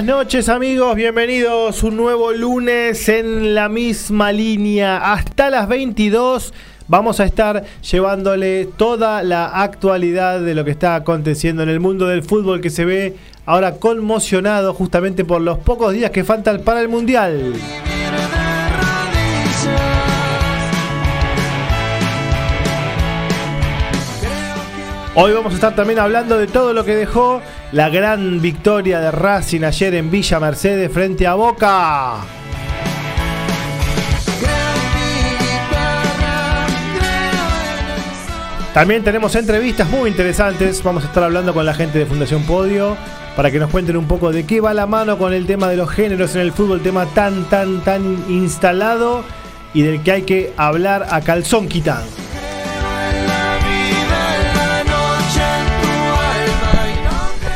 Buenas noches amigos, bienvenidos un nuevo lunes en la misma línea. Hasta las 22 vamos a estar llevándole toda la actualidad de lo que está aconteciendo en el mundo del fútbol que se ve ahora conmocionado justamente por los pocos días que faltan para el Mundial. Hoy vamos a estar también hablando de todo lo que dejó la gran victoria de Racing ayer en Villa Mercedes frente a Boca. También tenemos entrevistas muy interesantes. Vamos a estar hablando con la gente de Fundación Podio para que nos cuenten un poco de qué va la mano con el tema de los géneros en el fútbol, tema tan, tan, tan instalado y del que hay que hablar a calzón quitado.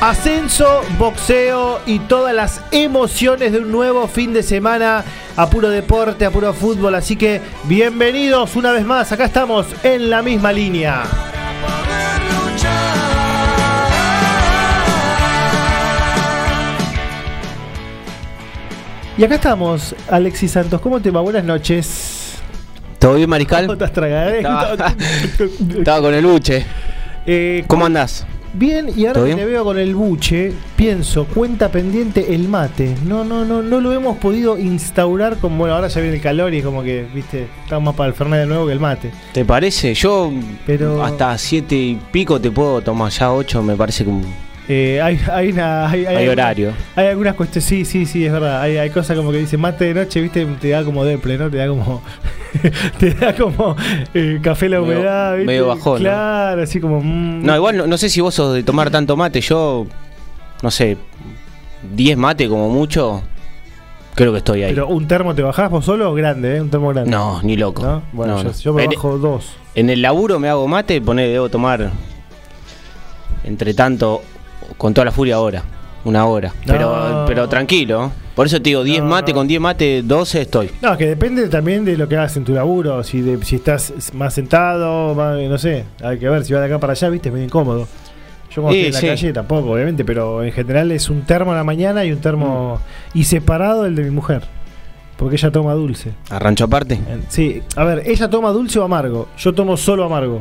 Ascenso, boxeo y todas las emociones de un nuevo fin de semana a puro deporte, a puro fútbol. Así que bienvenidos una vez más. Acá estamos en la misma línea. Y acá estamos, Alexis Santos. ¿Cómo te va? Buenas noches. ¿Todo bien, Mariscal? ¿Cómo estás, traga? Estaba, estaba con el buche. Eh, ¿Cómo andás? Bien, y ahora ¿Todo que te veo con el buche, pienso, cuenta pendiente el mate. No, no, no, no lo hemos podido instaurar como, bueno, ahora ya viene el calor y como que, viste, estamos más para el Fernet de nuevo que el mate. ¿Te parece? Yo Pero- hasta siete y pico te puedo tomar, ya ocho me parece que Eh, hay, hay una... Hay, hay horario. Hay algunas cuestiones, sí, sí, sí, es verdad. Hay, hay cosas como que dice mate de noche, viste, te da como deple, ¿no? Te da como. te da como eh, café la Medio- humedad, ¿viste? medio bajón, ¿no? Claro, así como. mm, No, igual no, no sé si vos sos de tomar tanto mate, yo, no sé, 10 mate como mucho, creo que estoy ahí. Pero un termo te bajás vos solo, grande, ¿eh? Un termo grande. no, ni loco. ¿No? Bueno, No, yo, me En- bajo dos. En el laburo me hago mate, poné, debo tomar, entre tanto, con toda la furia ahora, una hora. Pero, No. pero tranquilo, por eso te digo, 10 No, mate, no. con 10 mate, 12 estoy. No, que depende también de lo que hagas en tu laburo. Si, de- si estás más sentado, más, no sé. Hay que ver si vas de acá para allá, viste, es medio incómodo. Yo cuando Sí, estoy en la sí. calle tampoco, obviamente, pero en general es un termo a la mañana y un termo. Mm. Y separado el de mi mujer. Porque ella toma dulce. ¿Arrancho aparte? En- Sí, a ver, ella toma dulce o amargo. Yo tomo solo amargo.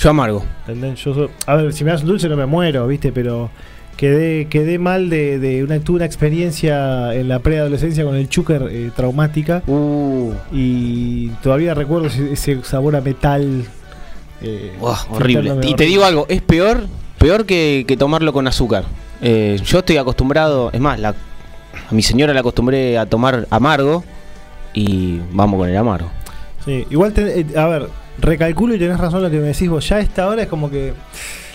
Yo amargo. ¿Entendés? Yo so- a ver, si me das un dulce no me muero, ¿viste? Pero quedé, quedé mal de, de una, tuve una experiencia en la preadolescencia con el chúcar eh, traumática. Uh, Y todavía recuerdo ese, ese sabor a metal. eh, Uah, horrible. Y te digo algo, es peor, peor que, que tomarlo con azúcar. Eh, yo estoy acostumbrado, es más, la, a mi señora la acostumbré a tomar amargo y vamos con el amargo. Sí, igual, te- eh, a ver, recalculo y tenés razón lo que me decís vos. Ya a esta hora es como que.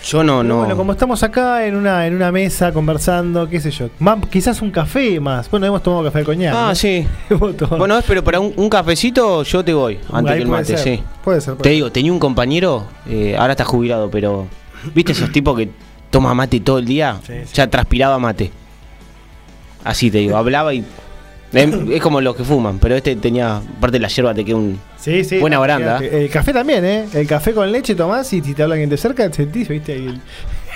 Yo no, no. Bueno, como estamos acá en una, en una mesa conversando, qué sé yo. Más, quizás un café más. Bueno, hemos tomado café de coñac. Ah, ¿no? sí. Bueno, pero para un, un cafecito yo te voy, antes Ahí que el mate, ser, sí. Puede ser. puede Te ser. digo, tenía un compañero, eh, ahora está jubilado, pero ¿viste esos tipos que toma mate todo el día? Sí, sí. Ya transpiraba mate. Así te digo, hablaba y... Es, es como los que fuman, pero este tenía, aparte de la hierba, te queda un... Sí, sí. Buena baranda. El café también, ¿eh? El café con leche tomás y si te habla alguien de cerca, sentís, ¿viste? Ahí el,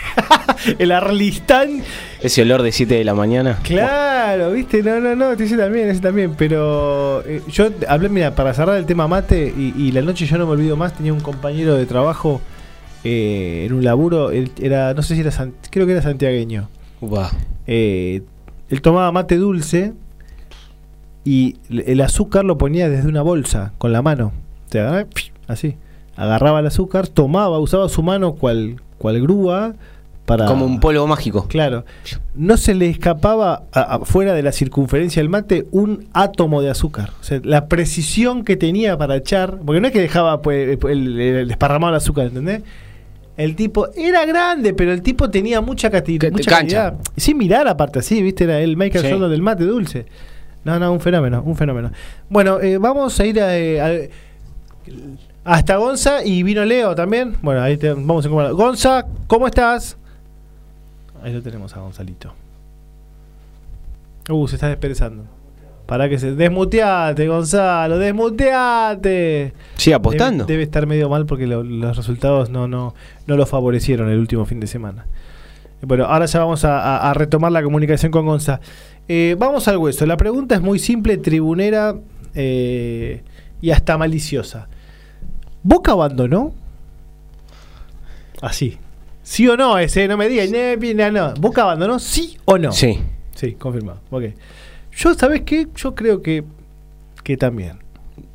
el Arlistán. Ese olor de 7 de la mañana. Claro, ¿viste? No, no, no, ese también, ese también. Pero eh, yo hablé, mira, para cerrar el tema mate y, y la noche yo no me olvido más, tenía un compañero de trabajo eh, en un laburo, él era, no sé si era, creo que era santiagueño. Upa. Eh, él tomaba mate dulce y el azúcar lo ponía desde una bolsa con la mano. O sea, así. Agarraba el azúcar, tomaba, usaba su mano cual, cual grúa para. Como un polvo mágico. Claro. No se le escapaba a- afuera de la circunferencia del mate un átomo de azúcar. O sea, la precisión que tenía para echar. Porque no es que dejaba pues, el, el desparramado el azúcar, ¿entendés? El tipo era grande, pero el tipo tenía mucha, mucha cancha. calidad. Sin mirar aparte así, ¿viste? Era el Michael Sí. Jordan del mate dulce. No, no, un fenómeno, un fenómeno. Bueno, eh, vamos a ir a, eh, al- hasta Gonza y vino Leo también. Bueno, ahí te, vamos a encontrar. Gonza, ¿cómo estás? Ahí lo tenemos a Gonzalito. Uh, se está desperezando. Para que se. Desmuteate, Gonzalo, desmuteate. Sigue apostando. Debe, debe estar medio mal porque lo- los resultados no, no, no lo favorecieron el último fin de semana. Bueno, ahora ya vamos a, a- a retomar la comunicación con Gonza. Eh, vamos al hueso. La pregunta es muy simple, tribunera eh, y hasta maliciosa. ¿Boca abandonó? Así. ¿Sí o no? Ese, no me digan. No, no. ¿Boca abandonó? ¿Sí o no? Sí. Sí, confirmado. Ok. Yo, ¿sabes qué? Yo creo que, que también.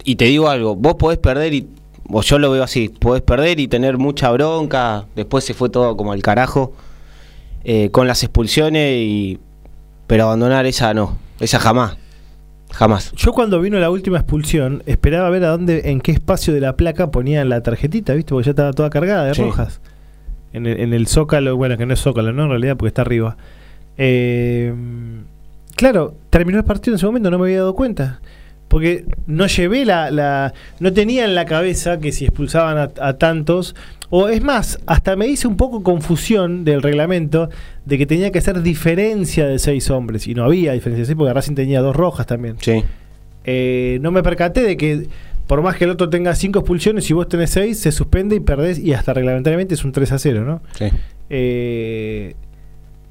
Y te digo algo, vos podés perder y. O yo lo veo así, podés perder y tener mucha bronca. Después se fue todo como al carajo. eh, con las expulsiones y. Pero abandonar esa no. Esa jamás. Jamás. Yo cuando vino la última expulsión, esperaba ver a dónde, en qué espacio de la placa ponían la tarjetita, ¿viste? Porque ya estaba toda cargada de Sí. rojas. En el, en el zócalo, bueno, que no es zócalo, ¿no? En realidad, porque está arriba. Eh, claro, terminó el partido en ese momento, no me había dado cuenta. Porque no llevé la, la. No tenía en la cabeza que si expulsaban a, a tantos. O es más, hasta me hice un poco confusión del reglamento de que tenía que hacer diferencia de seis hombres. Y no había diferencia de seis porque Racing tenía dos rojas también. Sí. Eh, no me percaté de que por más que el otro tenga cinco expulsiones y vos tenés seis, se suspende y perdés y hasta reglamentariamente es un 3 a 0, ¿no? Sí. Eh,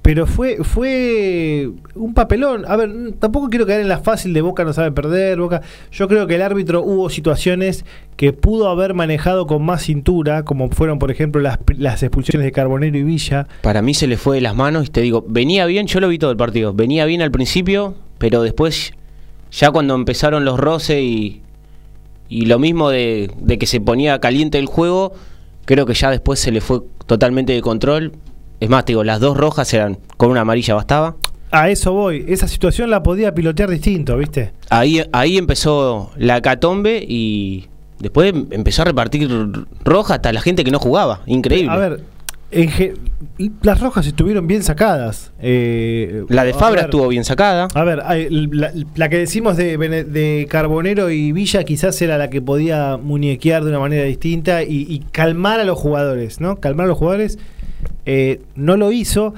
pero fue, fue un papelón. A ver, tampoco quiero caer en la fácil de Boca no sabe perder. Boca. Yo creo que el árbitro hubo situaciones que pudo haber manejado con más cintura, como fueron, por ejemplo, las, las expulsiones de Carbonero y Villa. Para mí se le fue de las manos y te digo, venía bien, yo lo vi todo el partido, venía bien al principio, pero después, ya cuando empezaron los roces y, y lo mismo de, de que se ponía caliente el juego, creo que ya después se le fue totalmente de control. Es más, te digo, las dos rojas eran con una amarilla bastaba. A eso voy. Esa situación la podía pilotear distinto, ¿viste? Ahí, ahí empezó la catombe y después empezó a repartir roja hasta la gente que no jugaba. Increíble. A ver, las rojas estuvieron bien sacadas. Eh, la de Fabra ver, estuvo bien sacada. A ver, la, la que decimos de, Carbonero y Villa quizás era la que podía muñequear de una manera distinta y, y calmar a los jugadores, ¿no? Calmar a los jugadores. Eh, no lo hizo.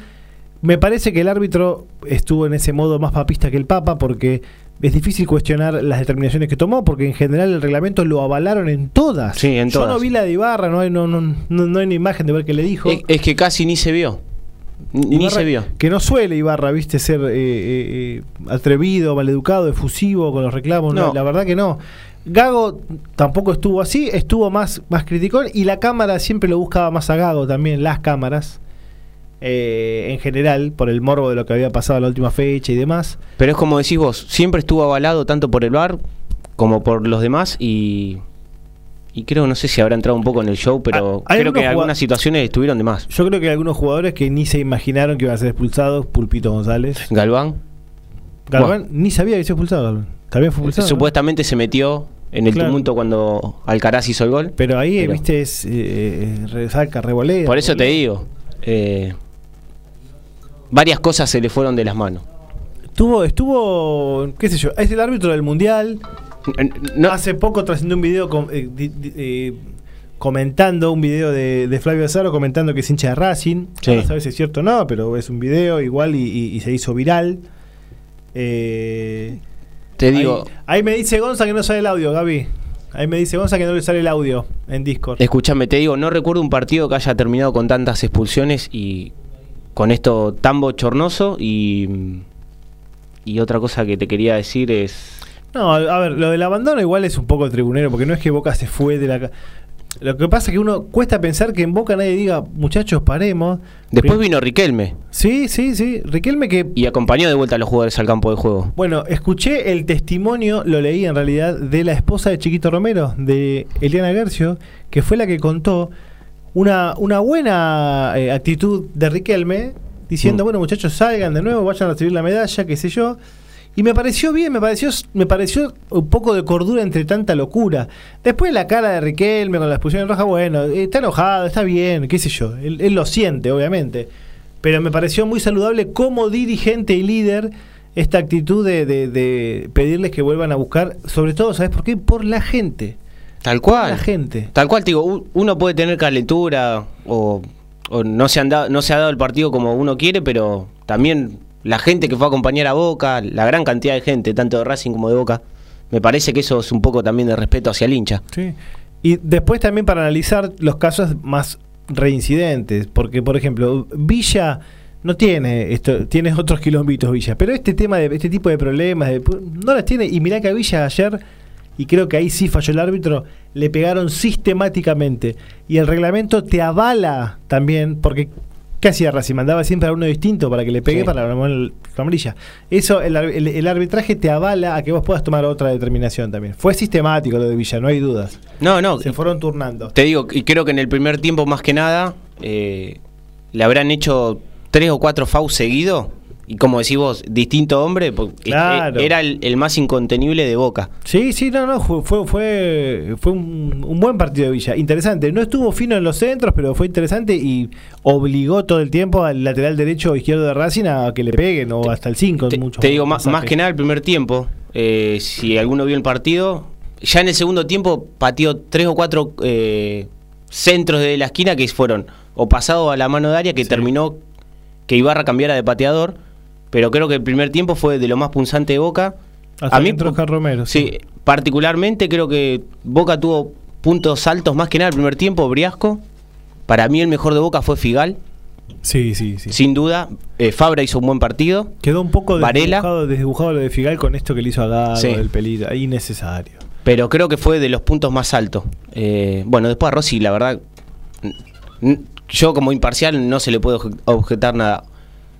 Me parece que el árbitro estuvo en ese modo más papista que el Papa porque es difícil cuestionar las determinaciones que tomó porque en general el reglamento lo avalaron en todas. Sí, en Yo no todas. vi la de Ibarra, no hay, no, no, no, no hay ni imagen de ver qué le dijo. Es, es que casi ni se vio. Ni Ibarra, se vio. Que no suele Ibarra, viste, ser eh, eh, eh, atrevido, maleducado, efusivo con los reclamos. No. la verdad que no. Gago tampoco estuvo así, estuvo más, más criticón y la cámara siempre lo buscaba más a Gago también, las cámaras. eh, en general, por el morbo de lo que había pasado la última fecha y demás. Pero es como decís vos, siempre estuvo avalado tanto por el VAR como por los demás y, y creo, no sé si habrá entrado un poco en el show, pero Ah, creo que algunas situaciones estuvieron de más. Yo creo que hay algunos jugadores que ni se imaginaron que iban a ser expulsados, Pulpito González. Galván Galván ni sabía que ser expulsado, Galván. También fue expulsado. ¿no? supuestamente se metió en el Claro. tumulto cuando Alcaraz hizo el gol. Pero ahí, Pero- viste, es eh, resaca, revolea. Por eso te digo, eh, varias cosas se le fueron de las manos. Estuvo, estuvo, qué sé yo, es el árbitro del mundial. No, Hace poco trascendió un video eh, di- di- eh, comentando, un video de, de Flavio Azaro comentando que es hincha de Racing. Sí. No sabes si es cierto o no, pero es un video igual y, y- y se hizo viral. Eh, te digo, Ahí, ahí me dice Gonza que no sale el audio, Gaby. Ahí me dice Gonza que no le sale el audio en Discord. Escúchame, te digo, no recuerdo un partido que haya terminado con tantas expulsiones y con esto tan bochornoso y y otra cosa que te quería decir es No, a ver, lo del abandono igual es un poco tribunero, porque no es que Boca se fue de la... Lo que pasa es que uno cuesta pensar que en Boca nadie diga, muchachos, paremos. después vino Riquelme Sí, sí, sí. Riquelme que... y acompañó de vuelta a los jugadores al campo de juego. Bueno, escuché el testimonio, lo leí en realidad, de la esposa de Chiquito Romero, de Eliana Gercio, que fue la que contó una, una buena eh, actitud de Riquelme, diciendo, Mm. bueno muchachos, salgan de nuevo, vayan a recibir la medalla, qué sé yo. Y me pareció bien, me pareció, me pareció un poco de cordura entre tanta locura. Después la cara de Riquelme con la expulsión roja, bueno, está enojado, está bien, qué sé yo. Él, él lo siente, obviamente. Pero me pareció muy saludable como dirigente y líder esta actitud de, de- de pedirles que vuelvan a buscar, sobre todo, ¿sabes por qué? Por la gente. Tal Por cual. la gente. Tal cual, te digo, uno puede tener calentura o, o no, se han dado- no se ha dado el partido como uno quiere, pero también la gente que fue a acompañar a Boca, la gran cantidad de gente, tanto de Racing como de Boca, me parece que eso es un poco también de respeto hacia el hincha. Sí. Y después también para analizar los casos más reincidentes, porque por ejemplo, Villa no tiene esto, tiene otros quilombitos Villa, pero este tema de este tipo de problemas no las tiene y mirá que a Villa ayer y creo que ahí sí falló el árbitro, le pegaron sistemáticamente y el reglamento te avala también porque ¿qué hacía Racing? Mandaba siempre a uno distinto para que le pegue Sí. para la la amarilla. Eso el, ar- el- el arbitraje te avala a que vos puedas tomar otra determinación también. Fue sistemático lo de Villa, no hay dudas. No, no. Se fueron turnando. Te digo, y creo que en el primer tiempo más que nada eh, le habrán hecho tres o cuatro fouls seguidos. Y como decís vos, distinto hombre, porque Claro. eh, era el, el más incontenible de Boca. Sí, sí, no, no, fue, fue, fue, un, un buen partido de Villa. Interesante. No estuvo fino en los centros, pero fue interesante y obligó todo el tiempo al lateral derecho o izquierdo de Racing a que le peguen o hasta el 5. Te, te digo, más, más que nada el primer tiempo, eh, si alguno vio el partido, ya en el segundo tiempo pateó tres o cuatro eh, centros de la esquina que fueron o pasado a la mano de área que Sí. terminó que Ibarra cambiara de pateador, pero creo que el primer tiempo fue de lo más punzante de Boca. Hasta entró Oscar Romero, Sí, sí. particularmente creo que Boca tuvo puntos altos más que nada el primer tiempo, Briasco. Para mí el mejor de Boca fue Figal, Sí, sí, sí. sin duda. Eh, Fabra hizo un buen partido. Quedó un poco desdibujado, desdibujado lo de Figal con esto que le hizo a Sí. el pelito. Innecesario. pero creo que fue de los puntos más altos. Eh, bueno, después a Rossi, la verdad, yo como imparcial no se le puede obje- objetar nada.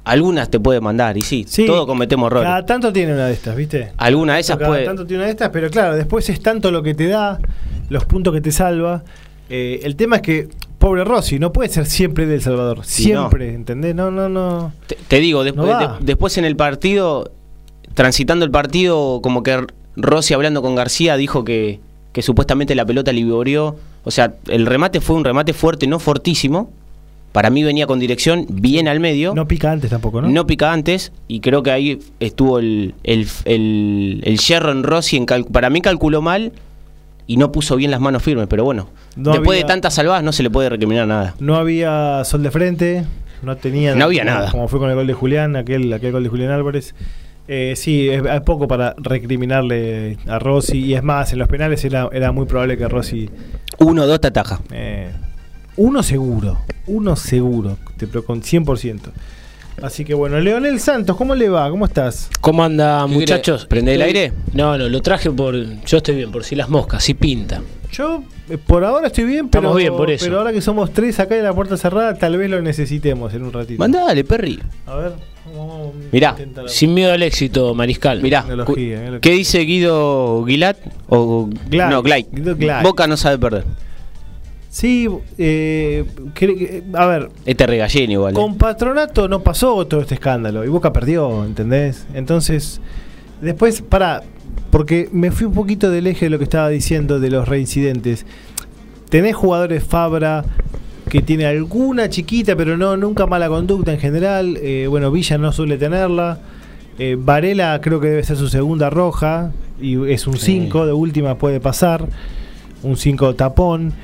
Algunas te puede mandar, y sí, Sí, todos cometemos errores. Cada tanto tiene una de estas, ¿viste? Alguna de esas Cada puede. tanto tiene una de estas, pero claro, después es tanto lo que te da, los puntos que te salva. Eh, el tema es que, pobre Rossi, no puede ser siempre del Salvador. Sí, siempre, ¿entendés? No, no, no. Te, te digo, después, No de- después en el partido, transitando el partido, como que Rossi hablando con García dijo que, que supuestamente la pelota liborió. O sea, el remate fue un remate fuerte, no fortísimo. Para mí venía con dirección bien al medio. No pica antes tampoco, ¿no? No pica antes y creo que ahí estuvo el, el, el, el yerro en Rossi. En para mí calculó mal y no puso bien las manos firmes, pero bueno. No después había- de tantas salvadas no se le puede recriminar nada. No había sol de frente, no tenía. No había nada. Como fue con el gol de Julián, aquel, aquel gol de Julián Álvarez. Eh, sí, es, es poco para recriminarle a Rossi. Y es más, en los penales era, era muy probable que Rossi. Uno dos te ataja. eh, uno seguro, uno seguro, te- pero con 100%. Así que bueno, Leonel Santos, ¿cómo le va? ¿Cómo estás? ¿Cómo anda, ¿Qué muchachos? ¿Prende el aire? No, no, lo traje por. Yo estoy bien, por si las moscas, si pinta. Yo eh, por ahora estoy bien, pero, Estamos bien, por eso. pero ahora que somos tres acá en la puerta cerrada, tal vez lo necesitemos en un ratito. Mandale, Perry. A ver, vamos a Mirá, intentar- Sin miedo al éxito, Mariscal. Mirá, Tecnología, cu- tecnología. ¿qué dice Guido Guilat? O, No, Glay. Guido Glay. Boca no sabe perder. Sí, eh, que- a ver, Este regallén igual. eh. con Patronato no pasó todo este escándalo y Boca perdió, ¿entendés? Entonces, después, para, porque me fui un poquito del eje de lo que estaba diciendo de los reincidentes. Tenés jugadores Fabra que tiene alguna chiquita, pero no nunca mala conducta en general. Eh, bueno, Villa no suele tenerla. Eh, Varela creo que debe ser su segunda roja y es un 5, de última puede pasar. Un 5 tapón.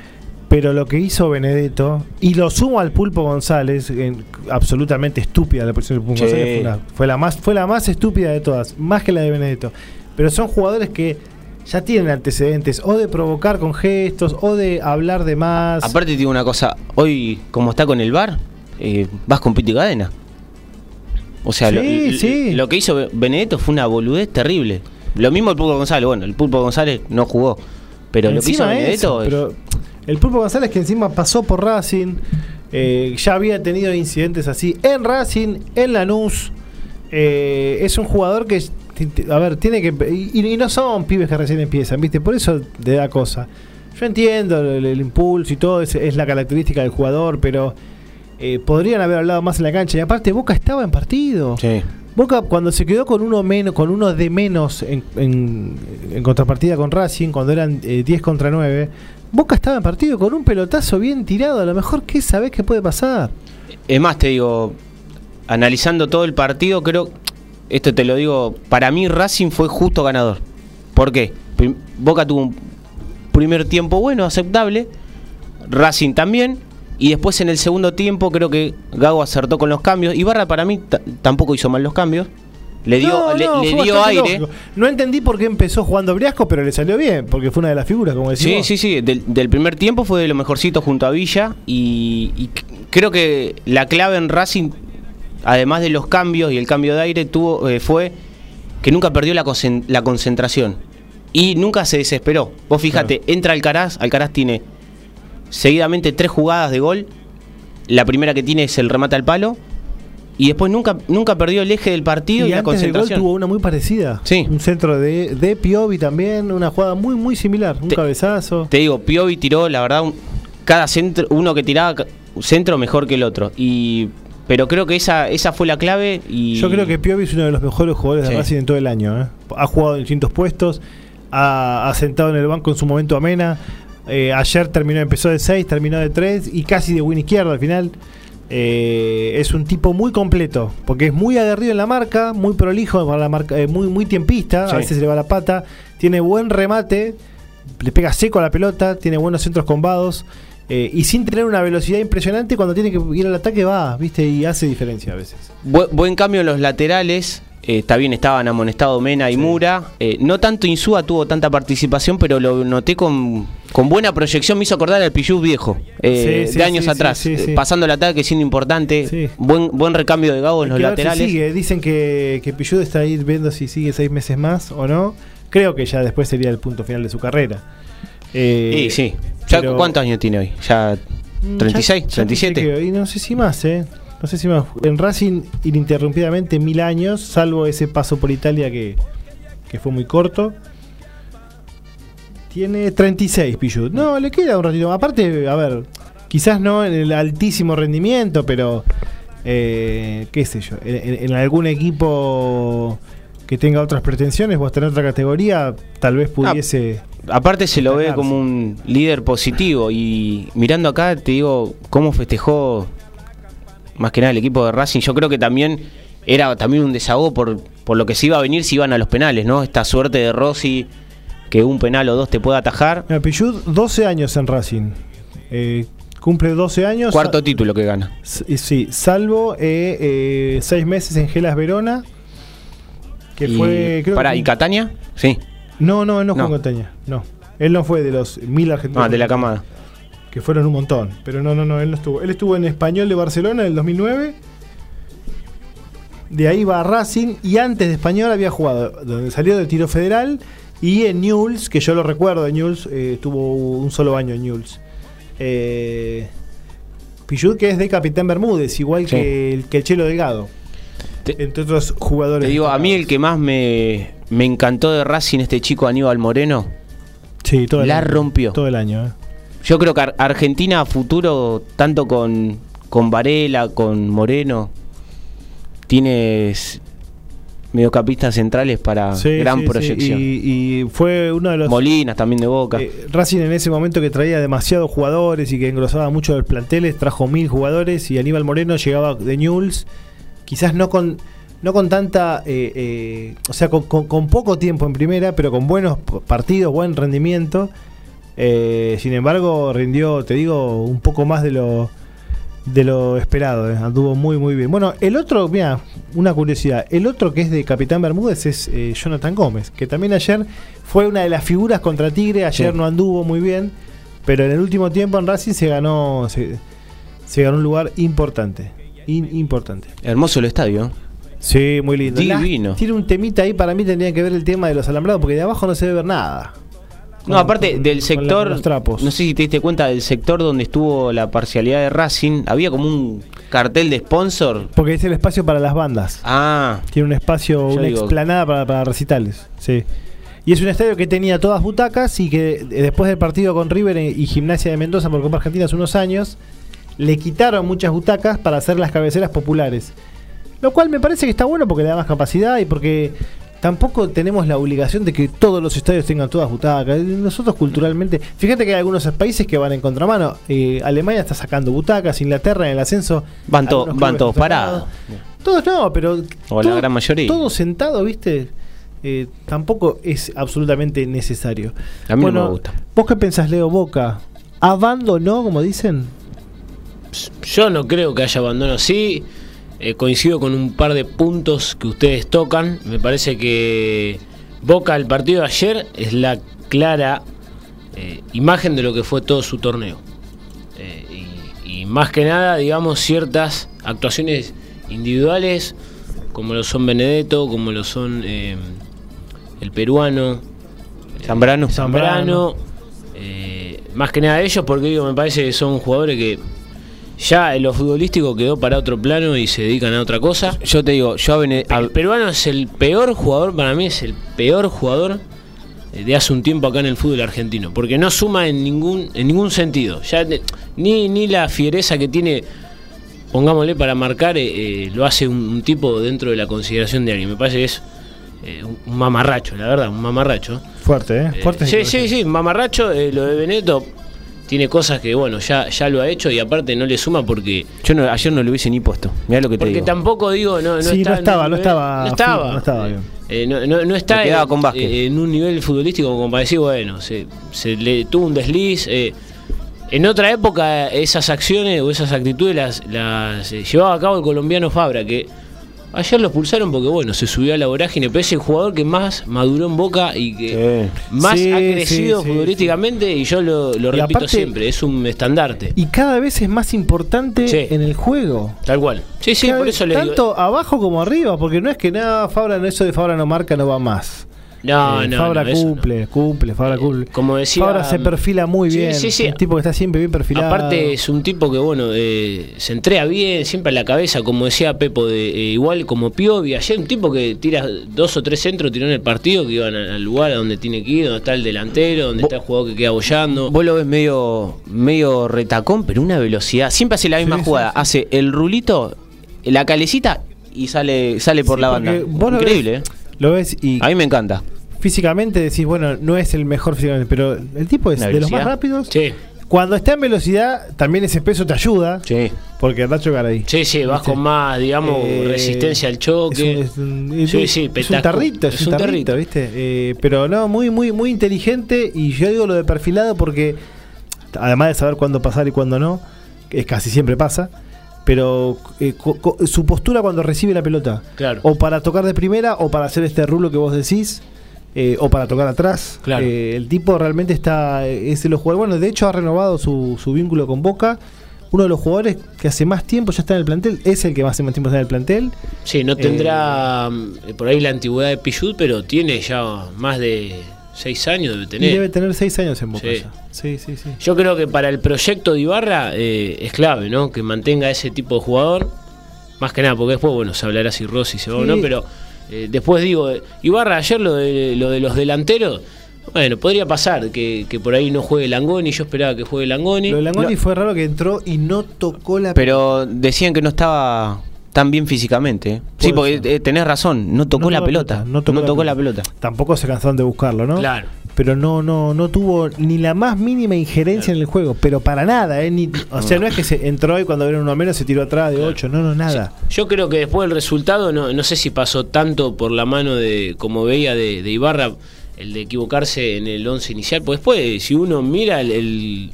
Pero lo que hizo Benedetto, y lo sumo al Pulpo González, en- absolutamente estúpida la posición del Pulpo Sí. González, fue, una- fue la más, fue la más estúpida de todas, más que la de Benedetto. Pero son jugadores que ya tienen antecedentes, o de provocar con gestos, o de hablar de más. Aparte te digo una cosa, hoy como está con el bar, eh, vas con Piti Cadena. O sea, lo, Sí, lo- sí. lo que hizo Benedetto fue una boludez terrible. Lo mismo el Pulpo González, bueno, el Pulpo González no jugó, pero lo que hizo Benedetto eso, es- pero el Pulpo González que encima pasó por Racing, eh, ya había tenido incidentes así en Racing, en Lanús. eh, es un jugador que, a ver, tiene que... Y, y no son pibes que recién empiezan, ¿viste? Por eso te da cosa. Yo entiendo el, el impulso y todo, es, es la característica del jugador, pero eh, podrían haber hablado más en la cancha. Y aparte, Boca estaba en partido. Sí. Boca cuando se quedó con uno menos, con uno de menos en, contrapartida con Racing, cuando eran eh, 10 contra 9, Boca estaba en partido con un pelotazo bien tirado, a lo mejor qué sabés qué puede pasar. Es más, te digo, analizando todo el partido, creo, esto te lo digo, para mí Racing fue justo ganador. ¿Por qué? Boca tuvo un primer tiempo bueno, aceptable, Racing también, y después en el segundo tiempo creo que Gago acertó con los cambios. Ibarra para mí ta- tampoco hizo mal los cambios. Le dio, No, le, no, le fue dio aire. lógico. No entendí por qué empezó jugando Briasco, pero le salió bien, porque fue una de las figuras, como Sí, decimos. sí, sí. Del, del primer tiempo fue de lo mejorcito junto a Villa. Y, creo que la clave en Racing además de los cambios y el cambio de aire, tuvo, eh, fue que nunca perdió la, la concentración y nunca se desesperó. Vos fíjate, entra Alcaraz, Alcaraz tiene seguidamente tres jugadas de gol. La primera que tiene es el remate al palo. Y después nunca, nunca perdió el eje del partido y, Y la antes del gol concentración. tuvo una muy parecida. Sí. Un centro de, de Piovi también, una jugada muy, muy similar. Un Te- cabezazo. Te digo, Piovi tiró, la verdad, un- cada centro, uno que tiraba centro mejor que el otro. Y pero creo que esa, esa fue la clave. Y Yo creo que Piovi es uno de los mejores jugadores de. Racing en todo el año. ¿eh? Ha jugado en distintos puestos, ha, ha sentado en el banco en su momento amena. Eh, ayer terminó, empezó de 6, terminó de 3 y casi de win izquierdo al final. Eh, es un tipo muy completo, porque es muy aguerrido en la marca, muy prolijo para la marca, eh, muy, muy tiempista, Sí. a veces se le va la pata, tiene buen remate, le pega seco a la pelota, tiene buenos centros combados. eh, y sin tener una velocidad impresionante, cuando tiene que ir al ataque va, ¿viste? Y hace diferencia a veces. Bu- buen cambio en los laterales. Eh, está bien, estaban amonestados Mena y Mura. Eh, no tanto Insúa tuvo tanta participación, pero lo noté con, con buena proyección. Me hizo acordar al Pichu viejo, eh, Sí, sí, de años atrás. eh, pasando el ataque, siendo importante. Sí. Buen, buen recambio de Gago en los laterales. sigue. Dicen que, que Pichud está ahí viendo si sigue seis meses más o no. Creo que ya después sería el punto final de su carrera. Sí, sí. Ya, pero- ¿Cuántos años tiene hoy? ¿Ya Mm, 36? ya- ya sé ¿37? qué, y no sé si más, ¿eh? No sé si más. En Racing, ininterrumpidamente, mil años, salvo ese paso por Italia que, que fue muy corto. Tiene 36 Pichud. No, le queda un ratito. Aparte, a ver, quizás no en el altísimo rendimiento, pero eh, qué sé yo, en, algún equipo que tenga otras pretensiones o hasta en otra categoría, tal vez pudiese... Aparte se lo ve como un líder positivo y mirando acá te digo cómo festejó más que nada el equipo de Racing. Yo creo que también era también un desahogo por, por lo que se iba a venir si iban a los penales, ¿no? Esta suerte de Rossi que un penal o dos te pueda atajar. Mira, Pichud, 12 años en Racing. Eh, cumple 12 años. Cuarto título que gana. S- Sí, salvo eh, eh, seis meses en Gelas Verona. Que y, fue. Creo que- ¿y Catania? Sí. No, no, no, No. en Castaña, No. Él no fue de los mil argentinos. Ah, de la camada. Que fueron un montón. Pero no, no, no, él no estuvo. Él estuvo en Español de Barcelona en el 2009. De ahí va a Racing. Y antes de Español había jugado. Donde salió del tiro federal. Y en Newell's, que yo lo recuerdo de Newell's, eh, tuvo un solo año en Newell's. Eh, Pichud, que es de Capitán Bermúdez, igual Sí. que, el, que el Chelo Delgado. Te- entre otros jugadores. Te digo, a mí el que más me, me encantó de Racing, este chico Aníbal Moreno, Sí, todo el la año. rompió. Todo el año. eh. Yo creo que Ar- Argentina a futuro, tanto con, con Varela, con Moreno, tienes mediocampistas centrales para Sí, gran sí, sí, proyección. Y, y fue uno de los. Molinas también de Boca. Eh, Racing en ese momento que traía demasiados jugadores y que engrosaba mucho los planteles, trajo mil jugadores y Aníbal Moreno llegaba de Newell's, quizás no con no con tanta, eh, eh, o sea, con, con- con poco tiempo en primera, pero con buenos partidos, buen rendimiento. Eh, sin embargo, rindió, te digo, un poco más de lo de lo esperado, eh, anduvo muy muy bien. Bueno, el otro, mira, una curiosidad, el otro que es de Capitán Bermúdez es eh, Jonathan Gómez, que también ayer fue una de las figuras contra Tigre, ayer Sí. no anduvo muy bien, pero en el último tiempo en Racing se ganó se, se ganó un lugar importante, in- importante. Hermoso el estadio. Sí, muy lindo. Divino. Tiene un temita ahí, para mí tendría que ver el tema de los alambrados, porque de abajo no se debe ver nada. No, aparte con- del sector, los trapos. no sé si te diste cuenta del sector donde estuvo la parcialidad de Racing, había como un cartel de sponsor. Porque es el espacio para las bandas. Ah, Tiene un espacio, una digo- explanada para, para recitales. Sí. Y es un estadio que tenía todas butacas y que eh, después del partido con River y Gimnasia de Mendoza por Copa Argentina hace unos años, le quitaron muchas butacas para hacer las cabeceras populares. Lo cual me parece que está bueno porque le da más capacidad y porque tampoco tenemos la obligación de que todos los estadios tengan todas butacas. Nosotros culturalmente, fíjate que hay algunos países que van en contramano. Eh, Alemania está sacando butacas, Inglaterra en el ascenso. van, to- van todos parados. Todos no, pero. O la gran mayoría. Todo sentado, ¿viste? Eh, tampoco es absolutamente necesario. A mí no me gusta. ¿Vos qué pensás, Leo Boca? ¿Abandonó, como dicen? Yo no creo que haya abandono. Sí, eh, coincido con un par de puntos que ustedes tocan. Me parece que Boca, el partido de ayer, es la clara eh, imagen de lo que fue todo su torneo. Eh, y, y más que nada, digamos, ciertas actuaciones individuales, como lo son Benedetto, como lo son eh, el peruano, Zambrano. Zambrano, eh, más que nada ellos, porque digo, me parece que son jugadores que ya en lo futbolístico quedó para otro plano y se dedican a otra cosa. Yo te digo, yo a Bene- a- El peruano es el peor jugador, para mí es el peor jugador eh, de hace un tiempo acá en el fútbol argentino, porque no suma en ningún en ningún sentido. Ya de- ni, ni la fiereza que tiene, pongámosle para marcar, eh, eh, lo hace un, un tipo dentro de la consideración de alguien. Me parece que es eh, un, mamarracho, la verdad, un mamarracho. Fuerte, ¿eh? Eh, Fuerte. sí, sí, sí, mamarracho, eh, lo de Beneto tiene cosas que, bueno, ya, ya lo ha hecho y aparte no le suma porque... yo no- ayer no lo hubiese ni puesto. Mirá lo que te Porque digo. tampoco digo, no, no, Sí, está no estaba, no estaba no estaba, no estaba bien. Eh, no, no- no está Se quedaba en, con Vázquez. eh, en un nivel futbolístico como para decir, bueno, se, se le tuvo un desliz. eh. en otra época esas acciones o esas actitudes las, las eh, llevaba a cabo el colombiano Fabra, que ayer lo expulsaron porque, bueno, se subió a la vorágine, pero es el jugador que más maduró en Boca y que Sí. más Sí, ha crecido sí, futbolísticamente y yo lo, repito aparte- siempre, es un estandarte. Y cada vez es más importante en el juego. Tal cual. Sí, sí, Cada por vez- eso le digo. Tanto abajo como arriba, porque no es que nada, Fabra, no, eso de Fabra no marca, no va más. No, Eh, no, Fabra no, eso no. cumple, cumple, Fabra cumple. como decía- Fabra se perfila muy Sí, bien. sí, sí. Un tipo que está siempre bien perfilado. Aparte es un tipo que bueno eh, se entrega bien, siempre a la cabeza, como decía Pepo, de eh, igual como Piovi, ayer un tipo que tira dos o tres centros, tiró en el partido, que iban al lugar a donde tiene que ir, donde está el delantero, donde está el jugador que queda bollando. Vos lo ves medio, medio retacón, pero una velocidad. Siempre hace la misma jugada. sí. Hace el rulito, la calecita y sale, sale por Sí, la banda. Increíble, ves- ¿eh? Lo ves y A mí me encanta. Físicamente decís, bueno, no es el mejor físicamente, pero el tipo es ¿La de los más rápidos. Sí, Cuando está en velocidad, también ese peso te ayuda. Sí. Porque Nacho Garay. sí, sí, vas con más, digamos, Eh, resistencia al choque. Es un, es un- Sí, sí, es un tarrito, es, un tarrito, ¿viste? Eh, pero no, muy, muy, muy inteligente. Y yo digo lo de perfilado porque, además de saber cuándo pasar y cuándo no, que es casi siempre pasa. Pero eh, su postura cuando recibe la pelota, Claro. o para tocar de primera, o para hacer este rulo que vos decís, eh, o para tocar atrás. Claro. Eh, el tipo realmente está, es de los jugadores. Bueno, de hecho ha renovado su, su vínculo con Boca. Uno de los jugadores que hace más tiempo ya está en el plantel, es el que más hace más tiempo está en el plantel. Sí, no tendrá mm, por ahí la antigüedad de Pichut, pero tiene ya más de seis años debe Y tener. debe tener seis años en Boca Sí. Sí, sí, sí. Yo creo que para el proyecto de Ibarra eh, es clave, ¿no? Que mantenga ese tipo de jugador. Más que nada, porque después, bueno, se hablará si Rossi se va o no, pero eh, después digo, Ibarra ayer lo de, lo de los delanteros, bueno, podría pasar que, que por ahí no juegue Langoni, yo esperaba que juegue Langoni. Lo de Langoni No. fue raro que entró y no tocó la Pero decían que no estaba tan bien físicamente. Sí, porque eh, tenés razón, no tocó No la tocó la pelota. pelota, No tocó, la pelota. Tampoco se cansaron de buscarlo, ¿no? Claro. Pero no, no, no tuvo ni la más mínima injerencia en el juego, pero para nada, ¿eh? Ni- o sea, no es que se entró y cuando vieron uno menos se tiró atrás de Claro. ocho, no, no, nada. Yo creo que después del resultado, no, no sé si pasó tanto por la mano de, como veía, de, de Ibarra, el de equivocarse en el once inicial. Pues después, si uno mira el, el-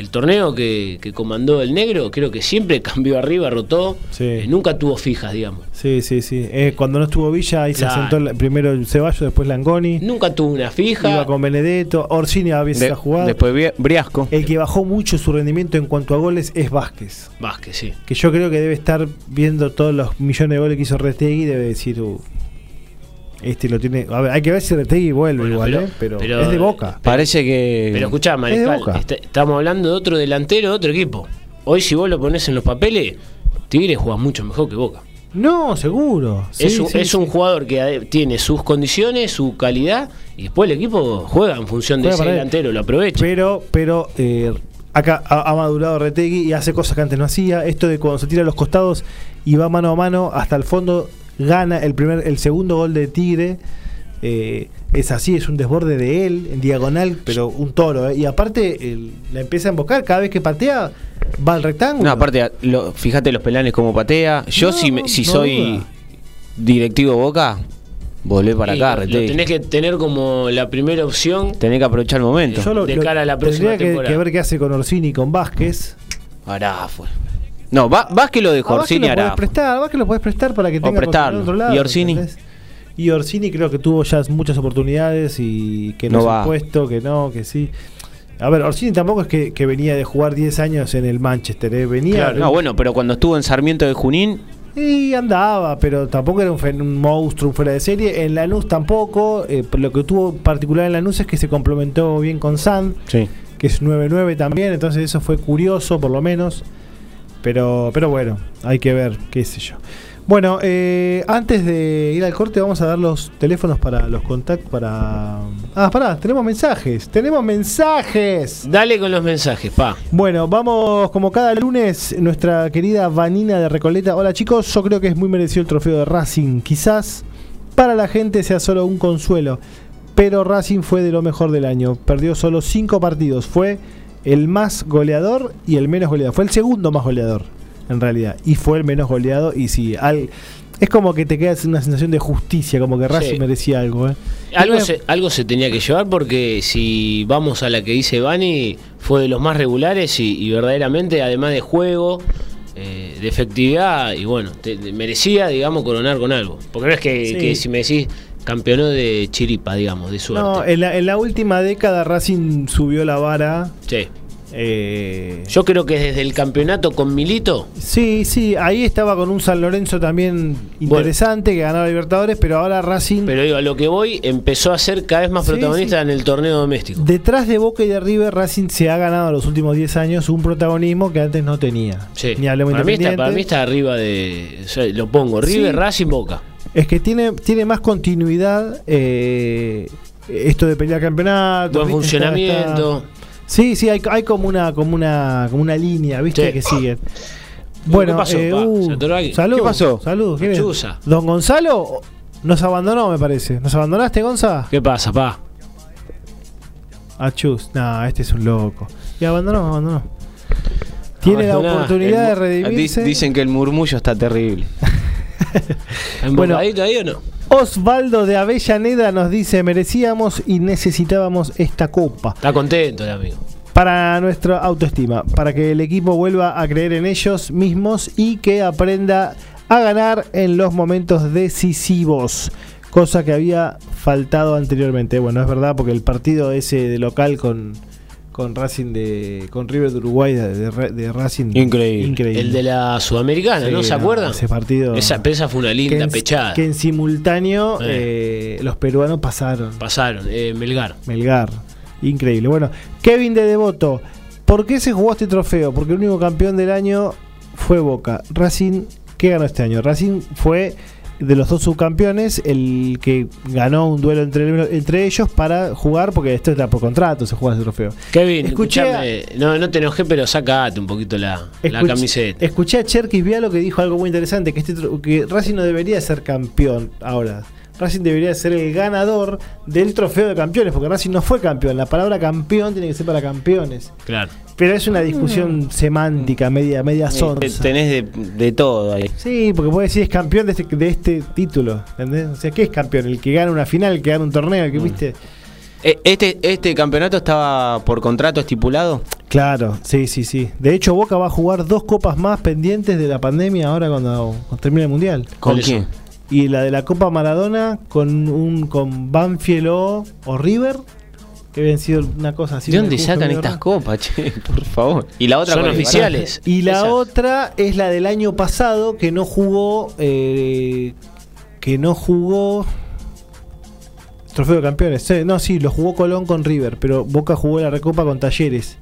el torneo que, que comandó el negro, creo que siempre cambió arriba, rotó. Sí. Eh, nunca tuvo fijas, digamos. Sí, sí, sí. Eh, cuando no estuvo Villa, ahí Claro. se sentó la- primero el Ceballos, después Langoni. Nunca tuvo una fija. Iba con Benedetto. Orsini a veces De- ha jugado. después Bri- Briasco. El que bajó mucho su rendimiento en cuanto a goles es Vázquez. Vázquez, sí. Que yo creo que debe estar viendo todos los millones de goles que hizo Retegui y debe decir, "Uh, este lo tiene. A ver, hay que ver si Retegui vuelve Bueno, igual, pero- ¿eh? Pero, pero- es de boca. Parece que. Pero escuchá, Es de Mariscal, Boca. est- estamos hablando de otro delantero de otro equipo. Hoy, si vos lo pones en los papeles, Tigre juega mucho mejor que Boca. No, seguro. Sí, es un, sí, es sí. un jugador que ade- tiene sus condiciones, su calidad, y después el equipo juega en función de ese delantero, lo aprovecha. Pero, pero eh, acá ha, ha madurado Retegui y hace cosas que antes no hacía. Esto de cuando se tira a los costados y va mano a mano hasta el fondo, gana el primer, el segundo gol de Tigre. Eh, es así, es un desborde de él, en diagonal, pero un toro. ¿eh? Y aparte, el- la empieza a embocar. Cada vez que patea, va al rectángulo. No, aparte, lo- fíjate los pelanes como patea. Yo, No, si, me- si no soy duda. directivo Boca, volvé para acá, lo- tenés que tener como la primera opción. Tenés que aprovechar el momento. Yo lo- de lo- cara a la próxima tendría que- temporada. que, ver qué hace con Orsini y con Vázquez. Pará, fue. No, Va- Vázquez lo dejó, Orsini lo podés hará. prestar, Vázquez lo podés prestar para que tenga prestarlo. en otro lado, ¿Y Orsini? ¿entendés? Y Orsini creo que tuvo ya muchas oportunidades y que no, No va. ha puesto, que no, que sí. A ver, Orsini tampoco es que, que venía de jugar 10 años en el Manchester, ¿eh? venía. No, bueno, pero cuando estuvo en Sarmiento de Junín, Y andaba, pero tampoco era un, fen- un monstruo fuera de serie. En Lanús tampoco. eh, lo que tuvo particular en Lanús es que se complementó bien con Sand, Sí. que es 9-9 también. Entonces eso fue curioso, por lo menos. Pero, pero bueno, hay que ver, qué sé yo. Bueno, eh, antes de ir al corte vamos a dar los teléfonos para los contactos para... Ah, pará, tenemos mensajes, tenemos mensajes. Dale con los mensajes, pa. Bueno, vamos como cada lunes, nuestra querida Vanina de Recoleta. Hola chicos, yo creo que es muy merecido el trofeo de Racing. Quizás para la gente sea solo un consuelo, pero Racing fue de lo mejor del año. Perdió solo cinco partidos, fue el más goleador y el menos goleador. Fue el segundo más goleador, en realidad, y fue el menos goleado. Y sí, al- es como que te quedas una sensación de justicia, como que Racing Sí. merecía algo. ¿eh? Algo se, algo se tenía que llevar porque si vamos a la que dice Bani, fue de los más regulares y, y verdaderamente, además de juego, eh, de efectividad, y bueno, te- te merecía, digamos, coronar con algo. Porque no es que, Sí. que si me decís campeonó de chiripa, digamos, de suerte. No, en la, en la última década Racing subió la vara. Sí. eh, Yo creo que desde el campeonato con Milito, Sí, sí, ahí estaba con un San Lorenzo también interesante que ganaba Libertadores, pero ahora Racing, pero digo, a lo que voy, empezó a ser cada vez más Sí, protagonista en el torneo doméstico. detrás de Boca y de River, Racing se ha ganado en los últimos 10 años un protagonismo que antes no tenía. Sí. Ni hablemos para, mí está, para mí está arriba de. o sea, lo pongo, River. Racing, Boca. Es que tiene, tiene más continuidad eh, esto de pelear campeonato. Buen funcionamiento. está- Sí, sí, hay, hay como una, como una, como una línea, ¿viste? Sí. Que siguen. ¿Qué Bueno, pasó, eh, uh, ¿Qué pasó? Salud, ¿quién es? Chuza. Don Gonzalo nos abandonó, me parece. ¿Nos abandonaste, Gonza? ¿Qué pasa, pa? A Chus. No, este es un loco. Y abandonó, abandonó. Tiene la oportunidad de redimirse. di- Dicen que el murmullo está terrible. Bueno. ¿Embocadito ahí o no? Osvaldo de Avellaneda nos dice, merecíamos y necesitábamos esta copa. Está contento el amigo. Para nuestra autoestima, para que el equipo vuelva a creer en ellos mismos y que aprenda a ganar en los momentos decisivos. Cosa que había faltado anteriormente. Bueno, es verdad, porque el partido ese de local con, con Racing de. con River de Uruguay de, de- de Racing. Increíble. El de la Sudamericana, Sí, ¿no? ¿Se acuerdan? Ese partido. Esa, esa fue una que linda en, pechada. que en simultáneo Eh. eh, los peruanos pasaron. Pasaron, eh, Melgar. Melgar. Increíble. Bueno, Kevin de Devoto. ¿Por qué se jugó este trofeo? Porque el único campeón del año fue Boca. Racing, ¿qué ganó este año? Racing fue de los dos subcampeones el que ganó un duelo entre, entre ellos para jugar, porque esto está por contrato, se juega ese trofeo. Kevin, Escuché a- no, no te enojé, pero sacate un poquito la, la camiseta. Escuché a Cherkis Vialo que dijo algo muy interesante, que, este, que Racing no debería ser campeón ahora. Racing debería ser el ganador del trofeo de campeones, porque Racing no fue campeón. La palabra campeón tiene que ser para campeones. Claro. Pero es una discusión semántica, media, media Te- sonsa. Tenés de, de todo ahí. Sí, porque puedes decir es campeón de este, de este título. ¿Entendés? O sea, ¿qué es campeón? El que gana una final, el que gana un torneo, el que viste. Eh, Este, este campeonato estaba por contrato estipulado. Claro, sí, sí, sí. De hecho, Boca va a jugar dos copas más pendientes de la pandemia ahora cuando, cuando termine el mundial. ¿Con ¿Cuáles quién? Y la de la Copa Maradona con un con Banfield o, o River, que habían sido una cosa así. ¿De dónde sacan estas copas, che? Por favor. Y la otra Son es? oficiales. Y la otra es la del año pasado que no jugó. eh, que no jugó. Trofeo de campeones. Sí, no, sí, lo jugó Colón con River, pero Boca jugó la recopa con Talleres.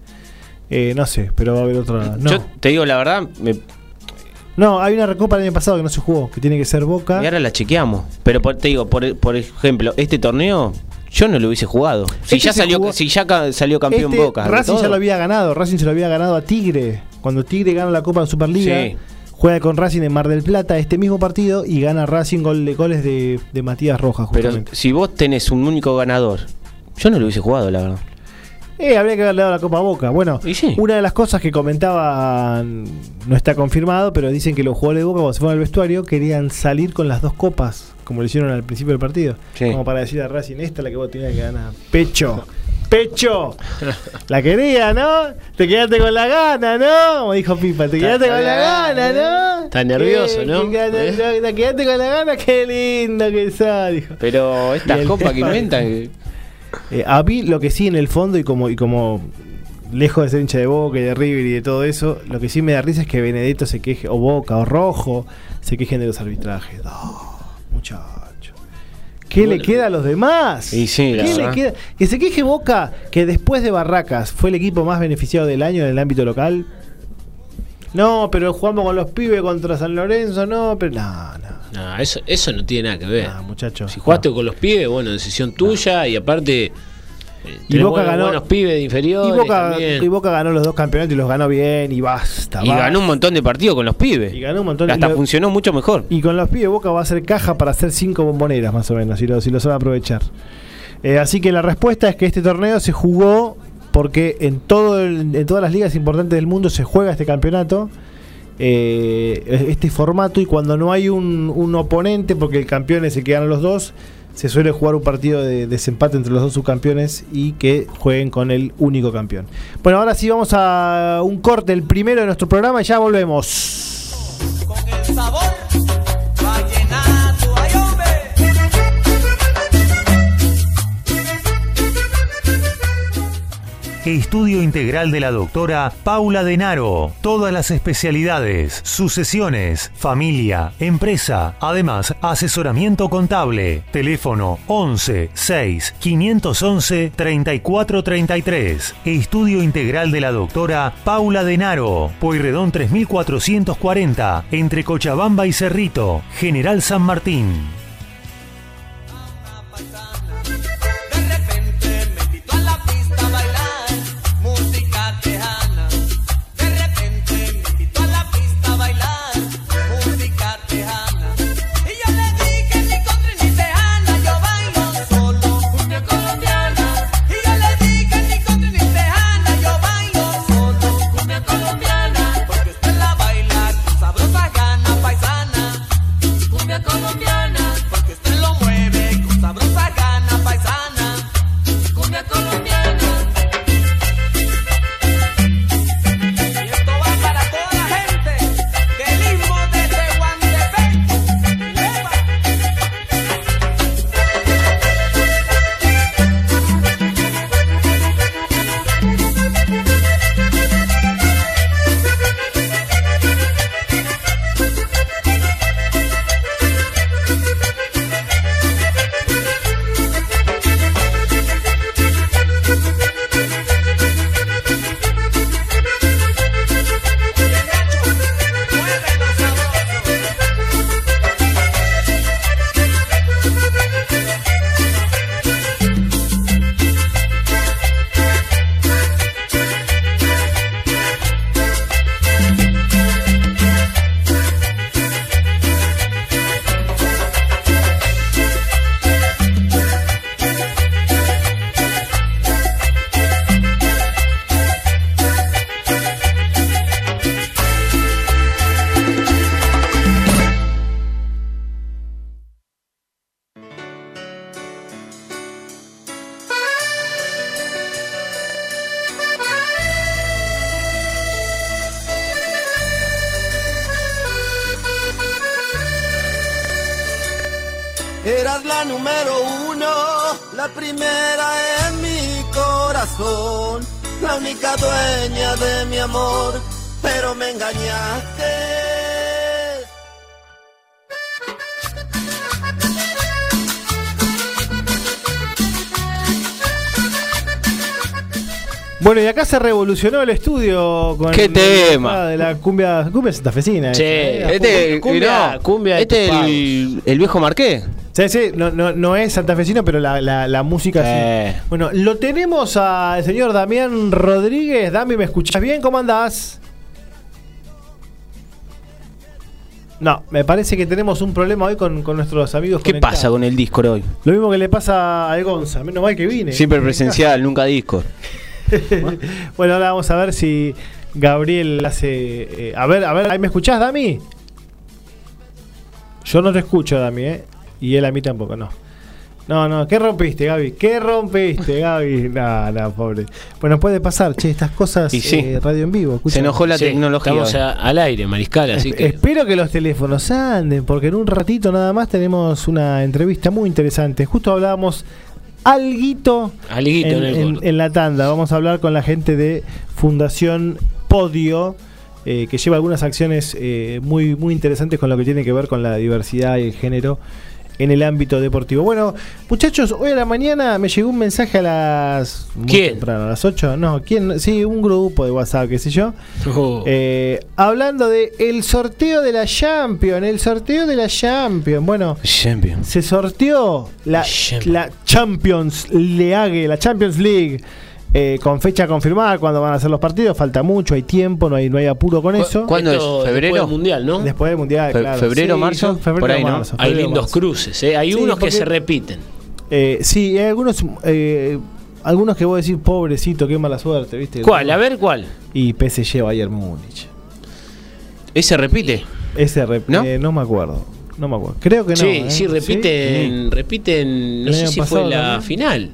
Eh, no sé, pero va a haber otra. No. Yo te digo la verdad, me- no, hay una recopa el año pasado que no se jugó, que tiene que ser Boca. y ahora la chequeamos. Pero por- te digo, por, por ejemplo, este torneo yo no lo hubiese jugado. Si Este ya salió, jugó- si ya ca- salió campeón Este, Boca. Racing ya lo había ganado. Racing se lo había ganado a Tigre. Cuando Tigre gana la Copa de Superliga, Sí. juega con Racing en Mar del Plata este mismo partido y gana Racing gol de goles de, de Matías Rojas. Pero Justamente. si vos tenés un único ganador, yo no lo hubiese jugado, la verdad. Eh, habría que haberle dado la Copa a Boca. Bueno, sí. una de las cosas que comentaban, no está confirmado, pero dicen que los jugadores de Boca cuando se fueron al vestuario querían salir con las dos copas, como lo hicieron al principio del partido. Sí. Como para decir a Racing, esta es la que vos tenías que ganar. Pecho. Pecho. La quería, ¿no? Te quedaste con la gana, ¿no? Como dijo Pipa, te quedaste con la gana, ¿no? Está nervioso, Eh, ¿no? ¿Eh? Te quedaste con la gana, qué lindo que sos, dijo. Pero estas copas que inventan. Eh, a mí lo que sí en el fondo y como y como lejos de ser hincha de Boca y de River y de todo eso, lo que sí me da risa es que Benedetto se queje, o Boca o Rojo, se quejen de los arbitrajes. No, muchacho. ¿Qué le queda a los demás? Y sí, ¿Qué le queda? Que se queje Boca, que después de Barracas fue el equipo más beneficiado del año en el ámbito local. No, pero jugamos con los pibes contra San Lorenzo, no, pero no, no. No, eso, eso no tiene nada que ver. No, muchacho. Si jugaste no. con los pibes, bueno, decisión tuya y aparte. eh, Y Boca buenos, ganó- buenos pibes de Y inferiores. Boca, y Boca ganó los dos campeonatos y los ganó bien y basta. Y basta. ganó un montón de partidos con los pibes. Y ganó un montón. Hasta funcionó mucho mejor. Y con los pibes Boca va a hacer caja para hacer cinco bomboneras más o menos, si lo, si lo sabe aprovechar. Eh, así que la respuesta es que este torneo se jugó porque en, todo en todas las ligas importantes del mundo se juega este campeonato, eh, este formato, y cuando no hay un, oponente, porque el campeón es el que los dos, se suele jugar un partido de desempate entre los dos subcampeones y que jueguen con el único campeón. Bueno, ahora sí vamos a un corte, el primero de nuestro programa, y ya volvemos. con el sabor Estudio Integral de la doctora Paula Denaro. Todas las especialidades, sucesiones, familia, empresa. Además, asesoramiento contable. Teléfono 11 6 511 3433. Estudio Integral de la doctora Paula Denaro. Pueyrredón 3440. Entre Cochabamba y Cerrito. General San Martín. Acá se revolucionó el estudio con ¿Qué el- tema? de la cumbia, cumbia santafesina. Che, ¿eh? Este, Cumbia- no, cumbia de este el, el viejo Marqués. Sí, sí, no, no, no es santafesino, pero la, la, la música Eh. sí. Bueno, lo tenemos al señor Damián Rodríguez. Dami, ¿me escuchas bien? ¿Cómo andás? No, me parece que tenemos un problema hoy con, con nuestros amigos. ¿Qué conectados. pasa con el Discord hoy? Lo mismo que le pasa al Gonza. Menos mal que vine. Siempre presencial, nunca Discord. bueno, ahora vamos a ver si Gabriel hace. eh, a ver, a ver, ¿ahí me escuchás, Dami? Yo no te escucho, Dami, ¿eh? Y él a mí tampoco, no. No, no, ¿qué rompiste, Gaby? ¿Qué rompiste, Gaby? No, no, pobre. Bueno, puede pasar, che, estas cosas Y sí. eh, radio en vivo. Se enojó la Sí, tecnología. Estamos a- al aire, Mariscal, así que. Espero que los teléfonos anden, porque en un ratito nada más tenemos una entrevista muy interesante. Justo hablábamos alguito, en la tanda. Vamos a hablar con la gente de Fundación Podio, eh, que lleva algunas acciones eh, muy, muy interesantes con lo que tiene que ver con la diversidad y el género en el ámbito deportivo. Bueno, muchachos, hoy a la mañana me llegó un mensaje a las... muy ¿Quién? temprano, a las 8. No, ¿quién? Sí, un grupo de WhatsApp, qué sé yo. Oh. Eh, hablando de el sorteo de la Champions, el sorteo de la Champions. Bueno, Champion. se sorteó la, Champions. la Champions League, la Champions League, eh, con fecha confirmada, cuando van a ser los partidos. Falta mucho, hay tiempo, no hay, no hay apuro con eso. ¿Cuándo Esto es? ¿Febrero? después del mundial, ¿no? Después del Mundial, Fe- claro. febrero, marzo, son por ahí, ¿no? marzo, Hay febrero, lindos marzo. cruces, ¿eh? Hay Sí, unos que se repiten. Eh, sí, hay algunos, eh, algunos que voy a decir, pobrecito, qué mala suerte, ¿viste? ¿Cuál? A ver, ¿cuál? Y PSG Bayern Múnich. ¿Ese repite? Ese rep- ¿No? eh, no me acuerdo. No me acuerdo. Creo que no. sí, ¿eh? sí, repiten, repiten, no sé si fue la también. final.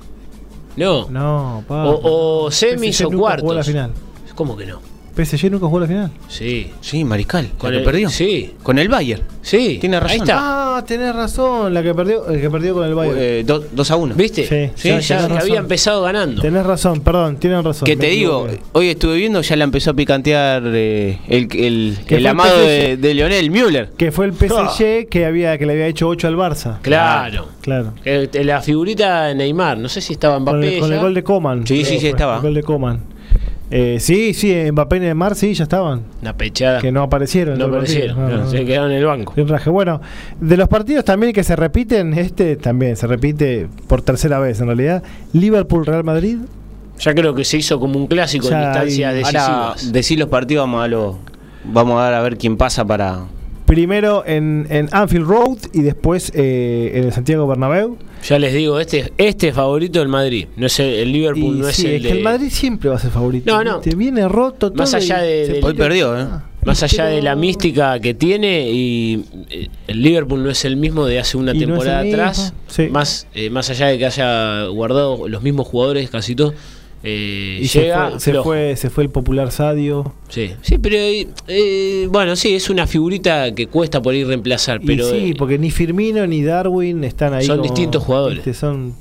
No. No, pa. O, o semis o cuartos. la final. ¿Cómo que no? PSG nunca jugó la final. Sí. Sí, Mariscal. Con ¿La que el- perdió? Sí. Con el Bayern. Sí. Tiene razón. Ahí está. Ah, tenés razón, la que perdió, el que perdió con el Bayern. 2 a 1. ¿Viste? Sí, Sí, ya había empezado ganando. Tenés razón, perdón, tienen razón. Que te digo, hoy estuve viendo, ya la empezó a picantear eh, el, el, el amado el de, de Leonel Müller. que fue el PSG que había que le había hecho 8 al Barça. Claro. Claro. Eh, La figurita de Neymar, no sé si estaba Con Mbappé. el, con el gol de Coman. Sí, sí, sí, estaba. El gol de Coman. Eh, sí, sí, Mbappé y Neymar sí, ya estaban. Una pechada. Que no aparecieron. en No aparecieron, No, no, no, se quedaron en el banco. Bueno, de los partidos también que se repiten, este también se repite por tercera vez en realidad. Liverpool-Real Madrid. Ya creo que se hizo como un clásico Ya en instancias hay- Ahora, decisivas. decir los partidos, vamos a, lo, vamos a dar a ver quién pasa para. Primero en, en Anfield Road y después eh, en el Santiago Bernabéu. Ya les digo, este, este es favorito del Madrid. No es el, el Liverpool, Y no sí, es el es que el Madrid siempre va a ser favorito. No, no. ¿viste? Viene roto todo. Más allá de- Hoy perdió, ¿eh? Más allá de la mística que tiene y eh, el Liverpool no es el mismo de hace una Y temporada atrás. sí. Más, eh, más allá de que haya guardado los mismos jugadores casi todos. Eh, Y se llega fue, se, fue, se fue el popular Sadio. Sí, sí, pero eh, eh, bueno, sí, es una figurita que cuesta por ir reemplazar, Y pero sí, eh, porque ni Firmino ni Darwin están ahí. Son como, distintos jugadores. son,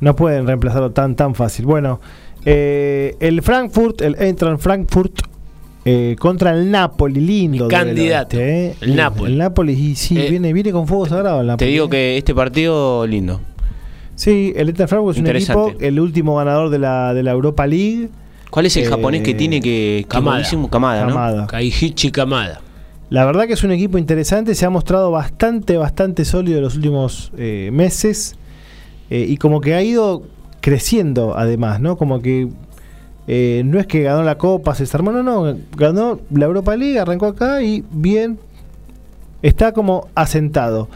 no pueden reemplazarlo tan, tan fácil. Bueno, el Frankfurt, el Eintracht Frankfurt eh, contra el Napoli, lindo. Candidato, este, eh. el Napoli. El Napoli, y sí, Eh, viene, viene con fuego sagrado el Te Napoli. digo eh. que este partido lindo. Sí, el Eintracht Frankfurt es un equipo, el último ganador de la, de la Europa League. ¿Cuál es el Eh, japonés que tiene que. Kamada. Kamada, ¿no? Kamada. Kaihichi Kamada. La verdad que es un equipo interesante, se ha mostrado bastante, bastante sólido en los últimos eh, meses eh, y como que ha ido creciendo además, ¿no? Como que eh, no es que ganó la Copa, se armó, no, no, ganó la Europa League, arrancó acá y bien, está como asentado.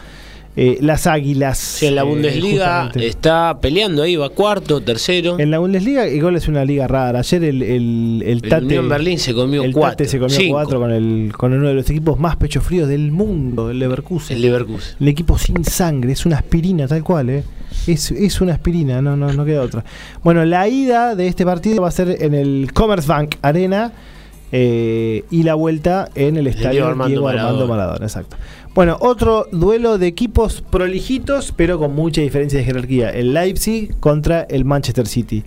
Eh, las Águilas. Sí, en la eh, Bundesliga está peleando ahí, va cuarto, tercero. En la Bundesliga igual es una liga rara. Ayer el, el, el El Tate... Unión Berlín se comió el cuatro. Tate se comió cinco. cuatro con, el, con uno de los equipos más pecho fríos del mundo, el Leverkusen. El Leverkusen. El equipo sin sangre, es una aspirina tal cual, ¿eh? Es, es una aspirina, no, no, no queda otra. Bueno, la ida de este partido va a ser en el Commerzbank Arena eh, y la vuelta en el estadio Diego Armando Diego Armando Maradona. Maradona, exacto. Bueno, otro duelo de equipos prolijitos, pero con mucha diferencia de jerarquía. El Leipzig contra el Manchester City.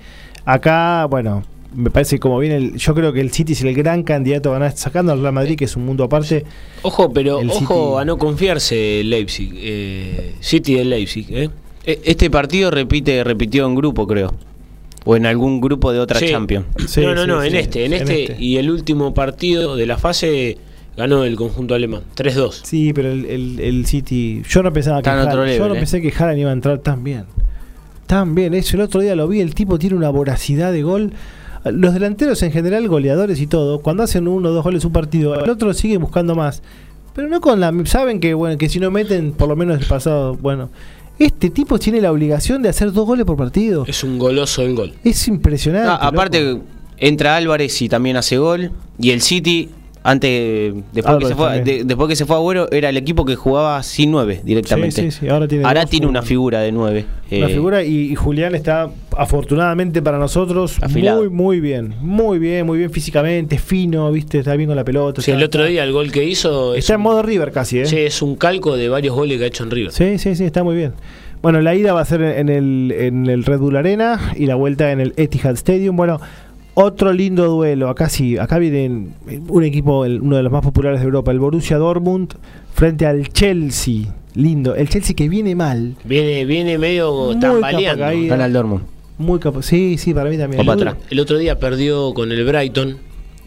Acá, bueno, me parece que como viene, el, yo creo que el City es el gran candidato a ganar, sacando al Real Madrid, que es un mundo aparte. Ojo, pero El ojo City. a no confiarse Leipzig. eh, City del Leipzig. ¿eh? E- Este partido repite, repitió en grupo, creo. O en algún grupo de otra Sí. Champions. Sí, no, no, sí, no, sí. en este, en En este, este. y el último partido de la fase ganó el conjunto alemán, 3-2. Sí, pero el, el- el City. Yo no pensaba que Haaland- yo no eh. pensé que Haaland iba a entrar tan bien. Tan bien. Eso el otro día lo vi. El tipo tiene una voracidad de gol. Los delanteros en general, goleadores y todo, cuando hacen uno o dos goles un partido, el otro sigue buscando más. Pero no con la. Saben que bueno que si no meten, por lo menos el pasado. Bueno, este tipo tiene la obligación de hacer dos goles por partido. Es un goloso en gol. Es impresionante. Aparte, loco. entra Álvarez y también hace gol. Y el City, antes, después, que Álvarez se, fue, de- después que se fue Agüero, era el equipo que jugaba sin nueve directamente. Sí, sí, sí, ahora tiene Ahora dos tiene una figura de nueve. Una Eh, figura y, y Julián está afortunadamente para nosotros Afilado. muy muy bien, muy bien, muy bien físicamente, fino, viste, está bien con la pelota. Sí, está, el otro día el gol que hizo es está en un- modo River casi, ¿eh? sí, es un calco de varios goles que ha hecho en River. Sí, sí, sí, está muy bien. Bueno, la ida va a ser en el, en el Red Bull Arena y la vuelta en el Etihad Stadium. Bueno, otro lindo duelo. Acá sí, acá viene un equipo, el- uno de los más populares de Europa, el Borussia Dortmund frente al Chelsea. Lindo. El Chelsea que viene mal. Viene, viene medio Muy tambaleando. Gana el Dortmund. Muy capaz. Sí, sí, para mí también. El otro día perdió con el Brighton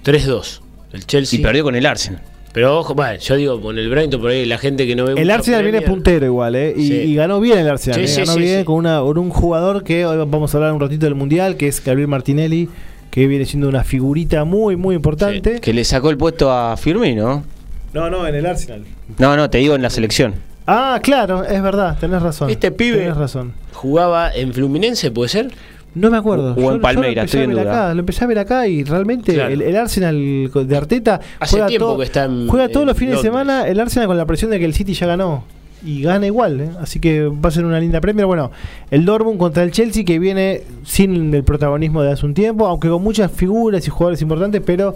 3-2. El Chelsea. Y perdió con el Arsenal. Pero ojo, bueno, yo digo, con el Brighton por ahí, la gente que no ve El Arsenal viene puntero igual, ¿eh? Y, Sí. y ganó bien el Arsenal. Sí, ¿eh? sí, ganó sí, bien sí. Con, una, con un jugador que hoy vamos a hablar un ratito del Mundial, que es Gabriel Martinelli, que viene siendo una figurita muy, muy importante. Que le sacó el puesto a Firmino. No, no, en el Arsenal. No, no, te digo en la selección. Ah, claro, es verdad, tenés razón. Este pibe- Tenés razón. Jugaba en Fluminense, ¿puede ser? No me acuerdo. O en Palmeiras, estoy en duda. acá, Lo empecé a ver acá y realmente Claro. el, el Arsenal de Arteta Hace juega, tiempo todo- que está en- juega todos en los fines de semana el Arsenal con la presión de que el City ya ganó. Y gana igual, ¿eh? así que va a ser una linda Premier. Bueno, el Dortmund contra el Chelsea que viene sin el protagonismo de hace un tiempo, aunque con muchas figuras y jugadores importantes, pero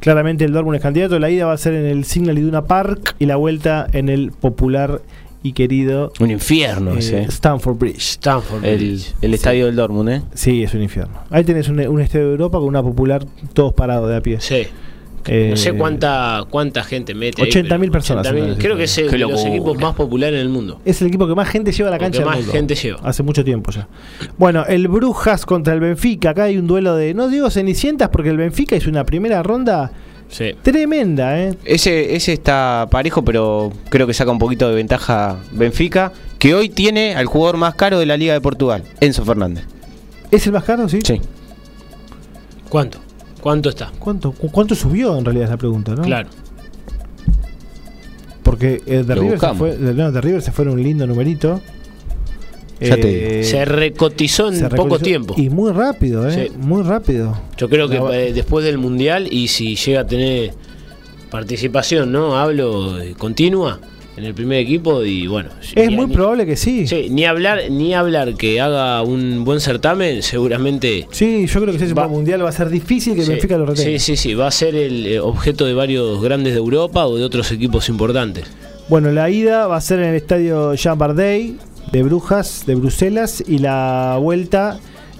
claramente el Dortmund es candidato. La ida va a ser en el Signal Iduna Park y la vuelta en el popular y querido Un infierno eh, ese. Stamford Bridge. Stanford. El, Bridge. el estadio del Dortmund, ¿eh? Sí, es un infierno. Ahí tenés un, un estadio de Europa con una popular, todos parados de a pie. Sí. Eh, No sé cuánta cuánta gente mete. ahí, 80.000 pero personas 80.000. en el Creo que es el de los equipos más populares en el mundo. Es el equipo que más gente lleva a la que cancha del más mundo. gente lleva. Hace mucho tiempo ya. Bueno, el Brujas contra el Benfica. Acá hay un duelo de, no digo cenicientas, porque el Benfica hizo una primera ronda Sí. tremenda, ¿eh? Ese, ese está parejo, pero creo que saca un poquito de ventaja Benfica, que hoy tiene al jugador más caro de la Liga de Portugal, Enzo Fernández. ¿Es el más caro, sí? Sí. ¿Cuánto? ¿Cuánto está? ¿Cuánto, cu- ¿Cuánto subió en realidad esa pregunta, no? Claro. Porque eh, de, Lo River se buscamos. fue, de- no, de River se fue en un lindo numerito. Ya te digo. se recotizó en se poco tiempo. Y muy rápido, ¿eh? Sí. Muy rápido. Yo creo que La- eh, después del Mundial y si llega a tener participación, ¿no? Hablo eh, continua en el primer equipo y bueno. Es ni- muy ni- probable que sí. Sí, ni hablar, ni hablar que haga un buen certamen, seguramente. Sí, yo creo que si ese Va- mundial va a ser difícil que sí, Benfica lo retenga. sí, sí, sí, va a ser el eh, objeto de varios grandes de Europa o de otros equipos importantes. Bueno, la ida va a ser en el estadio Jean Bardet de Brujas, de Bruselas, y la vuelta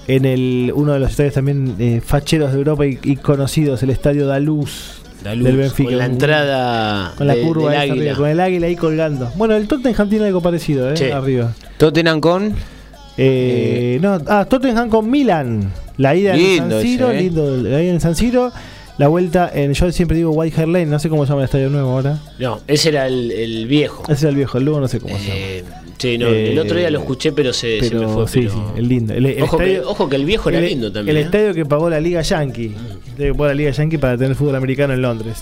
en el uno de los estadios también eh, facheros de Europa y, y conocidos, el estadio Daluz La luz, del Benfica. con la entrada con la de- curva del águila. arriba, con el águila ahí colgando. Bueno, el Tottenham tiene algo parecido, ¿eh? Sí. Arriba. Tottenham con Eh, no, ah, Tottenham con Milan. La ida en San Siro, ese, ¿eh? lindo, la ida en San Siro. La vuelta en, yo siempre digo White Hart Lane, no sé cómo se llama el estadio nuevo ahora. No, ese era el, el viejo. Ese era el viejo, el luego no sé cómo se llama. Eh, sí, no, Eh, el otro día lo escuché, pero se, se me Pero fue. sí, pero- sí, el lindo. El, el ojo, que, estadio- ojo que el viejo era el, lindo también. el ¿eh? estadio que pagó la Liga Yankee. Que pagó la Liga Yankee para tener fútbol americano en Londres.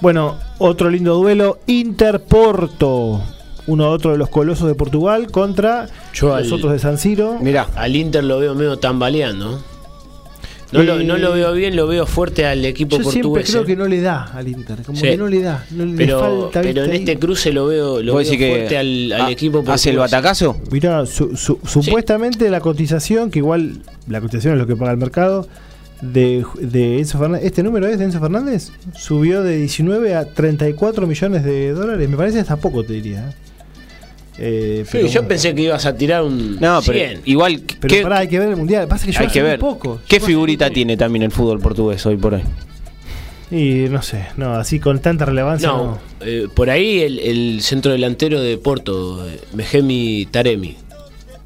Bueno, otro lindo duelo. Inter-Porto. Uno otro de los colosos de Portugal contra Yo los al- otros de San Siro. Mirá, Al Inter lo veo medio tambaleando. No, lo, Eh, no lo veo bien, lo veo fuerte al equipo Yo siempre portugués. creo ¿eh? que no le da al Inter. Como Sí. que no le da. No le pero falta, pero en este cruce lo veo, lo ¿vos veo que fuerte al, equipo portugués. hace el batacazo? Mirá, su- su- supuestamente la cotización, que igual la cotización es lo que paga el mercado, de, de Enzo Fernández, este número es de Enzo Fernández, subió de 19 a 34 millones de dólares. Me parece hasta poco, te diría. ¿eh? Sí, pero yo bueno. pensé que ibas a tirar un No, pero 100. igual, Pero ¿qué, pará, hay que ver el mundial. Pasa que yo hay que ver poco. qué Yo figurita tiene también el fútbol portugués hoy por hoy. Y no sé, no, así con tanta relevancia. No, No, eh, por ahí el, el centro delantero de Porto, eh, Mejemi Taremi.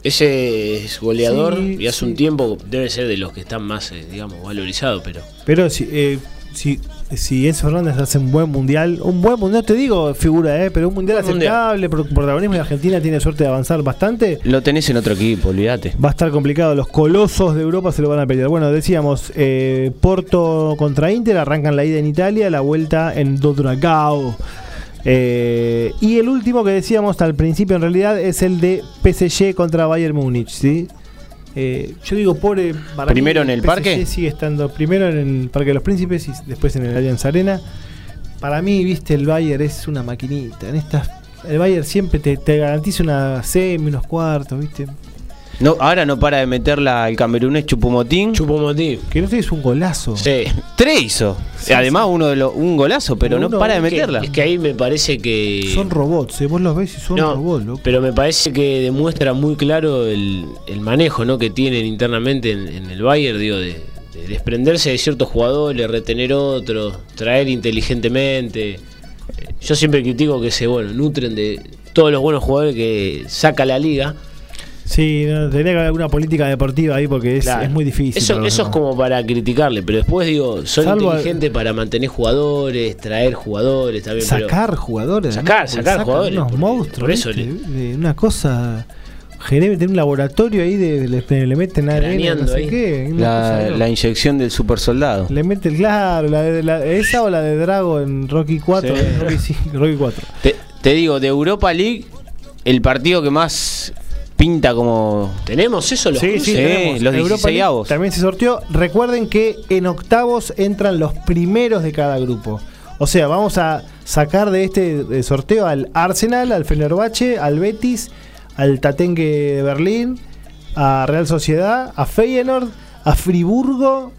Ese es goleador Sí, y hace sí. un tiempo debe ser de los que están más, eh, digamos, valorizados, pero Pero si, eh, si, si Enzo Fernández hace un buen mundial, un buen mundial, te digo figura, eh, pero un mundial mundial. aceptable, pro- protagonismo y Argentina tiene suerte de avanzar bastante. Lo tenés en otro equipo, olvídate. Va a estar complicado, los colosos de Europa se lo van a pelear. Bueno, decíamos, eh, Porto contra Inter, arrancan la ida en Italia, la vuelta en Dodragao. Eh, y el último que decíamos al principio en realidad es el de PSG contra Bayern Múnich, ¿sí? Eh, yo digo, pobre. para ¿Primero en el PSG parque? Sigue estando primero en el Parque de los Príncipes y después en el Allianz Arena. Para mí, viste, el Bayern es una maquinita. En estas, el Bayern siempre te, te garantiza una semi, unos cuartos, viste. No, ahora no para de meterla el camerunés Chupomotín. Chupomotín. Que no sé, es un golazo. Sí. Tres hizo. Además, uno de los, un golazo, pero no para de Que- meterla. Es que ahí me parece que. Son robots, eh, vos los ves y son No, robots, loco. pero me parece que demuestra muy claro el, el manejo ¿no? que tienen internamente en, en el Bayern, digo, de, de desprenderse de ciertos jugadores, retener otros, traer inteligentemente. Yo siempre critico que se bueno, nutren de todos los buenos jugadores que saca la liga. Sí, no, tendría que haber alguna política deportiva ahí porque es, Claro. es muy difícil. Eso, eso es como para criticarle, pero después digo, son Salvo al- inteligentes para mantener jugadores, traer jugadores también. pero- Sacar jugadores. Sacar, sacar jugadores, Unos porque- monstruos. por eso ¿viste? le- De una cosa. Genere, tiene un laboratorio ahí, de, le, le meten ADN, no sé qué. La, inyección del super soldado. Le mete el claro, la de, la- esa o la de Drago en Rocky 4. Sí. Rocky, sí, Rocky 4. Te, te digo, de Europa League, el partido que más pinta como. ¿Tenemos eso los Sí, cruces? sí, Sí, tenemos. los Europa League 16avos. También se sorteó. Recuerden que en octavos entran los primeros de cada grupo. O sea, vamos a sacar de este eh, sorteo al Arsenal, al Fenerbahce, al Betis, al Tatengue de Berlín, a Real Sociedad, a Feyenoord, a Friburgo,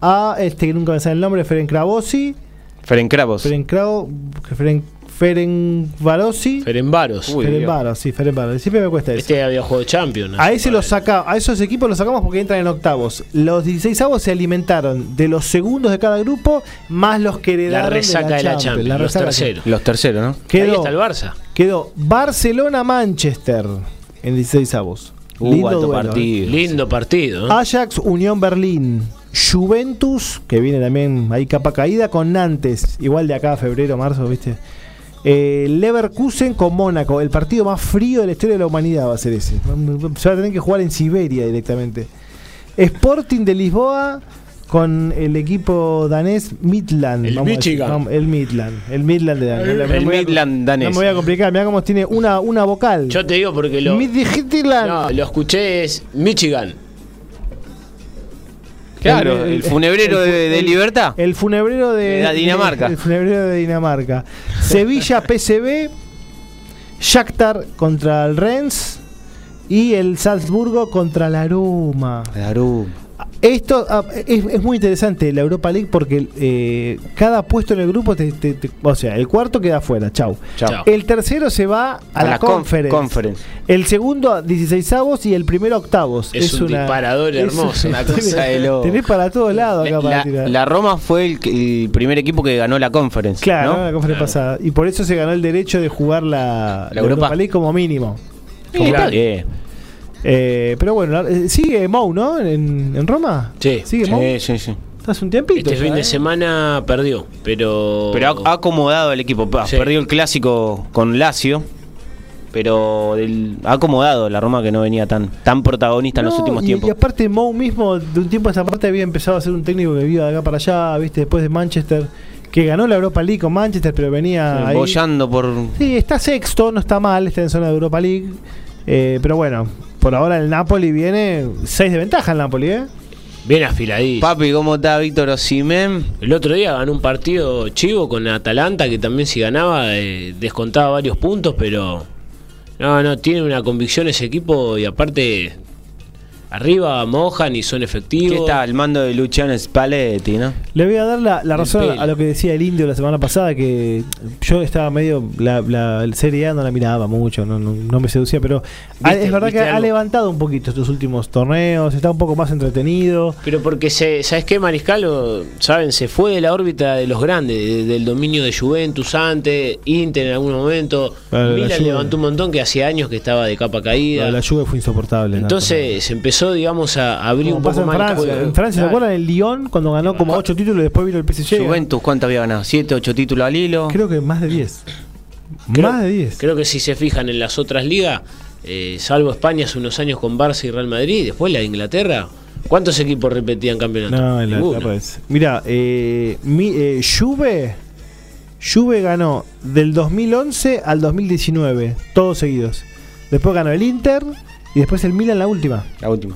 a este que nunca me sale el nombre, Ferencvarosi, Ferencváros. Ferencrao, Feren, Ferencvarosi, Ferenbaros. Uy, Ferencvaros, sí, Ferencvaros. Siempre me cuesta eso. Este había jugado Champions. A ese los saca, a esos equipos los sacamos porque entran en octavos. Los 16 avos se alimentaron de los segundos de cada grupo más los que La heredaron resaca de la Champions, la los resaca de la terceros. Los terceros, ¿no? Ahí Quedó, está el Barça. quedó Barcelona-Manchester en 16 avos. Uh, partido. Lindo partido. ¿eh? ¿no? Ajax, Unión Berlín. Juventus, que viene también ahí capa caída, con Nantes. Igual de acá febrero, marzo, ¿viste? Eh, Leverkusen con Mónaco. El partido más frío de la historia de la humanidad va a ser ese. Se va a tener que jugar en Siberia directamente. Sporting de Lisboa con el equipo danés Midland. El decir. Midland. El Midland de Danés. El No me voy a- Midland danés. No me voy a complicar. Mirá cómo tiene una, una vocal. Yo te digo porque lo, Midland. no, lo escuché es Michigan. Claro, el, funebrero el- de, de Libertad. El funebrero de, De la Dinamarca. El funebrero de Dinamarca. Sevilla PSV, Shakhtar contra el Rennes y el Salzburgo contra la Roma. Claro. Esto ah, es, es muy interesante la Europa League porque eh, cada puesto en el grupo, te, te- te- o sea, el cuarto queda afuera, chau. Chao. Chao. El tercero se va a, la, conf- conference. conference. El segundo a 16 avos y el primero a octavos. Es un disparador hermoso, una cosa de loco. Tenés para todos lados acá para La, tirar. la Roma fue el, primer equipo que ganó la conference. Claro, ¿no? la conferencia pasada. Y por eso se ganó el derecho de jugar la, la Europa. Europa. League como mínimo. Sí. Eh, pero bueno, eh, sigue Mou, ¿no? En, en Roma. Sí. Sigue Mou. Sí, sí, sí. Estás un tiempito. Este ya, fin de ¿eh? semana perdió, pero. Pero ha, ha acomodado el equipo. Sí. Perdió el clásico con Lazio. Pero ha acomodado la Roma que no venía tan, tan protagonista en los últimos y, tiempos. Y aparte Mou mismo, de un tiempo a esta parte, había empezado a ser un técnico que iba de acá para allá, viste, después de Manchester, que ganó la Europa League con Manchester, pero venía ahí. Bollando por. Sí, está sexto, no está mal, está en zona de Europa League. Eh, pero bueno, por ahora el Napoli viene 6 de ventaja el Napoli, ¿eh? Bien afiladísimo. Papi, ¿cómo está Víctor Osimén? El otro día ganó un partido chivo con Atalanta que también si ganaba eh, descontaba varios puntos, pero no, no, tiene una convicción ese equipo y aparte arriba mojan y son ¿Qué efectivos. está al mando de Luciano Spalletti, no? Le voy a dar la, la El razón pelo. a lo que decía el indio la semana pasada, que yo estaba medio, la, la Serie A no la miraba mucho, no, no, no me seducía, pero ha- ¿Viste- es verdad que ha levantado un poquito estos últimos torneos, está un poco más entretenido. Pero porque, se, ¿sabes qué, Mariscalo? Saben, se fue de la órbita de los grandes, de- del dominio de Juventus antes, Inter en algún momento. La Milan levantó un montón que hacía años que estaba de capa caída. la lluvia fue insoportable. ¿no? Entonces se empezó, digamos, a abrir un poco en más el Francia. En Francia, ¿se acuerdan el Lyon cuando ganó como 8 títulos y después vino el PSG? Juventus, ¿cuánto había ganado? ¿Siete, ocho títulos al hilo? Creo que más de 10. Creo- más de 10. Creo que si se fijan en las otras ligas, eh, salvo España hace unos años con Barça y Real Madrid, después la de Inglaterra, ¿cuántos equipos repetían campeonato? No, en la red. Mira, eh, mi, eh, Juve, Juve ganó del 2011 al 2019, todos seguidos. Después ganó el Inter y después el Milan la última. La última.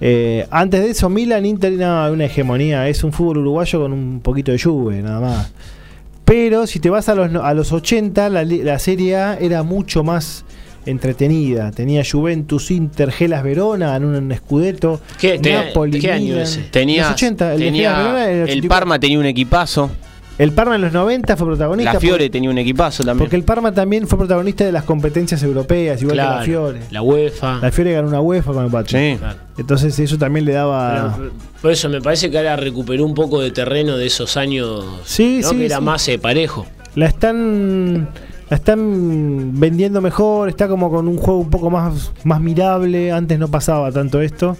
Eh, antes de eso, Milan, Inter, no, una hegemonía. Es un fútbol uruguayo con un poquito de Juve, nada más. Pero si te vas a los, no- a los 80, la, la Serie A era mucho más entretenida. Tenía Juventus, Inter, Gelas Verona, en un Scudetto, ¿Qué- te- Napoli, qué año ese? Tenía, Los 80, el, de tenía- Gelas Verona, el, el 84. Parma tenía un equipazo. El Parma en los 90 fue protagonista. La Fiore por- tenía un equipazo también. porque el Parma también fue protagonista de las competencias europeas, igual que la Fiore. la UEFA. La Fiore ganó una UEFA con el Pacho. Sí. Claro. Entonces eso también le daba... Pero, por eso me parece que ahora recuperó un poco de terreno de esos años Sí, ¿no? sí, que era sí. más eh, parejo. La están la están vendiendo mejor, está como con un juego un poco más, más mirable, antes no pasaba tanto esto.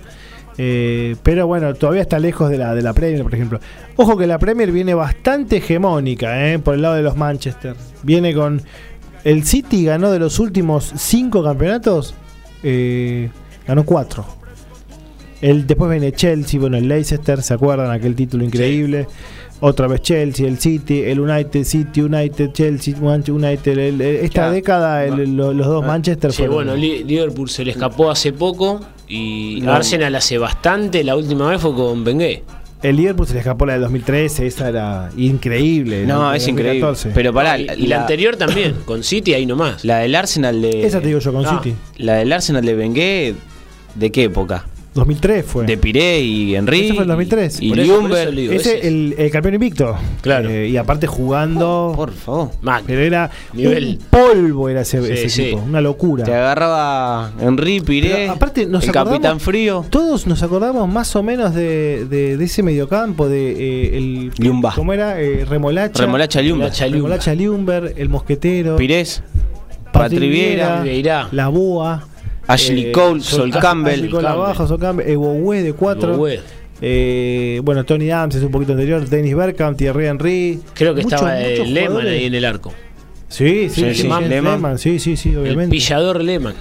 Eh, pero bueno, todavía está lejos de la, de la Premier, por ejemplo. Ojo que la Premier viene bastante hegemónica eh, por el lado de los Manchester. Viene con. El City ganó de los últimos cinco campeonatos, eh, ganó cuatro. El, después viene Chelsea, bueno, el Leicester, ¿se acuerdan? Aquel título increíble. Otra vez Chelsea, el City, el United, City, United, Chelsea, Manchester United. el- el- esta Ya. década los dos Manchester Sí, fueron- bueno, Li- Liverpool se le escapó hace poco y No. Arsenal hace bastante. La última vez fue con Bengué. El Liverpool se le escapó la del 2013, esa era increíble. No, La es increíble. 2014. Pero pará, y, la, y la anterior también, con City ahí nomás. la del Arsenal de. Esa te digo yo con Ah. City. La del Arsenal de Bengué, ¿de qué época? 2003 fue. De Piré y Henry. Ese fue el 2003. Y digo. Ese, ese- el, el campeón invicto. Claro. Eh, y aparte jugando. Por favor. Mal. pero era Nivel. un polvo era ese, Sí, ese sí. equipo, una locura. Te agarraba Henry, Piré. Pero aparte nos el Capitán Frío. Todos nos acordamos más o menos de, de, de ese mediocampo, de eh, el Liumba. ¿Cómo era? Eh, Remolacha. Remolacha Ljungberg. Remolacha Ljungberg. Remolacha Liumber, el mosquetero. Pirés. Patriviera. La Boa. Ashley eh, Cole, Sol- Sol Ashley Campbell. Cole abajo, Sol Campbell. Eboue de 4. Güey. bueno, Tony Adams es un poquito anterior. Dennis Bergkamp, Thierry Henry. Creo que Muchos, estaba muchos eh, Lehmann jugadores. ahí en el arco. Sí, sí, Sí, sí. Lehmann, Sí, sí, sí, El obviamente. pillador Lehmann.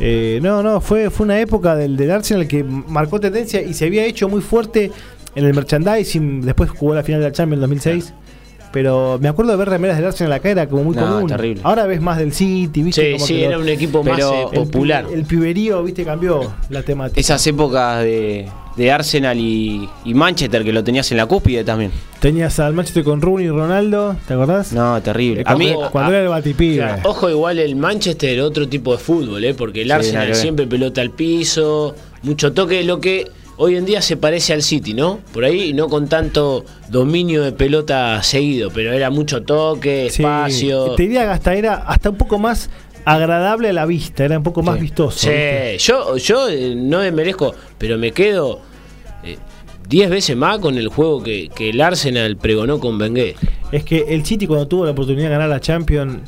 Eh, no, no, fue, fue una época del, del Arsenal que marcó tendencia y se había hecho muy fuerte en el merchandising. Después jugó la final de la Champions en 2006. Pero me acuerdo de ver remeras del Arsenal acá, era como muy No, común. terrible. Ahora ves más del City, ¿viste? Sí, Como sí, que lo- era un equipo más eh, el popular. El, piberío, ¿viste? Cambió la temática. Esas épocas de, de Arsenal y, y Manchester que lo tenías en la cúspide también. Tenías al Manchester con Rooney y Ronaldo, ¿te acordás? No, terrible. A mí, cuando, cuando a- era el batipibe. Claro, ojo, igual el Manchester, otro tipo de fútbol, ¿eh? porque el Arsenal siempre pelota al piso, mucho toque, lo que hoy en día se parece al City, ¿no? Por ahí, no con tanto dominio de pelota seguido, pero era mucho toque, Sí, espacio. Te diría que hasta era hasta un poco más agradable a la vista, era un poco más vistoso. Sí, ¿viste? yo, yo eh, no me merezco, pero me quedo eh, 10 veces más con el juego que, que el Arsenal pregonó con Bengué. Es que el City cuando tuvo la oportunidad de ganar la Champions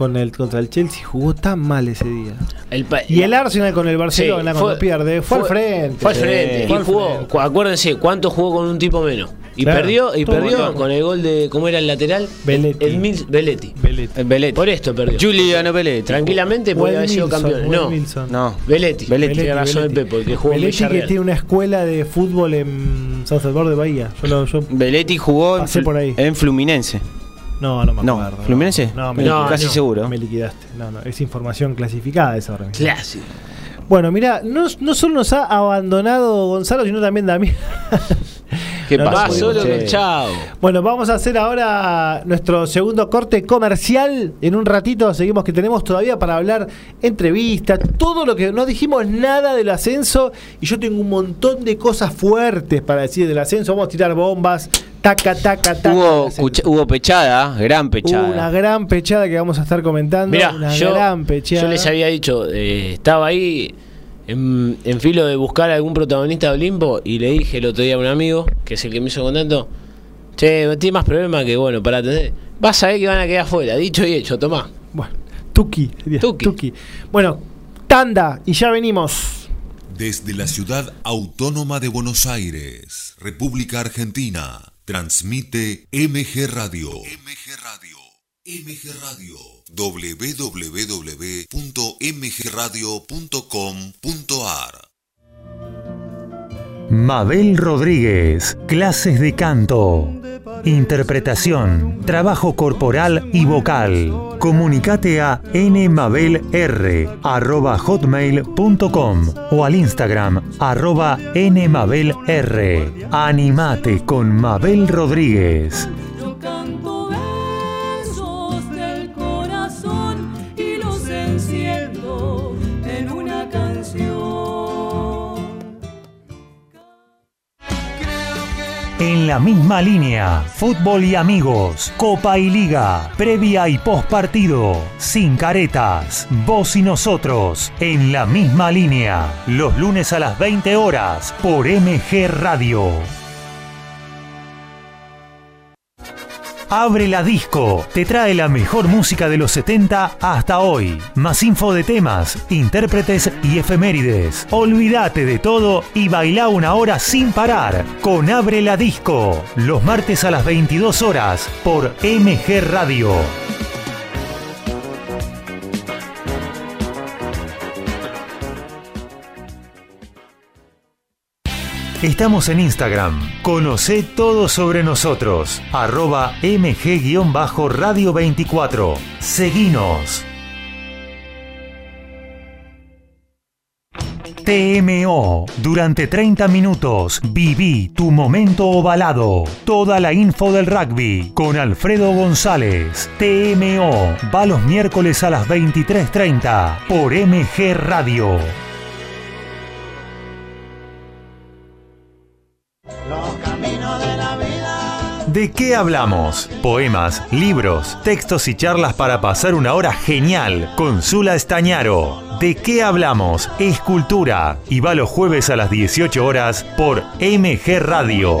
con el contra el Chelsea jugó tan mal ese día. El Y el Arsenal con el Barcelona Sí, cuando pierde fue, al frente. Fue al frente. Fue y jugó, frente. cu- acuérdense, ¿cuánto jugó con un tipo menos? Y Claro, perdió, y perdió montón. con el gol de, ¿cómo era el lateral? Belletti. El, Mils- Belletti. Belletti. el Belletti. Por esto perdió. Juliano Belletti. Tranquilamente podía haber sido campeón. No, Wilson. No. Belletti. Belletti. Tiene razón el. Pepe, porque jugó Belletti que tiene una escuela de fútbol en San Salvador de Bahía. Yo lo- yo- Belletti jugó en, por ahí. en Fluminense. No, no me No, acuerdo. ¿Fluminense? No, me, No, casi no. seguro. me liquidaste. No, no, es información clasificada esa ahora mismo. Clásico. Bueno, mira, no, no solo nos ha abandonado Gonzalo, sino también Damián. ¿Qué No, no pudimos, solo che. chao. Bueno, vamos a hacer ahora nuestro segundo corte comercial. En un ratito seguimos que tenemos todavía para hablar entrevistas, todo lo que no dijimos nada del ascenso y yo tengo un montón de cosas fuertes para decir del ascenso. Vamos a tirar bombas, taca, taca, taca. Hubo, cucha- hubo pechada, gran pechada. Hubo una gran pechada que vamos a estar comentando. Mira, una yo, gran pechada. yo les había dicho, eh, estaba ahí en, en filo de buscar algún protagonista de Olimpo y le dije el otro día a un amigo, que es el que me hizo contacto, che, tiene más problemas que, bueno, para atender. Vas a ver que van a quedar afuera, dicho y hecho, tomá. Bueno, Tuki. Tuki. Tuki. Bueno, tanda y ya venimos. Desde la ciudad autónoma de Buenos Aires, República Argentina, transmite MG Radio. MG Radio. MG Radio. www.mgradio.com.ar Mabel Rodríguez, clases de canto, interpretación, trabajo corporal y vocal. Comunicate a nmabelr@hotmail.com o al Instagram arroba nmabelr. Animate con Mabel Rodríguez. En la misma línea, fútbol y amigos, Copa y Liga, previa y post partido, sin caretas, vos y nosotros, en la misma línea, los lunes a las 20 horas por MG Radio. Abre la Disco. Te trae la mejor música de los 70 hasta hoy. Más info de temas, intérpretes y efemérides. Olvídate de todo y baila una hora sin parar con Abre la Disco. Los martes a las 22 horas por MG Radio. Estamos en Instagram. Conoce todo sobre nosotros. Arroba mg-radio 24. Seguinos. TMO. Durante 30 minutos viví tu momento ovalado. Toda la info del rugby con Alfredo González. TMO. Va los miércoles a las 23.30 por MG Radio. ¿De qué hablamos? Poemas, libros, textos y charlas para pasar una hora genial con Zula Estañaro. ¿De qué hablamos? Escultura. Y va los jueves a las 18 horas por MG Radio.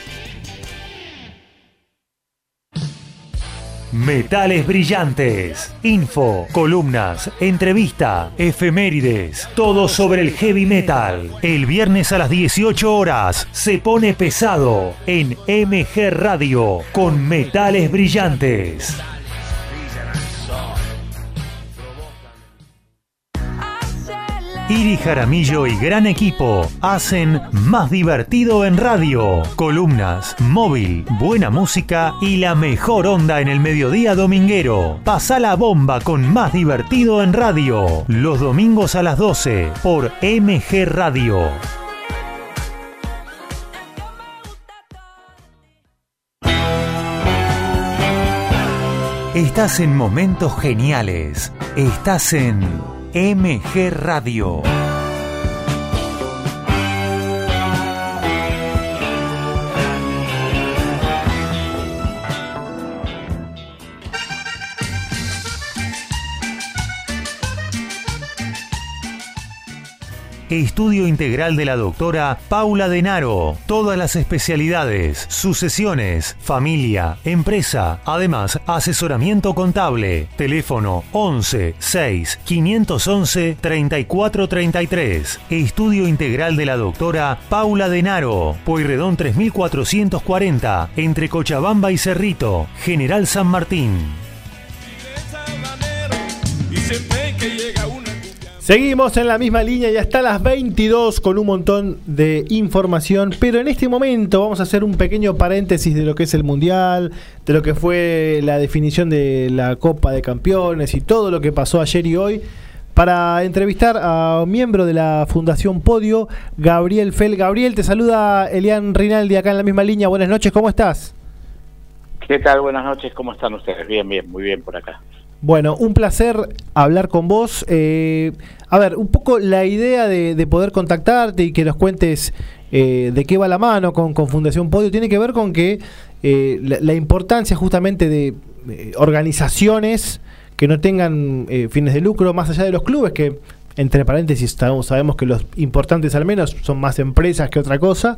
Metales brillantes. Info, columnas, entrevista, efemérides. Todo sobre el heavy metal. El viernes a las 18 horas se pone pesado en MG Radio con Metales brillantes. Iri Jaramillo y gran equipo hacen más divertido en radio. Columnas, móvil, buena música y la mejor onda en el mediodía dominguero. Pasa la bomba con más divertido en radio. Los domingos a las 12 por MG Radio. Estás en momentos geniales. Estás en MG Radio. Estudio integral de la doctora Paula Denaro. Todas las especialidades, sucesiones, familia, empresa. Además, asesoramiento contable. Teléfono 11 6 511 3433. Estudio integral de la doctora Paula Denaro. Pueyrredón 3440. Entre Cochabamba y Cerrito. General San Martín. Seguimos en la misma línea y hasta las 22 con un montón de información, pero en este momento vamos a hacer un pequeño paréntesis de lo que es el Mundial, de lo que fue la definición de la Copa de Campeones y todo lo que pasó ayer y hoy, para entrevistar a un miembro de la Fundación Podio, Gabriel Fel. Gabriel, te saluda Elian Rinaldi acá en la misma línea. Buenas noches, ¿cómo estás? ¿Qué tal? Buenas noches, ¿cómo están ustedes? Bien, bien, muy bien por acá. Bueno, un placer hablar con vos. Eh, a ver, un poco la idea de, de poder contactarte y que nos cuentes eh, de qué va la mano con, con Fundación Podio tiene que ver con que eh, la, importancia justamente de eh, organizaciones que no tengan eh, fines de lucro más allá de los clubes, que entre paréntesis sabemos, que los importantes al menos son más empresas que otra cosa.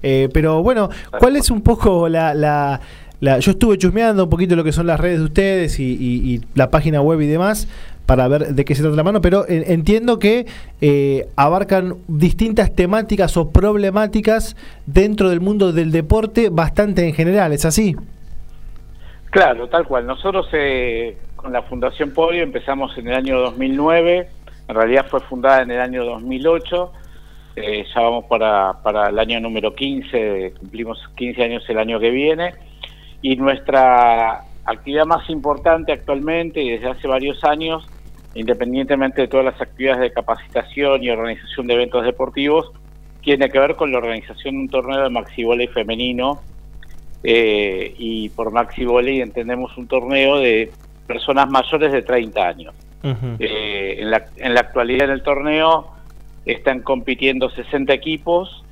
Pero bueno, ¿cuál es un poco la, la- Yo estuve chusmeando un poquito lo que son las redes de ustedes y, la página web y demás para ver de qué se trata la mano, pero entiendo que eh, abarcan distintas temáticas o problemáticas dentro del mundo del deporte bastante en general, ¿es así? Claro, tal cual. Nosotros eh, con la Fundación Podio empezamos en el año 2009, en realidad fue fundada en el año 2008, eh, ya vamos para, para el año número 15, cumplimos 15 años el año que viene, y nuestra actividad más importante actualmente y desde hace varios años, independientemente de todas las actividades de capacitación y organización de eventos deportivos, tiene que ver con la organización de un torneo de maxi volley femenino. eh, y por maxi volley entendemos un torneo de personas mayores de 30 años. Eh, en, la, en la actualidad en el torneo están compitiendo 60 equipos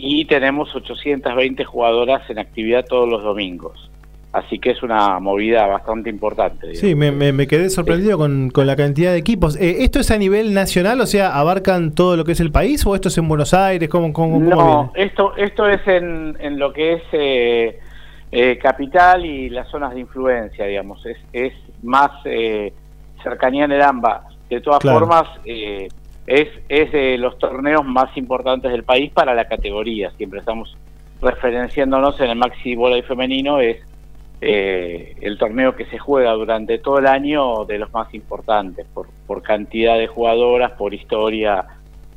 y tenemos 820 jugadoras en actividad todos los domingos. Así que es una movida bastante importante. digamos. Sí, me, me- me quedé sorprendido con, con la cantidad de equipos. Eh, ¿Esto es a nivel nacional? O sea, ¿abarcan todo lo que es el país o esto es en Buenos Aires? ¿Cómo, cómo, cómo No, viene? esto, esto es en, en lo que es eh, eh, capital y las zonas de influencia, digamos. Es, es más eh, cercanía en el AMBA. De todas Claro. formas, eh, es, es de los torneos más importantes del país para la categoría. Siempre estamos referenciándonos en el Maxi Volley Femenino, es eh, el torneo que se juega durante todo el año de los más importantes, por, por cantidad de jugadoras, por historia,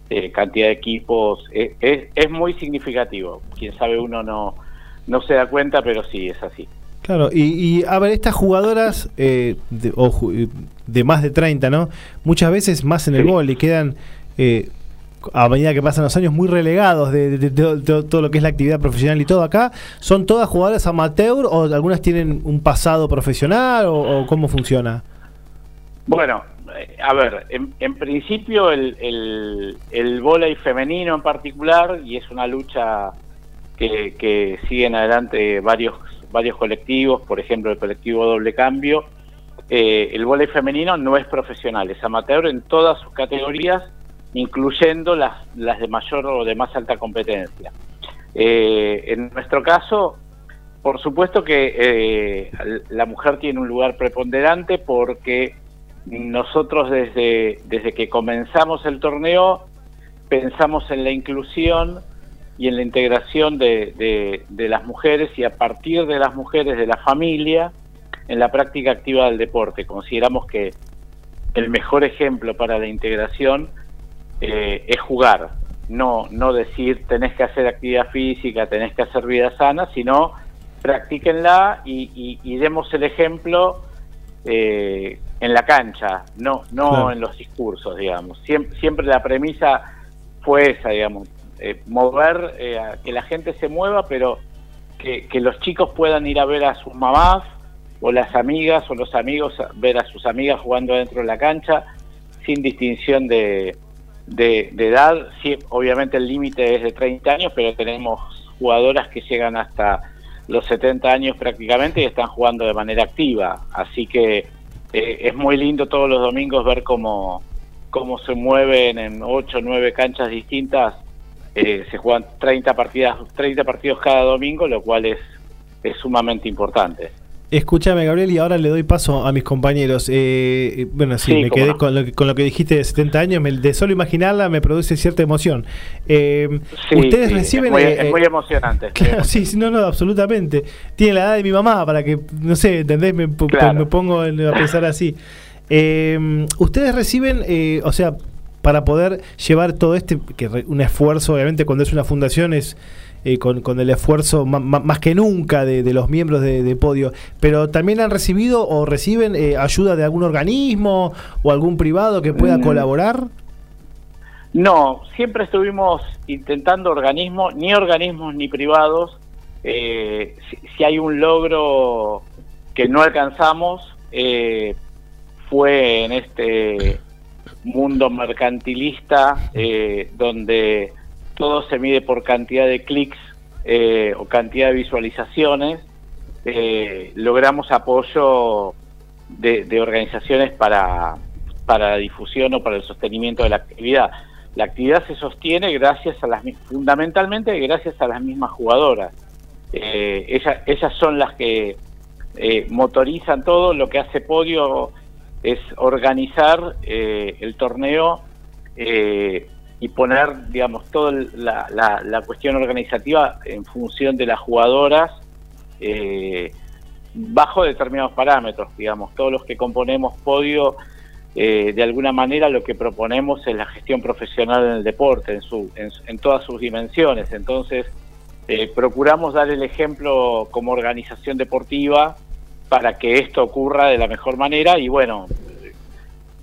eh, cantidad de equipos, eh, es, es muy significativo. Quien sabe uno no, no se da cuenta, pero sí, es así. Claro, y, y, a ver, estas jugadoras eh, de, o ju- de más de 30, ¿no? Muchas veces más en el Sí. y quedan, eh, a medida que pasan los años, muy relegados de, de- de todo- lo que es la actividad profesional y todo acá. ¿Son todas jugadoras amateur o algunas tienen un pasado profesional o, o cómo funciona? Bueno, eh, a ver, en, en principio el, el, el vóley femenino en particular, y es una lucha que, que siguen adelante varios, varios colectivos, por ejemplo el colectivo Doble Cambio, eh, el vóley femenino no es profesional, es amateur en todas sus categorías, incluyendo las, las de mayor o de más alta competencia. Eh, en nuestro caso, por supuesto que eh, la mujer tiene un lugar preponderante porque nosotros desde, desde que comenzamos el torneo pensamos en la inclusión y en la integración de, de- de las mujeres y a partir de las mujeres de la familia en la práctica activa del deporte. Consideramos que el mejor ejemplo para la integración eh, es jugar, no, no decir tenés que hacer actividad física, tenés que hacer vida sana, sino practíquenla y, y- y demos el ejemplo eh, en la cancha, no, no Claro. en los discursos, digamos. Siempre, siempre la premisa fue esa, digamos, eh, mover, eh, que la gente se mueva, pero que, los chicos puedan ir a ver a sus mamás o las amigas o los amigos ver a sus amigas jugando dentro de la cancha sin distinción de, de, de edad. Sí, obviamente el límite es de 30 años, pero tenemos jugadoras que llegan hasta los 70 años prácticamente y están jugando de manera activa. Así que eh, es muy lindo todos los domingos ver cómo, cómo se mueven en 8 o 9 canchas distintas. Eh, se juegan 30 partidas, 30 partidos cada domingo, lo cual es, es sumamente importante. Escúchame, Gabriel, y ahora le doy paso a mis compañeros. Eh, eh, bueno, sí, Sí, me quedé no. con, lo que, con lo que dijiste de 70 años. me- de solo imaginarla me produce cierta emoción. Eh, Sí, Ustedes sí, reciben. Es muy, eh, es muy emocionante. Claro, sí, sí, no, no, absolutamente. Tiene la edad de mi mamá para que, no sé, ¿entendés? Me, Claro. me pongo a pensar así. Ustedes reciben, o sea, para poder llevar todo este, que un esfuerzo, obviamente cuando es una fundación es eh, con, con el esfuerzo ma- ma- más que nunca de, de los miembros de, de Podio, pero también han recibido o reciben eh, ayuda de algún organismo o algún privado que pueda Mm. colaborar. No, siempre estuvimos intentando organismos, ni organismos ni privados. Eh, si, si hay un logro que no alcanzamos, eh, fue en este mundo mercantilista eh, donde todo se mide por cantidad de clics eh, o cantidad de visualizaciones. Eh, logramos apoyo de, organizaciones para, para la difusión o para el sostenimiento de la actividad. La actividad se sostiene gracias a las fundamentalmente gracias a las mismas jugadoras. Ellas, ellas son las que motorizan todo. Lo que hace Podio es organizar eh, el torneo eh, y poner, digamos, toda la, la- la cuestión organizativa en función de las jugadoras eh, bajo determinados parámetros, digamos. Todos los que componemos Podio, eh, de alguna manera lo que proponemos es la gestión profesional en el deporte, en, su, en, en todas sus dimensiones. Entonces, eh, procuramos dar el ejemplo como organización deportiva para que esto ocurra de la mejor manera y bueno,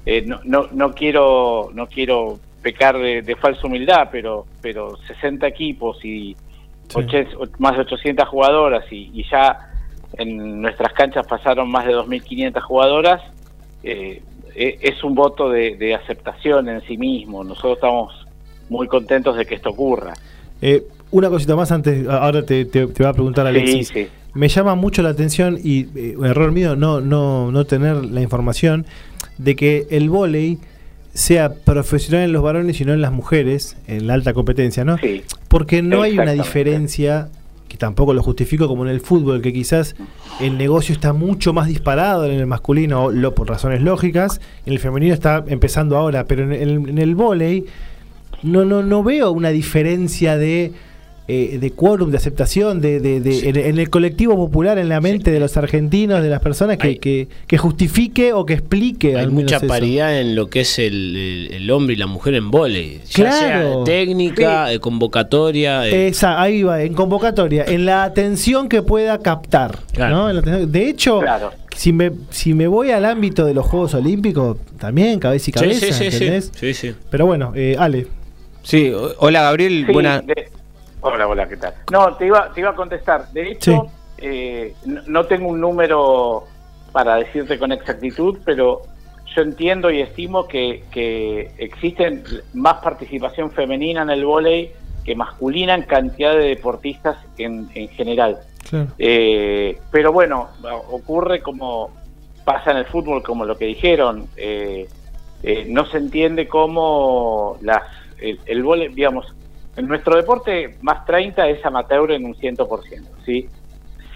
eh, no, no, no quiero no quiero pecar de, de falsa humildad, pero pero 60 equipos y Sí. más de 800 jugadoras y, y ya en nuestras canchas pasaron más de 2.500 jugadoras, eh, e- es un voto de, de aceptación en sí mismo. Nosotros estamos muy contentos de que esto ocurra. Eh, una cosita más antes, ahora te, te, te voy a preguntar Alexis. Sí, sí. Me llama mucho la atención y eh, un error mío no, no, no tener la información de que el vóley sea profesional en los varones y no en las mujeres, en la alta competencia, ¿no? Sí. Porque no hay una diferencia, que tampoco lo justifico como en el fútbol, que quizás el negocio está mucho más disparado en el masculino, lo, por razones lógicas, en el femenino está empezando ahora, pero en el, en el vóley no, no, no veo una diferencia de, eh, de quórum, de aceptación, de, de- de- en, en el colectivo popular, en la mente de los argentinos, de las personas, que, Hay- que, que justifique o que explique. Hay mucha eso. paridad en lo que es el, el- el hombre y la mujer en vóley. Ya Claro. sea de técnica, de convocatoria. de- Esa, ahí va, en convocatoria, en la atención que pueda captar. Claro. ¿no? De hecho, Claro. si, me, si me voy al ámbito de los Juegos Olímpicos, también cabeza y Sí, cabeza, sí, sí, sí, ¿entendés? sí, sí. Pero bueno, eh, Ale, Sí, hola Gabriel, Sí, buena. de- Hola, hola, ¿qué tal? No, te iba, te iba a contestar. De hecho, eh, no, no tengo un número para decirte con exactitud, pero yo entiendo y estimo que, que existen más participación femenina en el vóley que masculina en cantidad de deportistas en, en general. Eh, pero bueno, ocurre como pasa en el fútbol, como lo que dijeron. eh, eh, no se entiende cómo las, el, el vóley, digamos, en nuestro deporte más 30 es amateur en un 100%, ¿sí?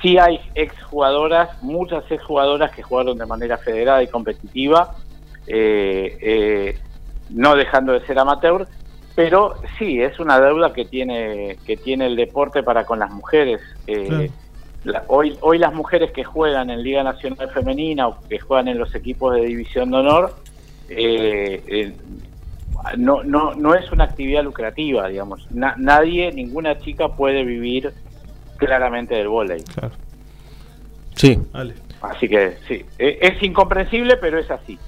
Sí hay exjugadoras, muchas exjugadoras que jugaron de manera federada y competitiva, eh, eh, no dejando de ser amateur, pero sí, es una deuda que tiene, que tiene el deporte para con las mujeres. eh, la- hoy, hoy las mujeres que juegan en Liga Nacional Femenina o que juegan en los equipos de División de Honor, eh, eh, no, no, no es una actividad lucrativa, digamos. Na- nadie, ninguna chica puede vivir claramente del vóley. claro. Sí. Así que sí, e- es incomprensible, pero es así.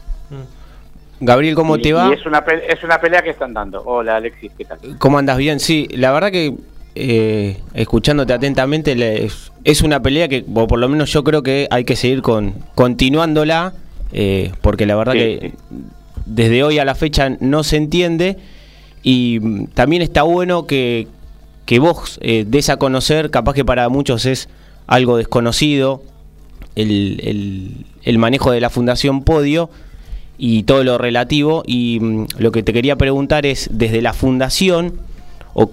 Gabriel, ¿cómo Y- te va? Y es una, pe- es una pelea que están dando. Hola, Alexis, ¿qué tal? ¿Cómo andas bien? Sí, la verdad que eh, escuchándote atentamente le- es, es una pelea que, o por lo menos yo creo que hay que seguir con continuándola, eh, porque la verdad Sí, que sí. Desde hoy a la fecha no se entiende y mm, también está bueno que, que vos eh, des a conocer, capaz que para muchos es algo desconocido, el, el- manejo de la Fundación Podio y todo lo relativo. Y mm, lo que te quería preguntar es, desde la fundación, o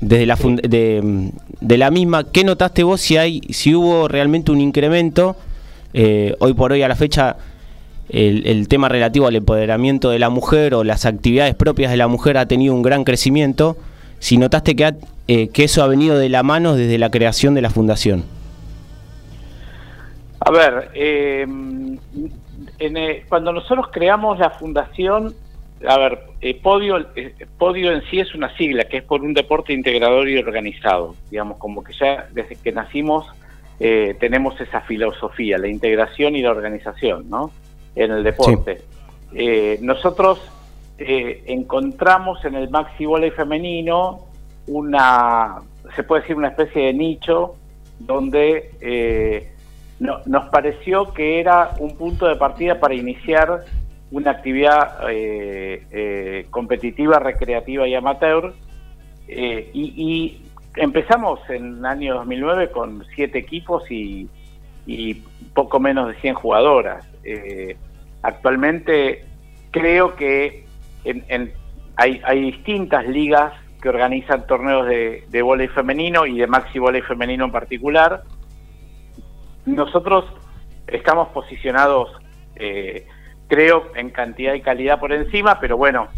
desde la fund- de, mm, de la misma, ¿qué notaste vos si hay, si hubo realmente un incremento? eh, hoy por hoy a la fecha, el, el tema relativo al empoderamiento de la mujer o las actividades propias de la mujer ha tenido un gran crecimiento. Si notaste que, ha- eh, que eso ha venido de la mano desde la creación de la fundación. A ver, eh, en, eh, cuando nosotros creamos la fundación, a ver, eh, Podio, eh, Podio en sí es una sigla que es por un deporte integrador y organizado, digamos, como que ya desde que nacimos eh, tenemos esa filosofía, la integración y la organización, ¿no? En el deporte. Eh, nosotros eh, encontramos en el maxi volley femenino una, se puede decir, una especie de nicho donde eh, no- nos pareció que era un punto de partida para iniciar una actividad eh, competitiva, recreativa y amateur. Y, empezamos en el año 2009 con siete equipos y, poco menos de 100 jugadoras. Actualmente creo que en- en- hay, hay distintas ligas que organizan torneos de, de vóley femenino y de maxi vóley femenino en particular. Nosotros estamos posicionados, eh, creo, en cantidad y calidad por encima, pero bueno,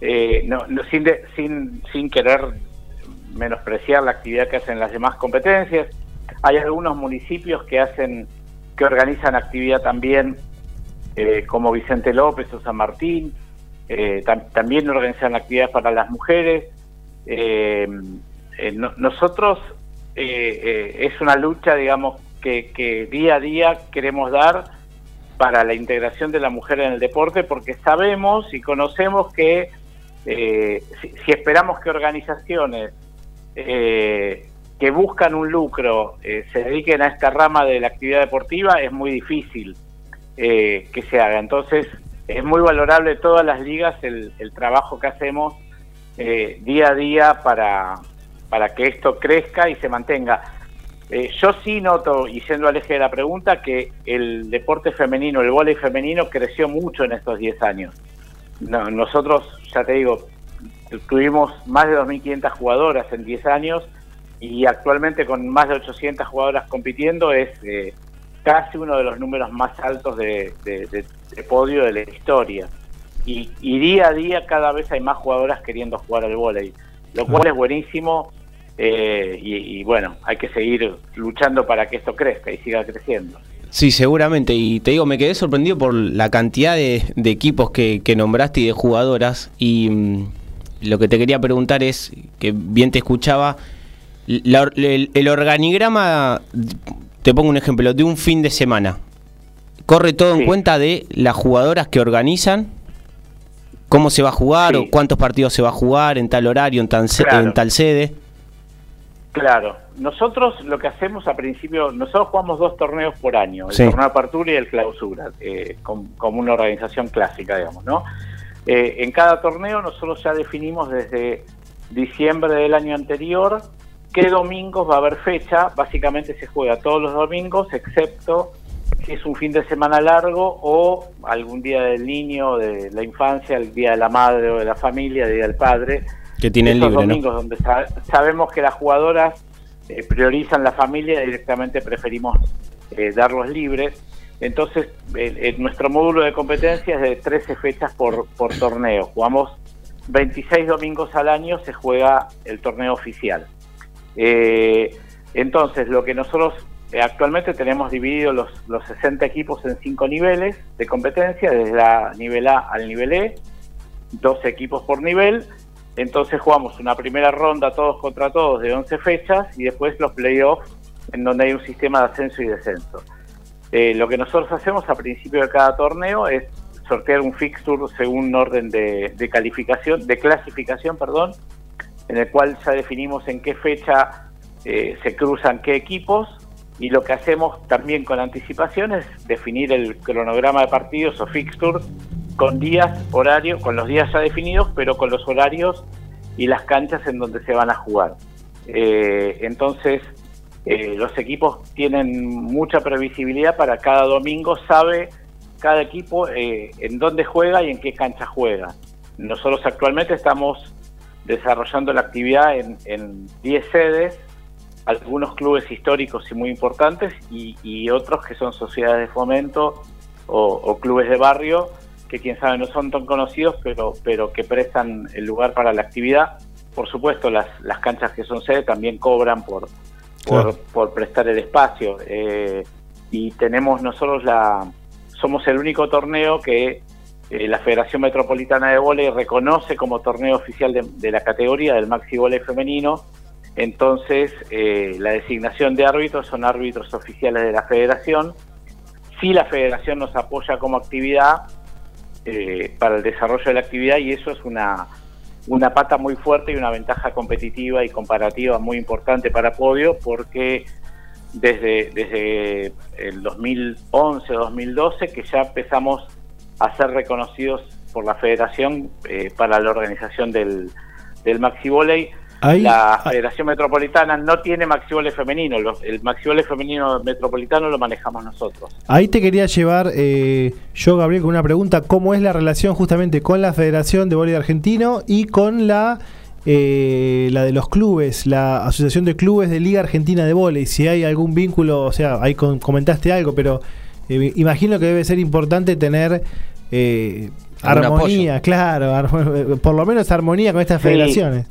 eh, no, no- sin, de- sin, sin querer menospreciar la actividad que hacen las demás competencias. Hay algunos municipios que hacen, que organizan actividad también, eh, como Vicente López o San Martín, eh, tam- también organizan actividades para las mujeres. Eh, no- nosotros es una lucha, digamos, que, día a día queremos dar para la integración de la mujer en el deporte, porque sabemos y conocemos que si, esperamos que organizaciones que buscan un lucro se dediquen a esta rama de la actividad deportiva, es muy difícil eh, que se haga. Entonces, es muy valorable todas las ligas el, el trabajo que hacemos eh, día a día para, para que esto crezca y se mantenga. Eh, yo sí noto, y siendo al eje de la pregunta, que el deporte femenino, el vóley femenino, creció mucho en estos 10 años. No, nosotros, ya te digo, tuvimos más de 2.500 jugadoras en 10 años y actualmente con más de 800 jugadoras compitiendo es eh, casi uno de los números más altos de, de- de- de podio de la historia. Y, y día a día cada vez hay más jugadoras queriendo jugar al vóley, lo cual es buenísimo eh, y, y bueno, hay que seguir luchando para que esto crezca y siga creciendo. Sí, seguramente. Y te digo, me quedé sorprendido por la cantidad de, de equipos que, que nombraste y de jugadoras. Y mm, lo que te quería preguntar es, que bien te escuchaba, la- el, el organigrama, te pongo un ejemplo, de un fin de semana. ¿Corre todo en cuenta de las jugadoras que organizan? ¿Cómo se va a jugar Sí. o cuántos partidos se va a jugar en tal horario, en tal, se- Claro. en tal sede? Claro, nosotros lo que hacemos a principio, nosotros jugamos dos torneos por año, el Sí. torneo de apertura y el clausura, eh, com- como una organización clásica, digamos, ¿no? Eh, en cada torneo nosotros ya definimos desde diciembre del año anterior qué domingos va a haber fecha, básicamente se juega todos los domingos, excepto si es un fin de semana largo o algún día del niño, de la infancia, el día de la madre o de la familia, el día del padre, Que tienen esos libre, ¿no? domingos donde sa- sabemos que las jugadoras eh, priorizan la familia directamente preferimos eh, darlos libres. Entonces, el- nuestro módulo de competencia es de 13 fechas por, por torneo. Jugamos 26 domingos al año, se juega el torneo oficial. Eh, entonces, lo que nosotros eh, actualmente tenemos dividido los, los 60 equipos en 5 niveles de competencia, desde la nivel A al nivel E, 12 equipos por nivel. Entonces jugamos una primera ronda todos contra todos de 11 fechas y después los playoffs en donde hay un sistema de ascenso y descenso. Eh, lo que nosotros hacemos a principio de cada torneo es sortear un fixture según un orden de, de calificación, de clasificación, perdón, en el cual ya definimos en qué fecha eh, se cruzan qué equipos y lo que hacemos también con anticipación es definir el cronograma de partidos o fixture con días, horario, con los días ya definidos, pero con los horarios y las canchas en donde se van a jugar. Eh, entonces, eh, los equipos tienen mucha previsibilidad para cada domingo, sabe cada equipo eh, en dónde juega y en qué cancha juega. Nosotros actualmente estamos desarrollando la actividad en, en 10 sedes, algunos clubes históricos y muy importantes y, y otros que son sociedades de fomento o, o clubes de barrio que quién sabe no son tan conocidos pero pero que prestan el lugar para la actividad. Por supuesto las, las canchas que son sede también cobran por por prestar el espacio. Eh, y tenemos nosotros la somos el único torneo que eh, la Federación Metropolitana de Voley reconoce como torneo oficial de, la categoría del Maxi Voley femenino entonces, eh, la designación de árbitros son árbitros oficiales de la federación. Si la federación nos apoya como actividad eh, para el desarrollo de la actividad y eso es una, una pata muy fuerte y una ventaja competitiva y comparativa muy importante para Podio porque desde, desde el 2011-2012 que ya empezamos a ser reconocidos por la federación eh, para la organización del, del Maxi. Ahí- la ah- Federación Metropolitana no tiene Maxi Volley femenino, los- el Maxi Volley femenino metropolitano lo manejamos nosotros. Ahí te quería llevar eh, yo, Gabriel, con una pregunta. ¿Cómo es la relación justamente con la Federación de Voleibol Argentino y con la, eh, la de los clubes, la Asociación de Clubes de Liga Argentina de Voleibol? Si hay algún vínculo, o sea, ahí comentaste algo, pero eh, imagino que debe ser importante tener eh, armonía, apoyo. claro, ar- por lo menos armonía con estas Sí. federaciones.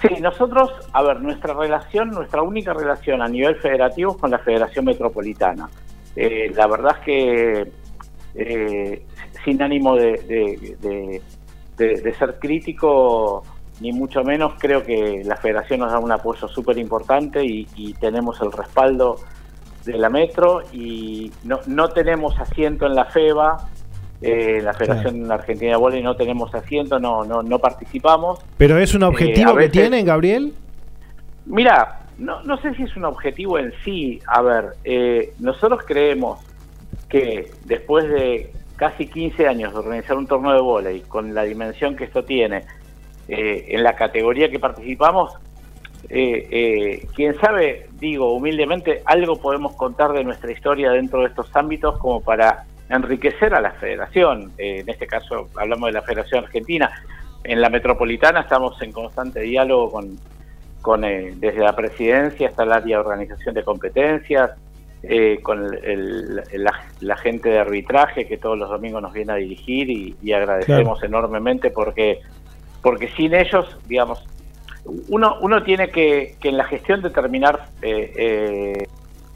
Sí, nosotros, a ver, nuestra relación, nuestra única relación a nivel federativo es con la Federación Metropolitana. Eh, la verdad es que, eh, sin ánimo de, de- de- de- de ser crítico, ni mucho menos, creo que la Federación nos da un apoyo súper importante y, y tenemos el respaldo de la Metro y no, no tenemos asiento en la FEBA, eh, la Federación Argentina de Voleibol, no tenemos asiento, no, no, no participamos. ¿Pero es un objetivo Eh, a que tienen, Gabriel? Mira, no, no sé si es un objetivo en sí. A ver, eh, nosotros creemos que después de casi 15 años de organizar un torneo de vóley, con la dimensión que esto tiene, eh, en la categoría que participamos, eh, eh, quién sabe, digo humildemente, algo podemos contar de nuestra historia dentro de estos ámbitos como para enriquecer a la federación. Eh, en este caso hablamos de la Federación Argentina. En la metropolitana estamos en constante diálogo con, con eh, desde la presidencia hasta el área de organización de competencias, eh, con el- el- la, la gente de arbitraje que todos los domingos nos viene a dirigir y, y agradecemos enormemente porque porque sin ellos, digamos, uno, uno tiene que, que en la gestión determinar eh, eh,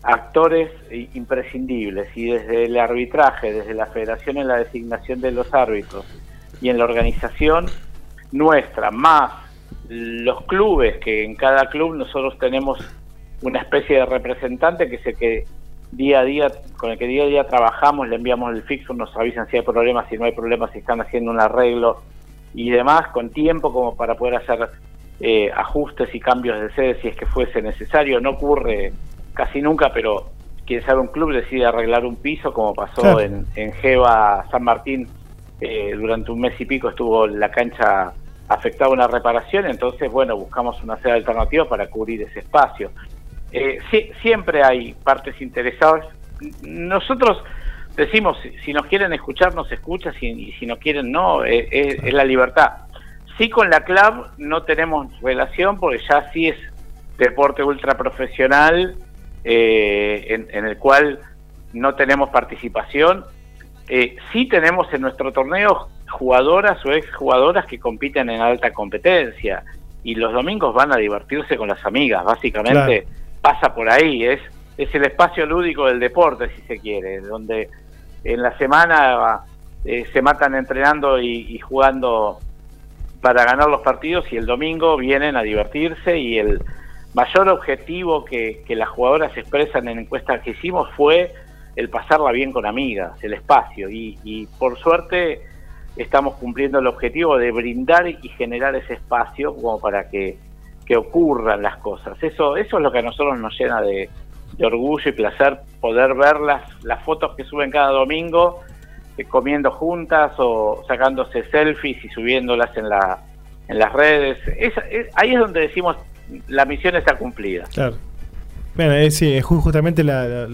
actores imprescindibles y desde el arbitraje, desde la federación en la designación de los árbitros y en la organización nuestra, más los clubes, que en cada club nosotros tenemos una especie de representante que es el que día a día, con el que día a día trabajamos, le enviamos el fixo, nos avisan si hay problemas, si no hay problemas, si están haciendo un arreglo y demás, con tiempo como para poder hacer eh, ajustes y cambios de sede si es que fuese necesario. No ocurre casi nunca, pero quién sabe un club decide arreglar un piso, como pasó Claro. en, en Geva San Martín, eh, durante un mes y pico estuvo la cancha afectada a una reparación, entonces bueno, buscamos una sede alternativa para cubrir ese espacio. Eh, siempre hay partes interesadas. Nosotros decimos, si, si nos quieren escuchar, nos escucha, si, y si no quieren, no, eh, es, es la libertad. Sí con la club no tenemos relación porque ya sí es deporte ultra profesional eh, en, en el cual no tenemos participación. Eh, sí tenemos en nuestro torneo jugadoras o exjugadoras que compiten en alta competencia y los domingos van a divertirse con las amigas, básicamente pasa por ahí, es, es el espacio lúdico del deporte, si se quiere, donde en la semana eh, se matan entrenando y, y jugando para ganar los partidos y el domingo vienen a divertirse y el mayor objetivo que, las jugadoras expresan en encuestas que hicimos fue el pasarla bien con amigas, el espacio y, y por suerte estamos cumpliendo el objetivo de brindar y generar ese espacio como para que, que ocurran las cosas. Eso, eso es lo que a nosotros nos llena de, de orgullo y placer poder ver las, las fotos que suben cada domingo comiendo juntas o sacándose selfies y subiéndolas en la en las redes. Es- es- ahí es donde decimos la misión está cumplida. Claro. Bueno, eh, sí, es ju- justamente la, la-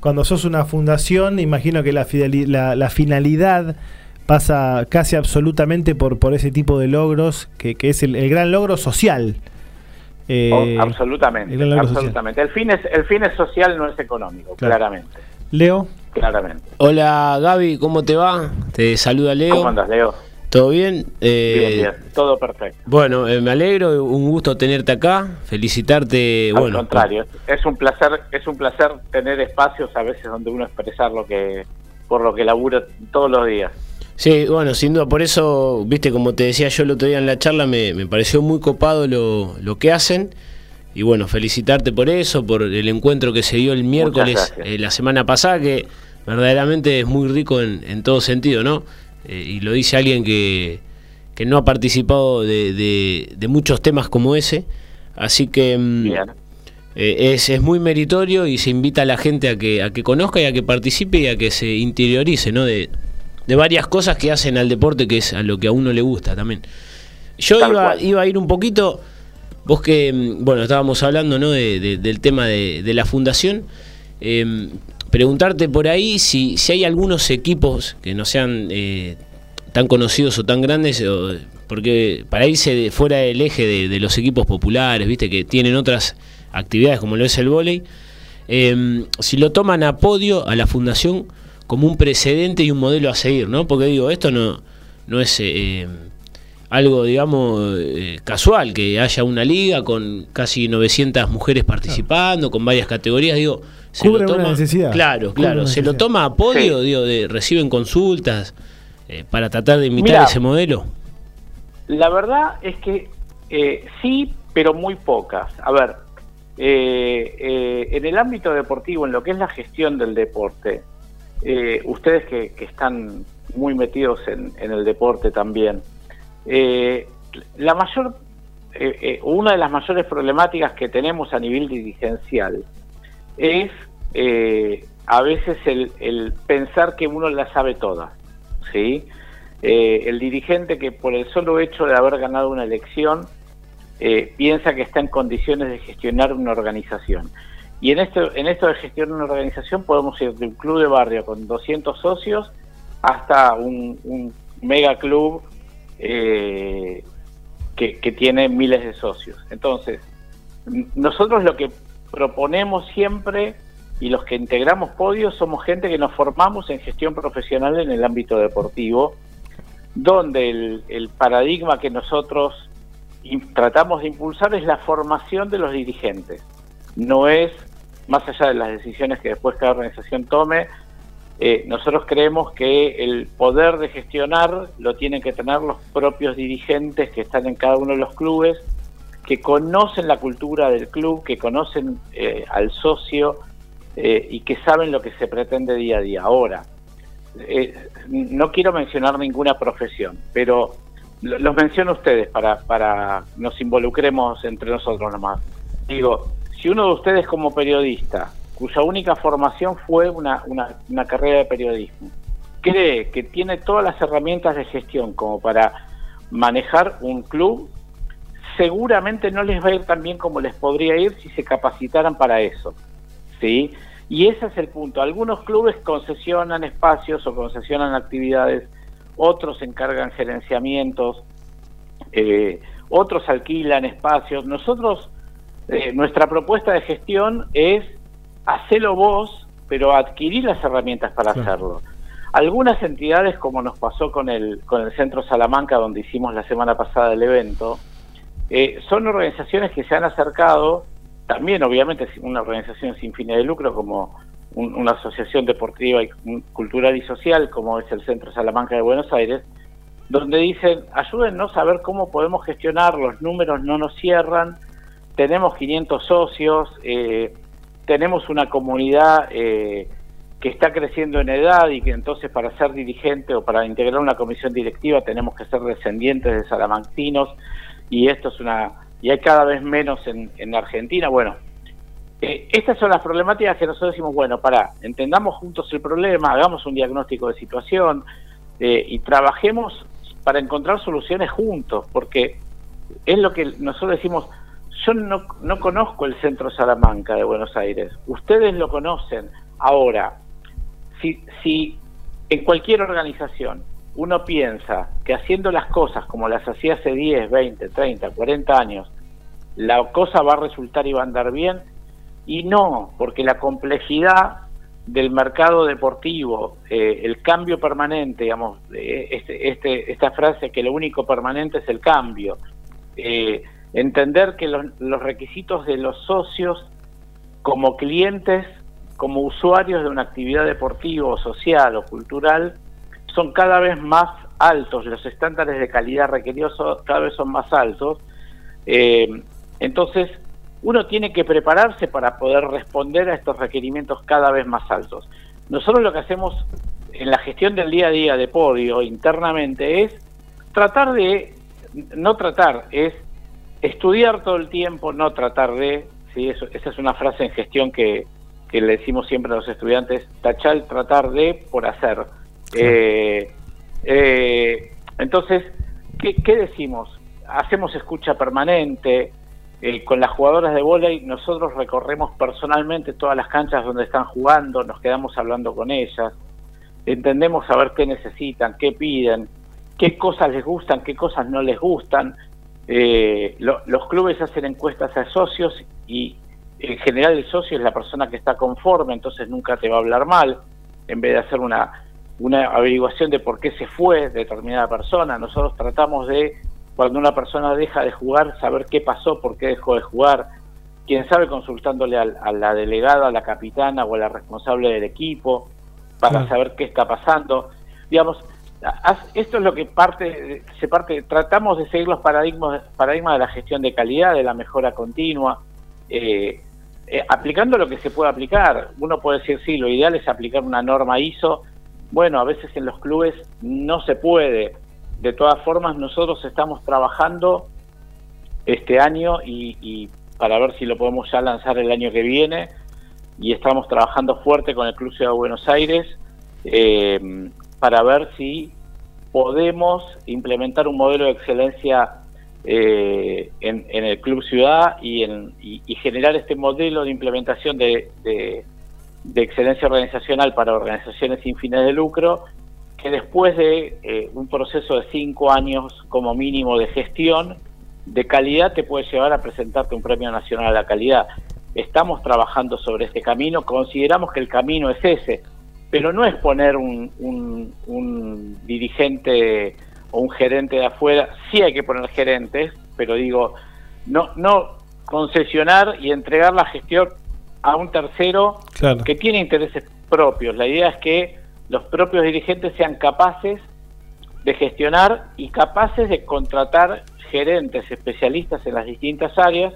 cuando sos una fundación, imagino que la, la, la finalidad pasa casi absolutamente por, por ese tipo de logros, que, que es el, el gran logro social. Eh, Oh, absolutamente, el social. absolutamente. El fin es el fin es social, no es económico, Claro. claramente, Leo, claramente. Hola Gaby, ¿cómo te va? Te saluda Leo. ¿Cómo andas, Leo? ¿Todo bien? Eh, Bien, bien, todo perfecto. Bueno, eh, me alegro, un gusto tenerte acá, felicitarte. Al bueno, contrario, es un placer, es un placer tener espacios a veces donde uno expresar lo que por lo que labura todos los días. Sí, bueno, sin duda, por eso, viste, como te decía yo el otro día en la charla, me, me pareció muy copado lo, lo que hacen. Y bueno, felicitarte por eso, por el encuentro que se dio el miércoles, eh, la semana pasada, que verdaderamente es muy rico en, en todo sentido, ¿no? Eh, y lo dice alguien que, que no ha participado de, de- de muchos temas como ese. Así que mm, eh, es, es muy meritorio y se invita a la gente a que, a que conozca y a que participe y a que se interiorice, ¿no? De, de varias cosas que hacen al deporte, que es a lo que a uno le gusta también. Yo iba, iba a ir un poquito, vos que, mm, bueno, estábamos hablando, ¿no? De, de- del tema de, de la fundación. eh, preguntarte por ahí si, si hay algunos equipos que no sean eh, tan conocidos o tan grandes, o- porque para irse fuera del eje de, los equipos populares, viste, que tienen otras actividades como lo es el vóley, eh, si lo toman a podio a la fundación como un precedente y un modelo a seguir, ¿no? Porque digo, esto no, no es eh, algo, digamos, eh, casual, que haya una liga con casi 900 mujeres participando, con varias categorías, digo, se Cubre lo una toma, necesidad. Claro, Cubre claro, una se lo toma a podio, Sí. digo, de, reciben consultas eh, para tratar de imitar Mirá. ese modelo. La verdad es que eh, sí, pero muy pocas. A ver, eh, eh, en el ámbito deportivo, en lo que es la gestión del deporte, eh, ustedes que, que están muy metidos en, en el deporte también, eh, la mayor, eh, eh, una de las mayores problemáticas que tenemos a nivel dirigencial es eh, a veces el, pensar que uno la sabe toda, ¿sí? El dirigente que por el solo hecho de haber ganado una elección piensa que está en condiciones de gestionar una organización. Y en esto, en esto de gestionar una organización podemos ir de un club de barrio con 200 socios hasta un, un mega club eh, que, tiene miles de socios. Entonces, nosotros lo que proponemos siempre y los que integramos podios somos gente que nos formamos en gestión profesional en el ámbito deportivo, donde el, paradigma que nosotros tratamos de impulsar es la formación de los dirigentes. No es, más allá de las decisiones que después cada organización tome, eh, nosotros creemos que el poder de gestionar lo tienen que tener los propios dirigentes que están en cada uno de los clubes, que conocen la cultura del club, que conocen eh, al socio eh, y que saben lo que se pretende día a día. Ahora, eh, no quiero mencionar ninguna profesión, pero lo- los menciono a ustedes para, para nos involucremos entre nosotros nomás. Digo, si uno de ustedes como periodista, cuya única formación fue una, una, carrera de periodismo, cree que tiene todas las herramientas de gestión como para manejar un club, seguramente no les va a ir tan bien como les podría ir si se capacitaran para eso. ¿sí? Y ese es el punto. Algunos clubes concesionan espacios o concesionan actividades, otros encargan gerenciamientos, eh, otros alquilan espacios. Nosotros, eh, nuestra propuesta de gestión es hacerlo vos, pero adquirir las herramientas para Claro. hacerlo. Algunas entidades, como nos pasó con el, con el Centro Salamanca, donde hicimos la semana pasada el evento, eh, son organizaciones que se han acercado, también obviamente una organización sin fines de lucro como un- una asociación deportiva y cultural y social como es el Centro Salamanca de Buenos Aires, donde dicen, ayúdennos a ver cómo podemos gestionar, los números no nos cierran, tenemos 500 socios, eh, tenemos una comunidad eh, que está creciendo en edad y que entonces para ser dirigente o para integrar una comisión directiva tenemos que ser descendientes de salamantinos y esto es una y hay cada vez menos en, en Argentina. Bueno, eh, estas son las problemáticas que nosotros decimos, bueno, para, entendamos juntos el problema, hagamos un diagnóstico de situación eh, y trabajemos para encontrar soluciones juntos, porque es lo que nosotros decimos, yo no, no conozco el centro Salamanca de Buenos Aires, ustedes lo conocen. Ahora, si, si en cualquier organización uno piensa que haciendo las cosas como las hacía hace 10, 20, 30, 40 años, la cosa va a resultar y va a andar bien, y no, porque la complejidad del mercado deportivo, eh, el cambio permanente, digamos, eh, este, este, esta frase que lo único permanente es el cambio, eh, entender que los, requisitos de los socios como clientes, como usuarios de una actividad deportiva o social o cultural, son cada vez más altos, los estándares de calidad requeridos cada vez son más altos. Eh, entonces, uno tiene que prepararse para poder responder a estos requerimientos cada vez más altos. Nosotros lo que hacemos en la gestión del día a día de podio internamente es tratar de, no tratar, es estudiar todo el tiempo, no tratar de, ¿sí? Eso, esa es una frase en gestión que, que le decimos siempre a los estudiantes, tachar el tratar de por hacer. Eh, eh, entonces, ¿qué, qué decimos? Hacemos escucha permanente, eh, con las jugadoras de vóley nosotros recorremos personalmente todas las canchas donde están jugando, nos quedamos hablando con ellas, entendemos saber qué necesitan, qué piden, qué cosas les gustan, qué cosas no les gustan. Eh, lo- los clubes hacen encuestas a socios y en general el socio es la persona que está conforme, entonces nunca te va a hablar mal, en vez de hacer una, una averiguación de por qué se fue determinada persona. Nosotros tratamos de, cuando una persona deja de jugar, saber qué pasó, por qué dejó de jugar. Quién sabe, consultándole al- a, la delegada, a la capitana o a la responsable del equipo para saber qué está pasando. Digamos, esto es lo que parte, se parte, tratamos de seguir los paradigmas, paradigmas de la gestión de calidad, de la mejora continua. Eh, eh, aplicando lo que se puede aplicar. Uno puede decir, sí, lo ideal es aplicar una norma ISO. Bueno, a veces en los clubes no se puede. De todas formas, nosotros estamos trabajando este año y, y para ver si lo podemos ya lanzar el año que viene. Y estamos trabajando fuerte con el Club Ciudad de Buenos Aires eh, para ver si podemos implementar un modelo de excelencia eh, en, el Club Ciudad y, en, y, generar este modelo de implementación de, de- de excelencia organizacional para organizaciones sin fines de lucro, que después de eh, un proceso de cinco años como mínimo de gestión de calidad te puede llevar a presentarte un premio nacional a la calidad. Estamos trabajando sobre este camino, consideramos que el camino es ese, pero no es poner un, un- un dirigente o un gerente de afuera, sí hay que poner gerentes, pero digo, no, no concesionar y entregar la gestión a un tercero Claro. que tiene intereses propios. La idea es que los propios dirigentes sean capaces de gestionar y capaces de contratar gerentes especialistas en las distintas áreas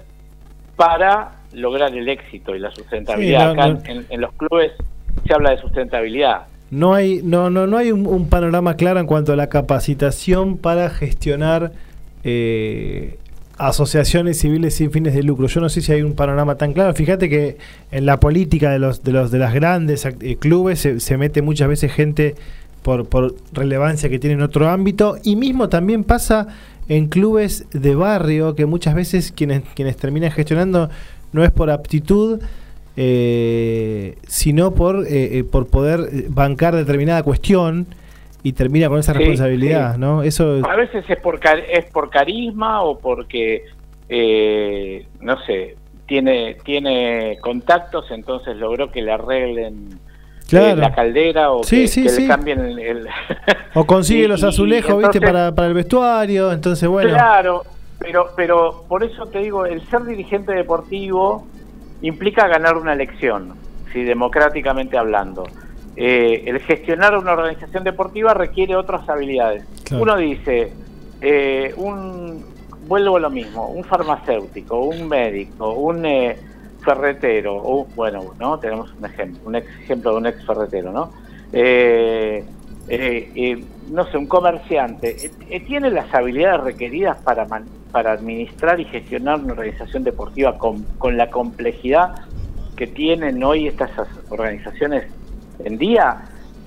para lograr el éxito y la sustentabilidad. Sí, no, Acá en los clubes se habla de sustentabilidad. No hay, no, no, no hay un, panorama claro en cuanto a la capacitación para gestionar eh, asociaciones civiles sin fines de lucro. Yo no sé si hay un panorama tan claro. Fíjate que en la política de los de los de las grandes eh, clubes se, se mete muchas veces gente por, por relevancia que tiene en otro ámbito y mismo también pasa en clubes de barrio que muchas veces quienes quienes terminan gestionando no es por aptitud eh, sino por eh, eh, por poder bancar determinada cuestión y termina con esa Sí, responsabilidad, sí. ¿no? Eso A veces es por, es por carisma o porque, eh, no sé, tiene, tiene contactos, entonces logró que le arreglen eh, Claro. la caldera o Sí, que, le cambien el... el- o consigue los azulejos, y ¿viste? entonces- Para, para el vestuario, entonces bueno. Claro, pero, pero por eso te digo, el ser dirigente deportivo implica ganar una elección, si democráticamente hablando. Eh, el gestionar una organización deportiva requiere otras habilidades. Claro. Uno dice, eh, un vuelvo a lo mismo, un farmacéutico, un médico, un eh, ferretero, o, bueno, no tenemos un ejemplo, un ex- ejemplo de un ex ferretero, ¿no? Eh, eh, no sé, un comerciante, eh, eh, tiene las habilidades requeridas para, man- para administrar y gestionar una organización deportiva con, con la complejidad que tienen hoy estas as- organizaciones en día.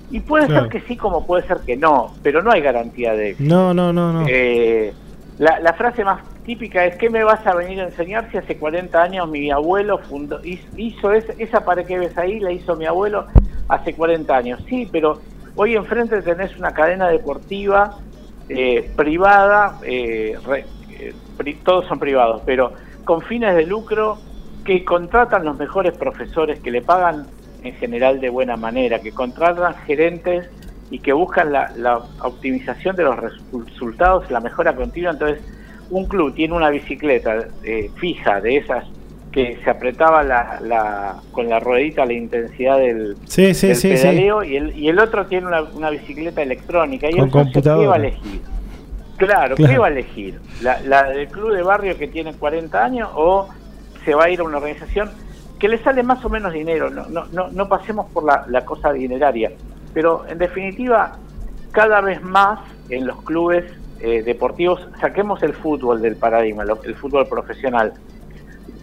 Y puede Claro. ser que sí, como puede ser que no, pero no hay garantía de éxito. No, no, no, no. Eh, la, la frase más típica es ¿qué me vas a venir a enseñar si hace 40 años mi abuelo fundó, hizo, hizo esa, esa pared que ves ahí, la hizo mi abuelo hace 40 años? Sí, pero hoy enfrente tenés una cadena deportiva eh, privada, eh, re- eh, todos son privados, pero con fines de lucro que contratan los mejores profesores, que le pagan en general de buena manera, que contratan gerentes y que buscan la, la optimización de los resu- resultados, la mejora continua. Entonces, un club tiene una bicicleta eh, fija de esas que se apretaba la, la- con la ruedita la intensidad del, Sí, sí, del sí, sí. pedaleo y, el, y el otro tiene una, una bicicleta electrónica. Y Con ¿qué va a elegir? Claro, ¿qué va a elegir? ¿La, ¿La del club de barrio que tiene 40 años o se va a ir a una organización que le sale más o menos dinero? No, no, no, no pasemos por la, la cosa dineraria. Pero en definitiva, cada vez más en los clubes eh, deportivos, saquemos el fútbol del paradigma, el fútbol profesional.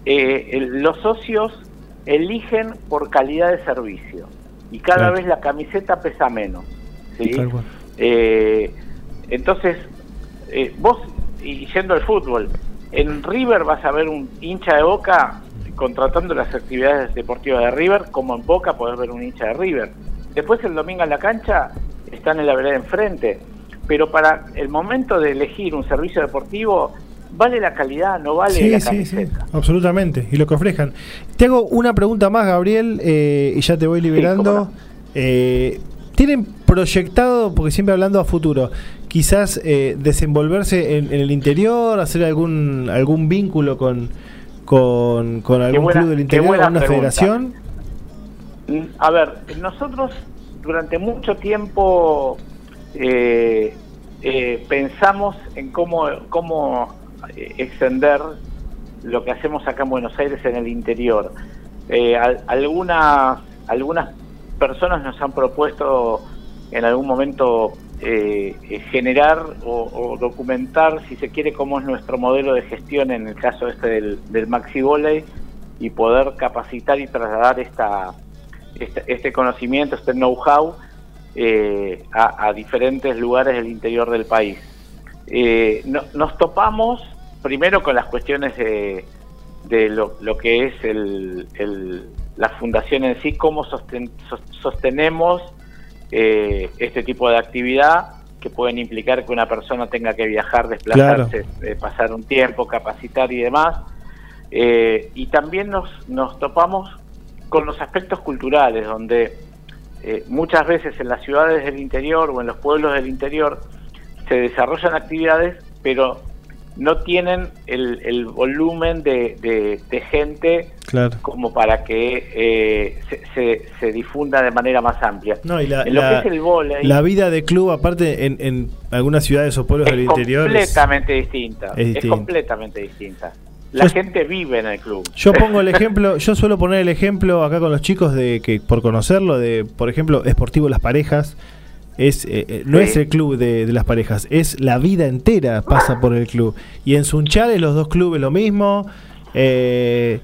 Eh, los socios eligen por calidad de servicio y cada Claro. vez la camiseta pesa menos. Eh, entonces, eh, vos, y yendo al fútbol, en River vas a ver un hincha de Boca contratando las actividades deportivas de River, como en Boca podés ver un hincha de River. Después el domingo en la cancha están en la vereda enfrente, pero para el momento de elegir un servicio deportivo, vale la calidad, no vale Sí, la sí, sí, absolutamente. Y lo que ofrezcan. Te hago una pregunta más, Gabriel, eh, y ya te voy liberando. Eh, ¿Tienen proyectado, porque siempre hablando a futuro, quizás eh, desenvolverse en, en el interior, hacer algún algún vínculo con, con, con algún buena- club del interior, alguna pregunta. federación? Mm, A ver, nosotros durante mucho tiempo eh, eh, pensamos en cómo, cómo extender lo que hacemos acá en Buenos Aires en el interior. Eh, al- algunas, algunas personas nos han propuesto en algún momento eh, eh, generar o, documentar, si se quiere, cómo es nuestro modelo de gestión en el caso este del, Maxi Volley y poder capacitar y trasladar esta, este, este conocimiento, este know-how eh, a, a diferentes lugares del interior del país. Eh, no- nos topamos primero con las cuestiones de, de lo, lo que es el, el- la fundación en sí, cómo sosten- sos- sostenemos eh, este tipo de actividad que pueden implicar que una persona tenga que viajar, desplazarse, eh, pasar un tiempo, capacitar y demás. Eh, y también nos, nos topamos con los aspectos culturales, donde eh, muchas veces en las ciudades del interior o en los pueblos del interior se desarrollan actividades, pero no tienen el, el volumen de, de- de gente Claro. como para que eh, se, se- se difunda de manera más amplia. No, y la, en lo la- que es el vóley, la vida de club, aparte, en, en algunas ciudades o pueblos es del interior. es- completamente distinta. es Es, distinta. completamente distinta. La Yo- gente vive en el club. Yo pongo el ejemplo, yo suelo poner el ejemplo acá con los chicos de que por conocerlo, de por ejemplo, Esportivo Las Parejas, es eh, eh, no Sí. es el club de, de las parejas, es la vida entera pasa por el club. Y en Sunchales los dos clubes lo mismo. eh,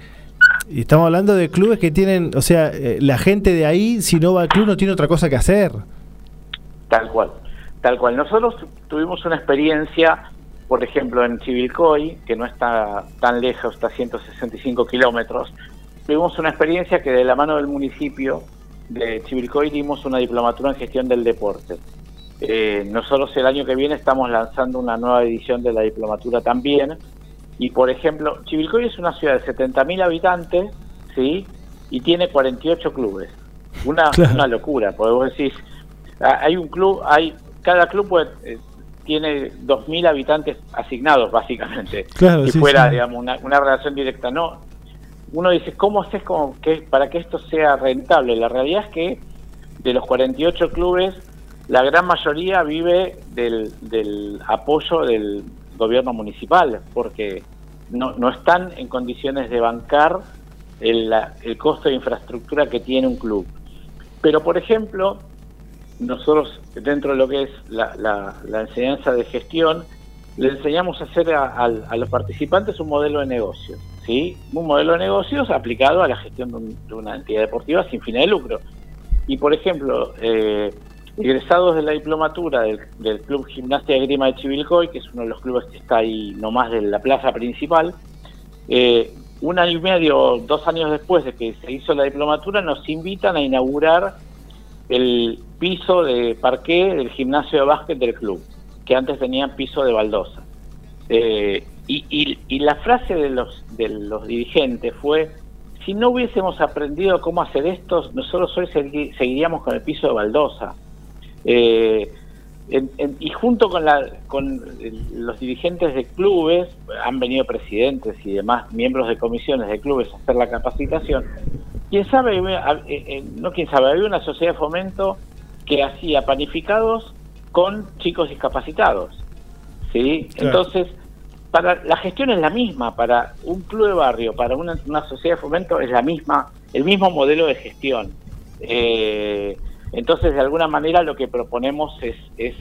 y estamos hablando de clubes que tienen, o sea, eh, la gente de ahí, si no va al club, no tiene otra cosa que hacer. Tal cual, tal cual. Nosotros tu- tuvimos una experiencia, por ejemplo, en Chivilcoy, que no está tan lejos, está a 165 kilómetros. Tuvimos una experiencia que de la mano del municipio de Chivilcoy dimos una diplomatura en gestión del deporte. Eh, nosotros el año que viene estamos lanzando una nueva edición de la diplomatura también. Y por ejemplo, Chivilcoy es una ciudad de 70.000 habitantes, ¿sí? Y tiene 48 clubes. Una, Claro. una locura, decís, ah, hay un club, hay cada club puede- eh, tiene 2.000 habitantes asignados, básicamente. Claro, si sí, fuera, sí. digamos, una, una relación directa. No, uno dice, ¿cómo haces que, para que esto sea rentable? La realidad es que de los 48 clubes, la gran mayoría vive del, apoyo del gobierno municipal, porque no, no están en condiciones de bancar el, el costo de infraestructura que tiene un club. Pero, por ejemplo, nosotros, dentro de lo que es la, la- la enseñanza de gestión, le enseñamos a hacer a, a- los participantes un modelo de negocios, Un modelo de negocios aplicado a la gestión de, un- de una entidad deportiva sin fines de lucro. Y, por ejemplo, eh, egresados de la diplomatura del, Club Gimnasia de Grima de Chivilcoy, que es uno de los clubes que está ahí nomás de la plaza principal, eh, un año y medio, dos años después de que se hizo la diplomatura, nos invitan a inaugurar el piso de parqué del gimnasio de básquet del club, que antes tenía piso de baldosa. Eh, y, y- y la frase de los, de los dirigentes fue, si no hubiésemos aprendido cómo hacer esto, nosotros hoy segui- seguiríamos con el piso de baldosa. Eh, en- en- y junto con, la, con el- los dirigentes de clubes, han venido presidentes y demás miembros de comisiones de clubes a hacer la capacitación. Quién sabe, eh, eh, no quién sabe, había una sociedad de fomento que hacía panificados con chicos discapacitados. ¿sí? Claro. Entonces, para la gestión es la misma, para un club de barrio, para una, una sociedad de fomento es la misma, el mismo modelo de gestión. Eh, entonces, de alguna manera, lo que proponemos es, es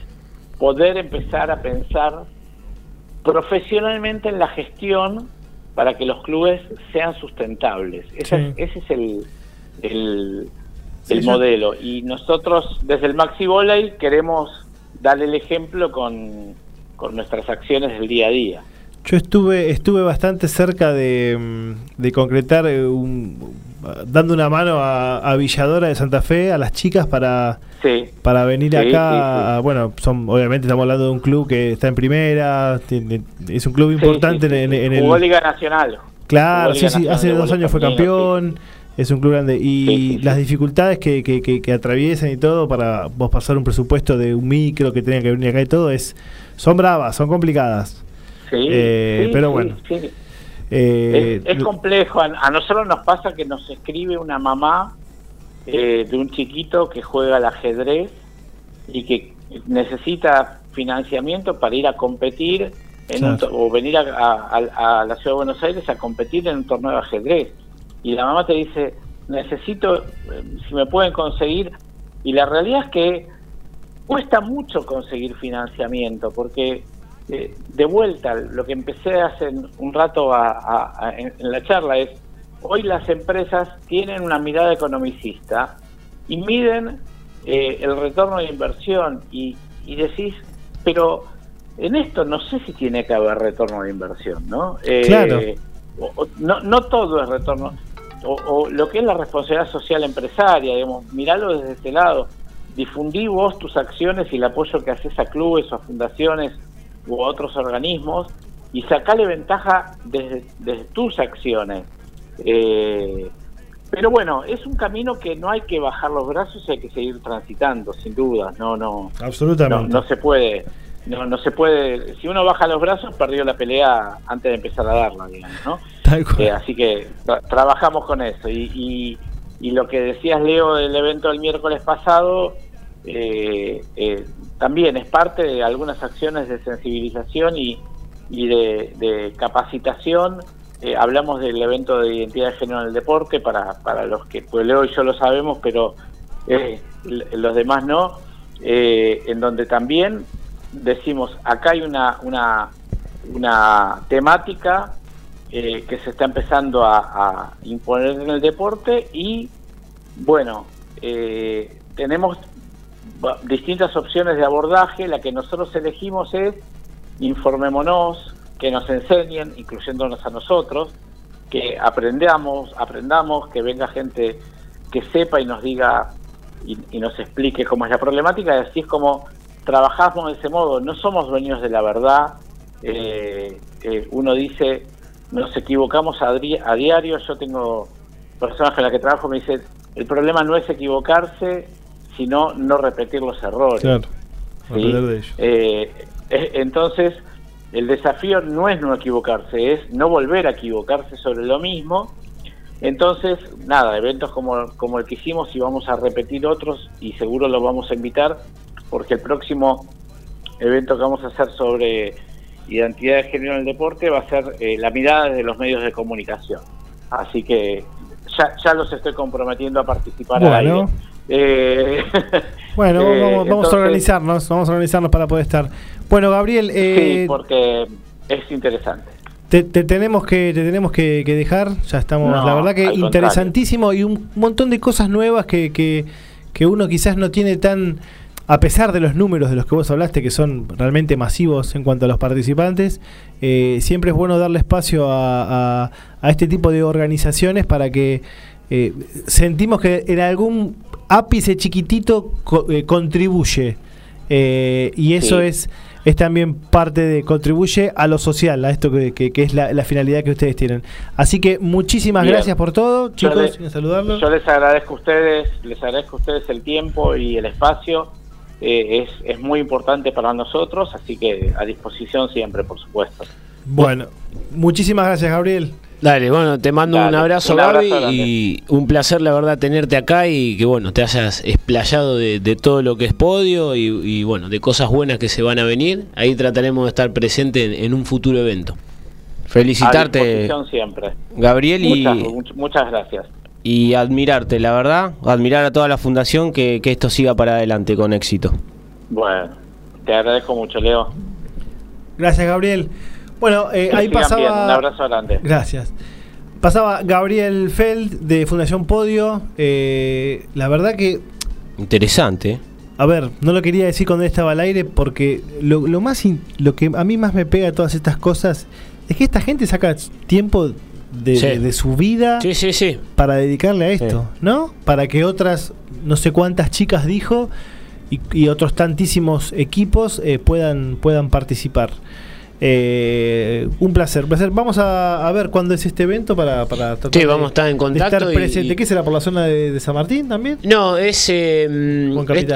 poder empezar a pensar profesionalmente en la gestión para que los clubes sean sustentables. Ese, Sí. es, ese es el, el, Sí, el yo- modelo. Y nosotros, desde el Maxi Volley, queremos darle el ejemplo con, con nuestras acciones del día a día. Yo estuve estuve bastante cerca de, mm, de concretar eh, un, dando una mano a, a Villadora de Santa Fe a las chicas para Sí, para venir Sí, acá. sí, sí. a- bueno, son obviamente estamos hablando de un club que está en primera, tiene- es un club importante en, sí. en el Liga Nacional. Claro, sí, sí, hace dos años fue campeón. Es un club grande. Y Sí, sí, sí. las dificultades que, que, que, que atraviesan y todo para vos pasar un presupuesto de un micro que tenía que venir acá y todo es son bravas, son complicadas. Sí, Eh, sí, pero bueno. sí. Eh, es, es complejo. A, nosotros nos pasa que nos escribe una mamá eh, de un chiquito que juega al ajedrez y que necesita financiamiento para ir a competir en un o venir a, a- la ciudad de Buenos Aires a competir en un torneo de ajedrez. y la mamá te dice, necesito, si me pueden conseguir, y la realidad es que cuesta mucho conseguir financiamiento, porque eh, de vuelta, lo que empecé hace un rato a- a- a- en, en la charla es, hoy las empresas tienen una mirada economicista y miden eh, el retorno de inversión y, y decís, pero en esto no sé si tiene que haber retorno de inversión, ¿no? Eh, Claro. o- o- no, no todo es retorno. O, o lo que es la responsabilidad social empresaria, digamos, miralo desde este lado. Difundí vos tus acciones y el apoyo que haces a clubes o a fundaciones u otros organismos y sacale ventaja desde, desde tus acciones. Eh, pero bueno, es un camino que no hay que bajar los brazos y hay que seguir transitando, sin duda. No, no, no, Absolutamente. no se puede, no, no se puede. Si uno baja los brazos, perdió la pelea antes de empezar a darla, digamos, ¿no? Tal cual. Eh, así que tra- trabajamos con eso. Y, y, y lo que decías, Leo, del evento del miércoles pasado, eh, eh, también es parte de algunas acciones de sensibilización y, de, capacitación. Eh, hablamos del evento de identidad de género en el deporte, para, para los que, pues Leo y yo lo sabemos, pero los demás no, en donde también decimos, acá hay una, una, una temática que se está empezando a, imponer en el deporte y bueno, tenemos distintas opciones de abordaje, la que nosotros elegimos es informémonos, que nos enseñen, incluyéndonos a nosotros, que aprendamos, aprendamos, que venga gente que sepa y nos diga y, nos explique cómo es la problemática, y así es como trabajamos de ese modo, no somos dueños de la verdad, eh, eh, uno dice, nos equivocamos a, dri- a diario, yo tengo personas con las que trabajo me dicen, el problema no es equivocarse, sino no repetir los errores. Claro. ¿sí? De ellos. Eh, entonces, el desafío no es no equivocarse, es no volver a equivocarse sobre lo mismo. Entonces, nada, eventos como, como el que hicimos y vamos a repetir otros y seguro los vamos a invitar porque el próximo evento que vamos a hacer sobre identidad de género en el deporte va a ser eh, la mirada de los medios de comunicación. Así que ya, ya los estoy comprometiendo a participar Bueno. aire. Eh, Bueno, eh, vamos, vamos entonces- a organizarnos, vamos a organizarnos para poder estar. Bueno, Gabriel, eh, Sí, porque es interesante. te, te tenemos que te tenemos que, que dejar. Ya estamos, No, la verdad que interesantísimo y un montón de cosas nuevas que, que, que uno quizás no tiene tan, a pesar de los números de los que vos hablaste, que son realmente masivos en cuanto a los participantes, eh, siempre es bueno darle espacio a, a- a este tipo de organizaciones para que eh, sentimos que en algún ápice chiquitito co- eh, contribuye. Eh, y eso Sí. es, es también parte de, contribuye a lo social, a esto que, que- que es la, la finalidad que ustedes tienen. Así que muchísimas Bien. gracias por todo, Yo chicos, le- saludarlos. Yo les agradezco a ustedes, les agradezco a ustedes el tiempo y el espacio. Eh, es, es muy importante para nosotros, así que a disposición siempre, por supuesto. Bueno, muchísimas gracias, Gabriel. Dale, bueno, te mando Dale, un abrazo, un abrazo Gaby, y un placer, la verdad, tenerte acá y que, bueno, te hayas explayado de, de todo lo que es podio y, y, bueno, de cosas buenas que se van a venir. Ahí trataremos de estar presente en, en un futuro evento. Felicitarte, siempre. Gabriel, y, Muchas, much- muchas gracias. y admirarte, la verdad, admirar a toda la fundación que, que esto siga para adelante con éxito. Bueno, te agradezco mucho, Leo. Gracias, Gabriel. Bueno, eh, ahí pasaba. bien. Un abrazo grande. Gracias. Pasaba Gabriel Feld de Fundación Podio. Eh, la verdad que, Interesante. a ver, no lo quería decir cuando él estaba al aire porque lo, lo más in- lo que a mí más me pega de todas estas cosas es que esta gente saca tiempo de, Sí. de- de su vida Sí, sí, sí. para dedicarle a esto, Sí. ¿no? Para que otras, no sé cuántas chicas dijo, y, y otros tantísimos equipos eh, puedan, puedan participar. Eh, un placer, un placer. Vamos a, a ver cuándo es este evento para, para Sí, vamos a estar en contacto estar y- presente. ¿Qué será por la zona de, de San Martín también? No, es, eh,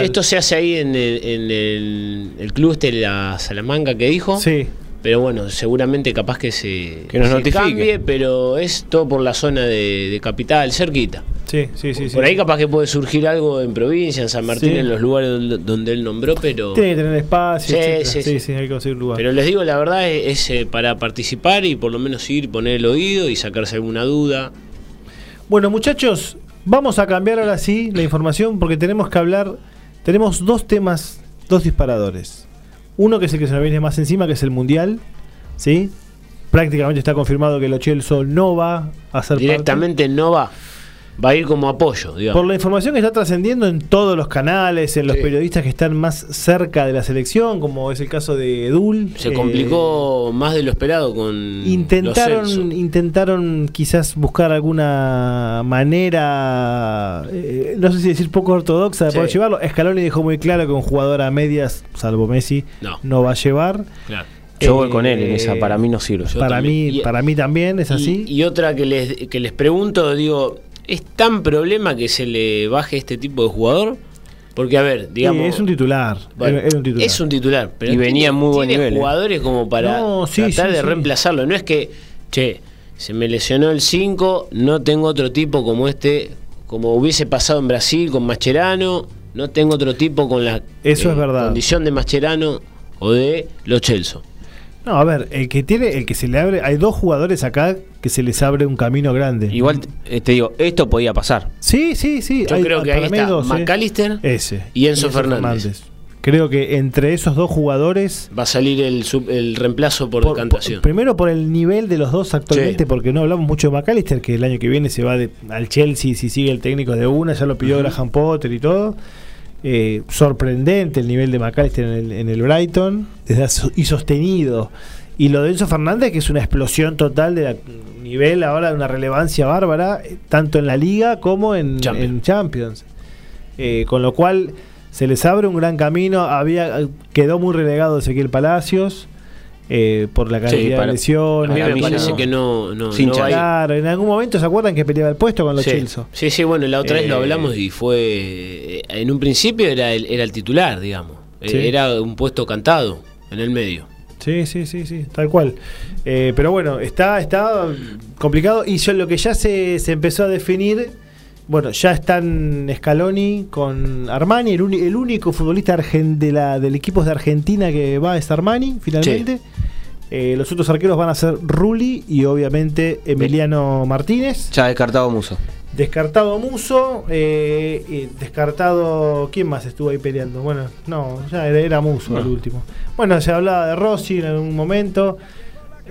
esto se hace ahí en el, en el, el club este de la Salamanca que dijo. Sí. Pero bueno, seguramente capaz que se, Que nos se notifique. cambie, pero es todo por la zona de, de capital, cerquita. Sí, sí, sí. sí. por ahí capaz que puede surgir algo en provincia, en San Martín, Sí. en los lugares donde, donde él nombró, pero... Tiene que tener espacio, Sí, etcétera. sí, sí, sí. sí, hay que conseguir lugar. Pero les digo, la verdad es, es, eh, para participar y por lo menos ir, poner el oído y sacarse alguna duda. Bueno, muchachos, vamos a cambiar ahora sí la información porque tenemos que hablar. Tenemos dos temas, dos disparadores. Uno que es el que se nos viene más encima, que es el Mundial. ¿Sí? Prácticamente está confirmado que el Chelsea no va a ser. Directamente no va. Va a ir como apoyo, digamos. Por la información que está trascendiendo en todos los canales, en los Sí. periodistas que están más cerca de la selección, como es el caso de Edul. Se eh, complicó más de lo esperado con Intentaron, intentaron quizás buscar alguna manera, eh, no sé si decir poco ortodoxa de Sí. poder llevarlo. Scaloni dejó muy claro que un jugador a medias, salvo Messi, No. va a llevar. Claro. Yo voy Eh, con él en esa, para mí no sirve. Para también. mí, Y- para mí también es así. Y, y otra que les, que les pregunto, digo, ¿es tan problema que se le baje este tipo de jugador? Porque, a ver, digamos. Sí, es un titular. Bueno, era un titular. es un titular, pero Y venía muy buen tiene nivel, ¿eh? jugadores como para No, sí, tratar sí, de sí. reemplazarlo. No es que, che, se me lesionó el 5, no tengo otro tipo como este, como hubiese pasado en Brasil con Mascherano, no tengo otro tipo con la eh, Eso es verdad. condición de Mascherano o de Los Chelsea. No, a ver, el que tiene, el que se le abre, hay dos jugadores acá que se les abre un camino grande. Igual eh, te digo, esto podía pasar. Sí, sí, sí. Yo hay- creo que ahí está dos, ¿eh? McAllister Ese. y Enzo Fernández. Creo que entre esos dos jugadores Va a salir el, sub- el reemplazo por, Por- decantación. por- primero por el nivel de los dos actualmente, Sí. porque no hablamos mucho de McAllister, que el año que viene se va de- al Chelsea si sigue el técnico de una, ya lo pidió Graham Potter y todo. Eh, sorprendente el nivel de McAllister en el, en el Brighton desde y sostenido. Y lo de Enzo Fernández, que es una explosión total de la- nivel ahora de una relevancia bárbara, eh, tanto en la liga como en Champions. en Champions. Eh, con lo cual se les abre un gran camino. Había quedó muy relegado Ezequiel Palacios eh, por la cantidad de para- lesiones. a mí me parece no. que no, no, Sin no. Claro, en algún momento se acuerdan que peleaba el puesto con los sí. Chelsea. sí, sí, bueno, la otra vez lo Eh, hablamos y fue. eh, En un principio era el, era el titular, digamos. Eh, Sí. Era un puesto cantado en el medio. Sí, sí, sí, sí, tal cual. Eh, pero bueno, está, está complicado y yo lo que ya se, se empezó a definir, bueno, ya están Scaloni con Armani, el, único futbolista argen- de la, del equipo de Argentina que va es Armani, finalmente. Eh, los otros arqueros van a ser Rulli y obviamente Emiliano Martínez. Ya descartado Muso. Descartado Muso, eh, y descartado. ¿Quién más estuvo ahí peleando? Bueno, no, ya era, era Muso el último. Bueno, se hablaba de Rossi en algún momento.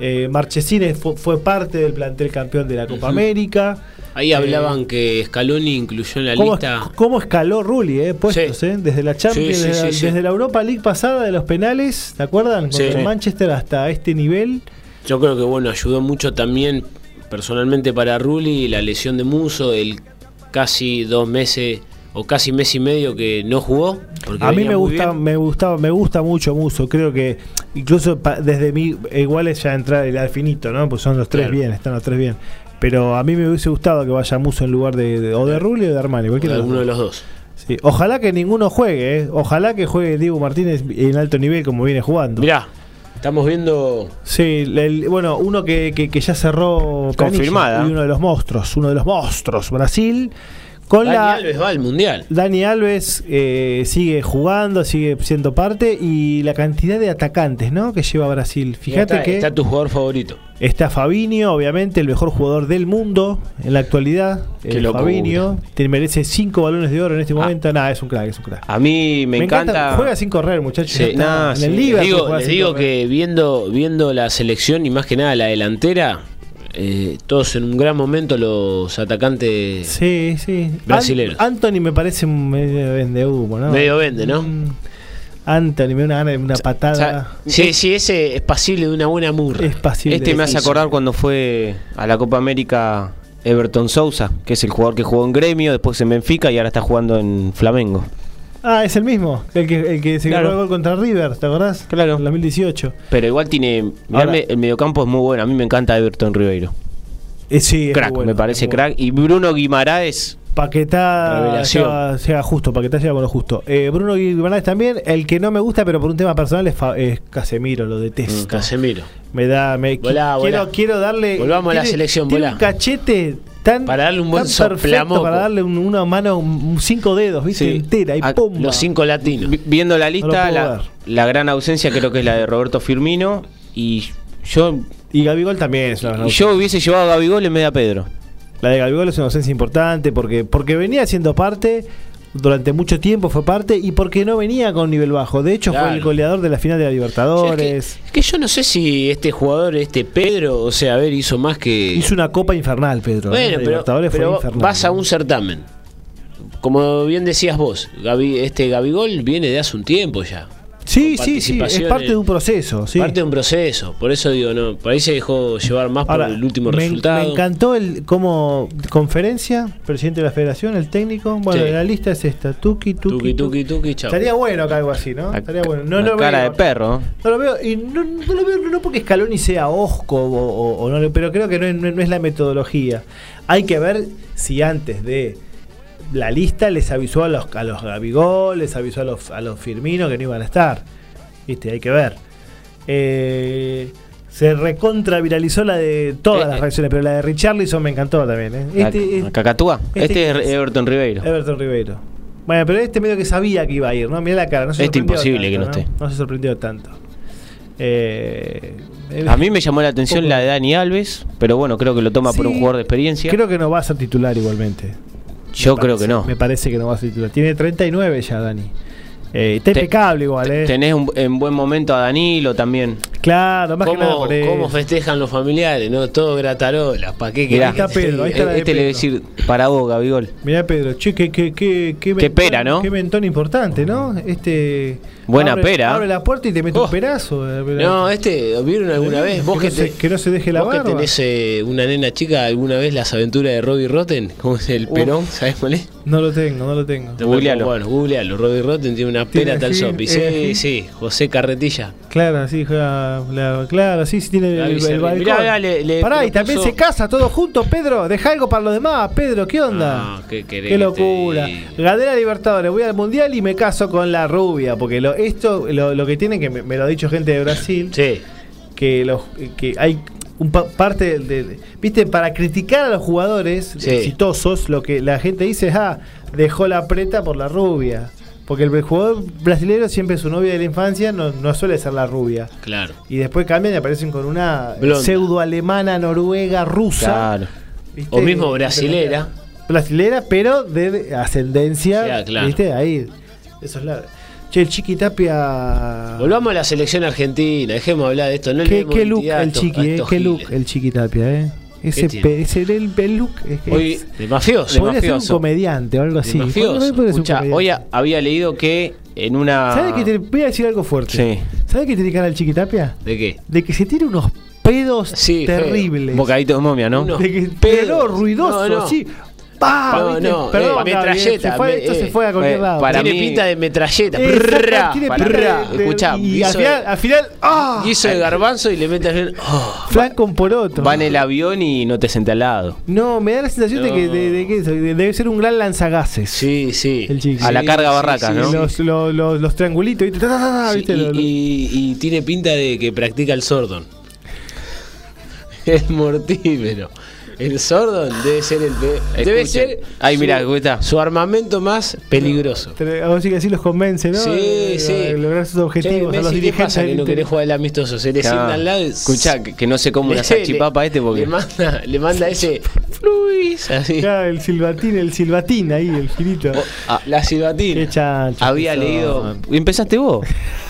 Eh, Marchesín fu- fue, parte del plantel campeón de la Copa América. Ahí Eh, hablaban que Scaloni incluyó en la ¿Cómo, lista. cómo escaló Rulli, eh? Puestos, Sí. eh? Desde la Champions, Sí, sí, desde, la, desde Europa League pasada de los penales, ¿te acuerdan? Contra el Manchester hasta este nivel. Yo creo que bueno, ayudó mucho también personalmente para Rulli la lesión de Muso, el casi dos meses o casi mes y medio que no jugó. porque A mí me gusta, me gustaba, me gusta mucho Muso. Creo que incluso pa- desde mí, igual es ya entrar el finito, ¿no? Pues son los tres Claro. bien, están los tres bien. Pero a mí me hubiese gustado que vaya Muso en lugar de, de- o de Rulli o de Armani, cualquiera alguno de los dos. Sí. Ojalá que ninguno juegue, ¿eh? Ojalá que juegue Diego Martínez en alto nivel como viene jugando. Mirá, estamos viendo Sí, el- bueno, uno que, que- que ya cerró Confirmada. y uno de los monstruos, uno de los monstruos, Brasil. Con Dani la, Alves va al mundial. Dani Alves eh, sigue jugando, sigue siendo parte y la cantidad de atacantes ¿no? que lleva Brasil. Fíjate está, que está tu jugador favorito. está Fabinho, obviamente el mejor jugador del mundo en la actualidad. Qué Eh. Fabinho te merece cinco balones de oro en este Ah. momento. Nada, es un crack, es un crack. A mí me, encanta. Juega sin correr, muchachos. Sí, no, en sí. el Les digo, les digo que viendo, viendo la selección y más que nada la delantera, eh, todos en un gran momento los atacantes Sí, sí. Brasileros. An- Anthony me parece un medio vende humo, ¿no? medio vende, ¿no? Mm. Anthony me da una una patada. o sea, Sí, sí, ese es pasible de una buena murra. es pasible. Este me hace acordar cuando fue a la Copa América Everton Sousa, que es el jugador que jugó en Gremio, después en Benfica y ahora está jugando en Flamengo. Ah, es el mismo. El que, el que se Claro. ganó el gol contra River, ¿te acordás? Claro. En 2018. Pero igual tiene. Ahora- el mediocampo es muy bueno. A mí me encanta Everton Ribeiro. Eh, sí, es Crack, muy bueno, me parece es muy bueno. crack. Y Bruno Guimaraes. Paquetá llega, llega justo, Paquetá llega con lo justo. Eh, Bruno Guimaraes también. El que no me gusta, pero por un tema personal, es, Casemiro, lo detesto. Mm, Casemiro. Me da. Me, Volá, quiero, volá. quiero darle. Volvamos a la selección, volá. un cachete tan. Para darle un buen soplamoco. Para darle un- una mano, un- cinco dedos, ¿viste? Sí. Entera y. Los cinco latinos. Vi- Viendo la lista, la, la gran ausencia creo que es la de Roberto Firmino. Y yo, Y Gabigol también es una y yo hubiese llevado a Gabigol en vez de a Pedro. La de Gabigol es una ausencia importante porque, porque venía siendo parte, durante mucho tiempo fue parte y porque no venía con nivel bajo. De hecho, fue el goleador de la final de la Libertadores. es, que, es que yo no sé si este jugador, este Pedro, o sea, a ver, hizo más que. Hizo una copa infernal, Pedro. ¿eh? Bueno, pero, Libertadores fue pero infernal. vas a un certamen. Como bien decías vos, Gabi- este Gabigol viene de hace un tiempo ya. Sí, sí, sí, es parte de un proceso. Sí. Parte de un proceso. Por eso digo, no, por ahí se dejó llevar más Ahora, por el último me, resultado. me encantó el como conferencia, presidente de la federación, el técnico. Bueno, Sí. la lista es esta, tuki, tuki, Tuki, tuki, tuki, chao. Estaría bueno acá algo así, ¿no? La- Estaría bueno. No la lo cara veo. de perro. No lo veo, y no, no lo veo no porque Scaloni sea osco o, o- o no, lo- pero creo que no es, no es la metodología. Hay que ver si antes de la lista les avisó a los, a los Gabigol, les avisó a los, a los Firmino que no iban a estar. Viste, hay que ver. Eh, se recontra viralizó la de todas Eh, las eh. reacciones, pero la de Richarlison me encantó también. ¿eh? Este, la Cacatúa. este- Este, es Everton Ribeiro. Everton Ribeiro. Bueno, pero este medio que sabía que iba a ir, ¿no? Mira la cara, no se Este imposible que no esté. No se sorprendió tanto. Eh, A mí me llamó la atención poco- la de Dani Alves, pero bueno, creo que lo toma por un jugador de experiencia. Creo que no va a ser titular igualmente. Yo Me creo parece, que no. Me parece que no va a ser titular. Tiene 39 ya, Dani. Eh, está impecable igual, ¿eh? Tenés un- en buen momento a Danilo también. Claro, más que nada ¿Cómo, por eso. cómo festejan los familiares? ¿No? Todo gratarola. ¿Para qué Mirá, Ahí está Pedro, ahí está la de este le debe Pedro. decir para vos, Gabigol. Mirá, Pedro, che, qué, qué, qué, qué, mentón- pera, ¿no? Qué mentón importante, ¿no? Este. Buena abre- pera. Abre la puerta y te mete Oh. un perazo. eh, pero- No, este, ¿vieron alguna vez? Vos que, que, no se, te- que no se deje la vos que barba. tenés eh, una nena chica, ¿alguna vez las aventuras de Robbie Rotten? ¿Cómo es el perón? ¿Sabés cuál es? No lo tengo, no lo tengo. Googlealo. Bueno, googlealo. Robbie Rotten tiene una pera tal sopi. Sí, eh, sí, José Carretilla. Claro, sí, juega, la- claro, sí, sí tiene el, balcón. Mirá, mirá, le- le Pará, y también se casa todo junto, Pedro. Deja algo para los demás, Pedro, ¿qué onda? No, ¿qué querés Qué que te locura. diga? Gané la Libertadores, voy al Mundial y me caso con la rubia. Porque lo, esto, lo, lo que tiene, que me, me lo ha dicho gente de Brasil, Sí. que, los, que hay un pa- parte del, del- Viste, para criticar a los jugadores Sí. exitosos, lo que la gente dice es, ah, dejó la preta por la rubia. Porque el jugador brasileño siempre su novia de la infancia no, no suele ser la rubia. Claro. Y después cambian y aparecen con una Blonda. pseudo alemana, noruega, rusa. Claro. ¿viste? O mismo brasilera. Brasilera, pero de ascendencia. Ya, claro. ¿Viste? Ahí. Eso es la. Che, el Chiqui Tapia. Volvamos a la selección argentina, dejemos de hablar de esto. No ¿Qué, qué look el estos- Chiqui, eh? ¿Qué look el Chiqui Tapia, eh? Ese, ese el, el look. Es que Hoy, es- de mafioso. podría ser un comediante o algo así. Escucha, hoy a- había leído que en una. ¿Sabes que te voy a decir algo fuerte? Sí. ¿Sabes qué tiene cara el Chiqui Tapia? ¿De qué? De que se tira unos pedos Sí, feo. terribles. Bocadito de momia, ¿no? De que, Pedos. pero ruidoso, No, no. así. ¡Pah! No, ¿viste? no, Perdón, eh, metralleta, Se fue, me- esto se eh, fue a cualquier eh, lado. para Tiene mí- pinta de metralleta. Exacto, Prrrra, tiene para- pinta de- prrrra. de- Escuchá, y al final, al final ¡ah! hizo de garbanzo y le mete al oh. Flan con poroto. Va en el avión y no te senté al lado. No, me da la sensación de que No. de, de que eso, de- debe ser un gran lanzagases. Sí, sí. El. A la carga sí, sí, ¿no? Los, los, los, los triangulitos, ¿viste? Y, y- y tiene pinta de que practica el sordon. Es mortífero. El sordon debe ser el pe- debe Escuchen. ser Ay, su- mirá, escucha. su armamento más peligroso. Algo así que así los convence, ¿no? Sí, De- sí. de Lograr sus Che, objetivos a los Messi, ¿qué dirigentes. pasa que no querés jugar el amistoso? Se le Claro. sienta al lado Escuchá, que, que no se come una salchipapa este porque. le manda, le manda ese así. Claro, el silbatín, el silbatín ahí, el girito. Ah, La silbatina. Qué chancho. había leído. Empezaste vos.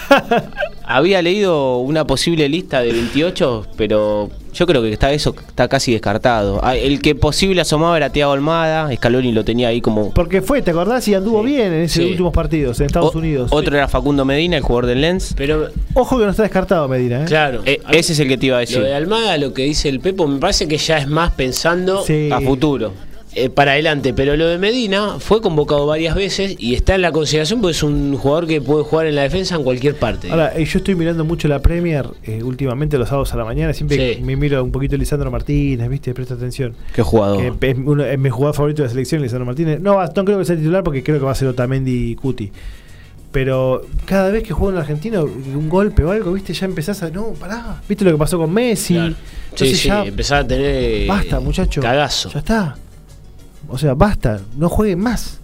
había leído una posible lista de 28, pero yo creo que está eso está casi descartado. Ah, El que posible asomaba era Thiago Almada, Scaloni lo tenía ahí como. Porque fue, ¿te acordás? Y anduvo bien en esos Sí. últimos partidos en Estados O- Unidos. Otro era Facundo Medina, el jugador del Lens. Pero, Ojo que no está descartado Medina, ¿eh? claro. Eh, ese es el que te iba a decir. Lo de Almada, lo que dice el Pepo, me parece que ya es más pensando Sí. A futuro. Eh, para adelante. Pero lo de Medina fue convocado varias veces y está en la consideración porque es un jugador que puede jugar en la defensa en cualquier parte. Ahora, eh, yo estoy mirando mucho la Premier eh, últimamente los sábados a la mañana. Siempre Sí. me miro un poquito Lisandro Martínez, ¿viste? Presta atención. Qué jugador. Es, uno, es mi jugador favorito de la selección, Lisandro Martínez. No, no creo que sea titular porque creo que va a ser Otamendi y Cuti. Pero cada vez que juega en Argentina, un golpe o algo, ¿viste? Ya empezás a. No, pará. ¿Viste lo que pasó con Messi? Claro. Sí, Entonces sí, ya. empezar a tener. Basta, muchacho. Cagazo. Ya está. O sea, basta. No jueguen más.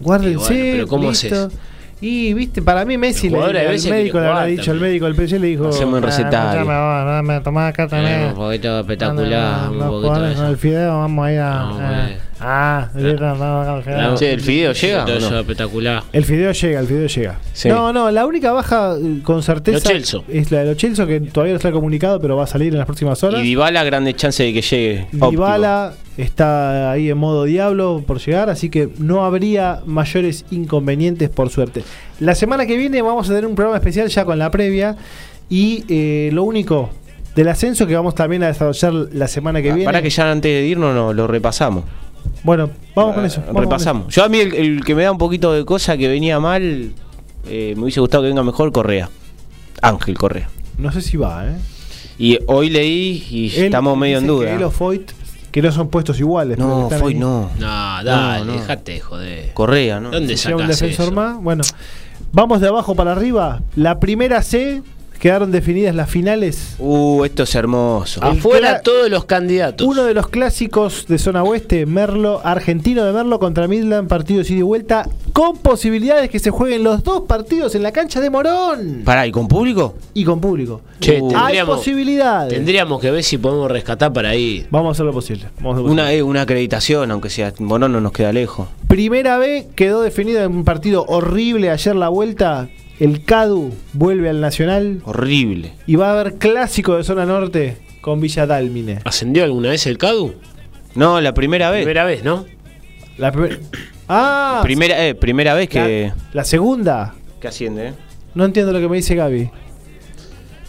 Guárdense. Y bueno, pero ¿cómo listo. haces? Y viste, para mí Messi El le, el veces médico le habrá dicho, el médico del PSG le dijo, Hacemos un "Ah, recetario". escuchame, vos, dame, tomá acá también. Un poquito espectacular, un poquito de el fideo, vamos a ir a... Eh, ah, el fideo, no, el fideo. Che, ¿el fideo llega no? espectacular. El fideo llega, el fideo llega. Sí. No, no, la única baja eh, con certeza es la de los Chelsea, que todavía no está comunicado, pero va a salir en las próximas horas. Y Dybala, grande chance de que llegue. Dybala está ahí en modo diablo por llegar, así que no habría mayores inconvenientes por suerte. La semana que viene vamos a tener un programa especial ya con la previa y eh, lo único del ascenso que vamos también a desarrollar la semana que Ah, viene. Para que ya antes de irnos no, lo repasamos. Bueno, vamos con eso. Vamos con repasamos. Yo a mí el, el que me da un poquito de cosa que venía mal, eh, me hubiese gustado que venga mejor Correa. Ángel Correa. eso. No sé si va, ¿eh? Y hoy leí y Él estamos medio en duda. Que él o Foyt, que no son puestos iguales. No, ahí. no. No, dale, no. dejate joder. Correa, ¿no? ¿Dónde Si hay un sacás defensor eso? más. Bueno, vamos de abajo para arriba. La primera C quedaron definidas las finales. Uh, esto es hermoso. Ah, Afuera todos los candidatos. Uno de los clásicos de zona oeste, Merlo, argentino de Merlo contra Midland, partido de ida y vuelta, con posibilidades que se jueguen los dos partidos en la cancha de Morón Pará, ¿y con público? y con público. Che, Uh. Hay tendríamos, posibilidades. tendríamos que ver si podemos rescatar para ir. Vamos a hacer lo posible. Vamos a hacer Una, posible. eh, una acreditación, aunque sea. Morón no nos queda lejos. Primera B quedó definido en un partido horrible ayer la vuelta. El CADU vuelve al Nacional Horrible. y va a haber clásico de zona norte con Villa Dálmine. ¿Ascendió alguna vez el CADU? No, la primera vez. Primera vez, ¿no? La primer- Ah, Primera, eh, primera vez que, la, la segunda. que asciende, ¿eh? No entiendo lo que me dice Gaby.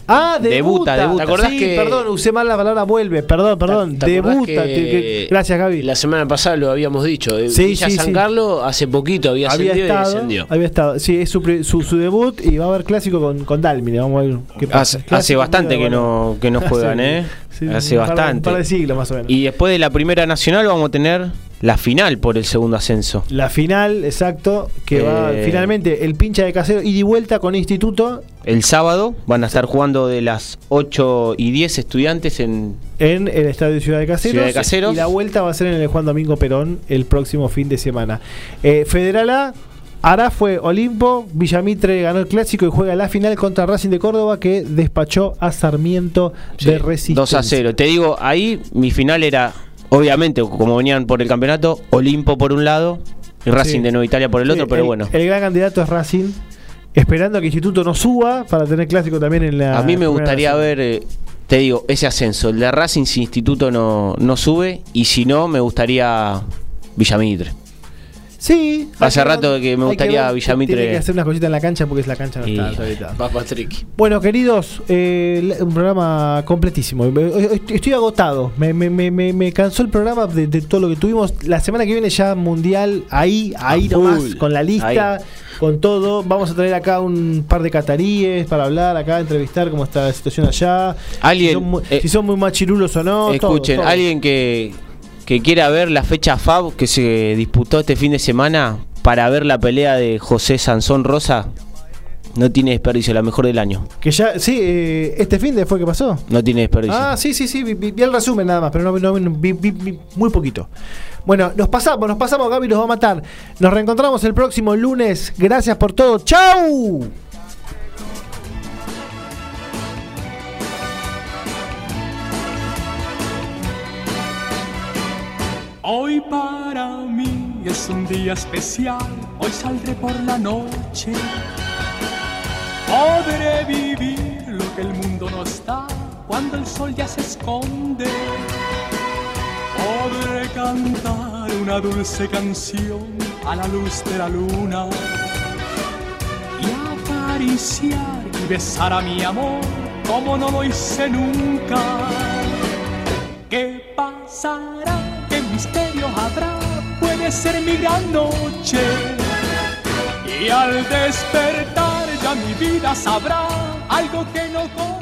Ah, debuta. Debuta, debuta. ¿Te acordás sí, que- perdón, usé mal la palabra vuelve. Perdón, perdón. ¿Te- te acordás debuta. que te- que- gracias, Gaby. La semana pasada lo habíamos dicho. Sí, Villa sí, San sí. Carlos hace poquito había había ascendido y descendió. había estado. Sí, es su, su, su debut y va a haber clásico con, con Dálmine. Vamos a ver qué pasa. Hace, bastante que no, que no juegan, ¿eh? Sí, hace un par de- bastante. Un par de siglos más o menos. Y después de la primera nacional vamos a tener la final por el segundo ascenso. La final, exacto, que va Eh. finalmente el pincha de casero y de vuelta con Instituto El sábado van a estar jugando de las 8 y 10 estudiantes en... en el Estadio Ciudad de Caseros. Ciudad de Caseros. Y la vuelta va a ser en el Juan Domingo Perón el próximo fin de semana. Eh, Federal A, Ará fue Olimpo, Villamitre ganó el clásico y juega la final contra Racing de Córdoba que despachó a Sarmiento de Resistencia. 2 a 0. Te digo, ahí mi final era, obviamente, como venían por el campeonato, Olimpo por un lado y Racing Sí. de Nueva Italia por el Sí, otro, pero bueno. El gran candidato es Racing, esperando a que Instituto no suba para tener clásico también en la. A mí me gustaría ver, eh, te digo, ese ascenso. El de Racing si Instituto no, no sube y si no, me gustaría Villamitre. Sí. Hace que rato que me gustaría ver, Villamitre- Tiene que hacer unas cositas en la cancha porque es la cancha no Y- está habilitada. Va Patrick. Bueno, queridos, eh, un programa completísimo. Eh, Estoy agotado. Me, me, me, me- me cansó el programa de, de todo lo que tuvimos. La semana que viene ya mundial, ahí, ahí nomás, con la lista, Ahí. Con todo. Vamos a traer acá un par de cataríes para hablar, acá, entrevistar cómo está la situación allá. Alguien, si, son muy, eh, si son muy machirulos o no. Escuchen, todo. alguien que, que quiera ver la fecha FAB que se disputó este fin de semana para ver la pelea de José Sansón Rosa, no tiene desperdicio, la mejor del año. Que ya, sí, eh, este fin de fue que pasó. No tiene desperdicio. Ah, sí, sí, sí, vi, el resumen nada más, pero no, no- no- vi, vi- vi muy poquito. Bueno, nos pasamos, nos pasamos, Gaby nos va a matar. Nos reencontramos el próximo lunes. Gracias por todo. ¡Chau! Hoy para mí es un día especial, hoy saldré por la noche. Podré vivir lo que el mundo no está cuando el sol ya se esconde. Podré cantar una dulce canción a la luz de la luna y acariciar y besar a mi amor como no lo hice nunca. ¿Qué pasará? ¿Qué misterio habrá? Puede ser mi gran noche. Y al despertar ya mi vida sabrá algo que no conozco.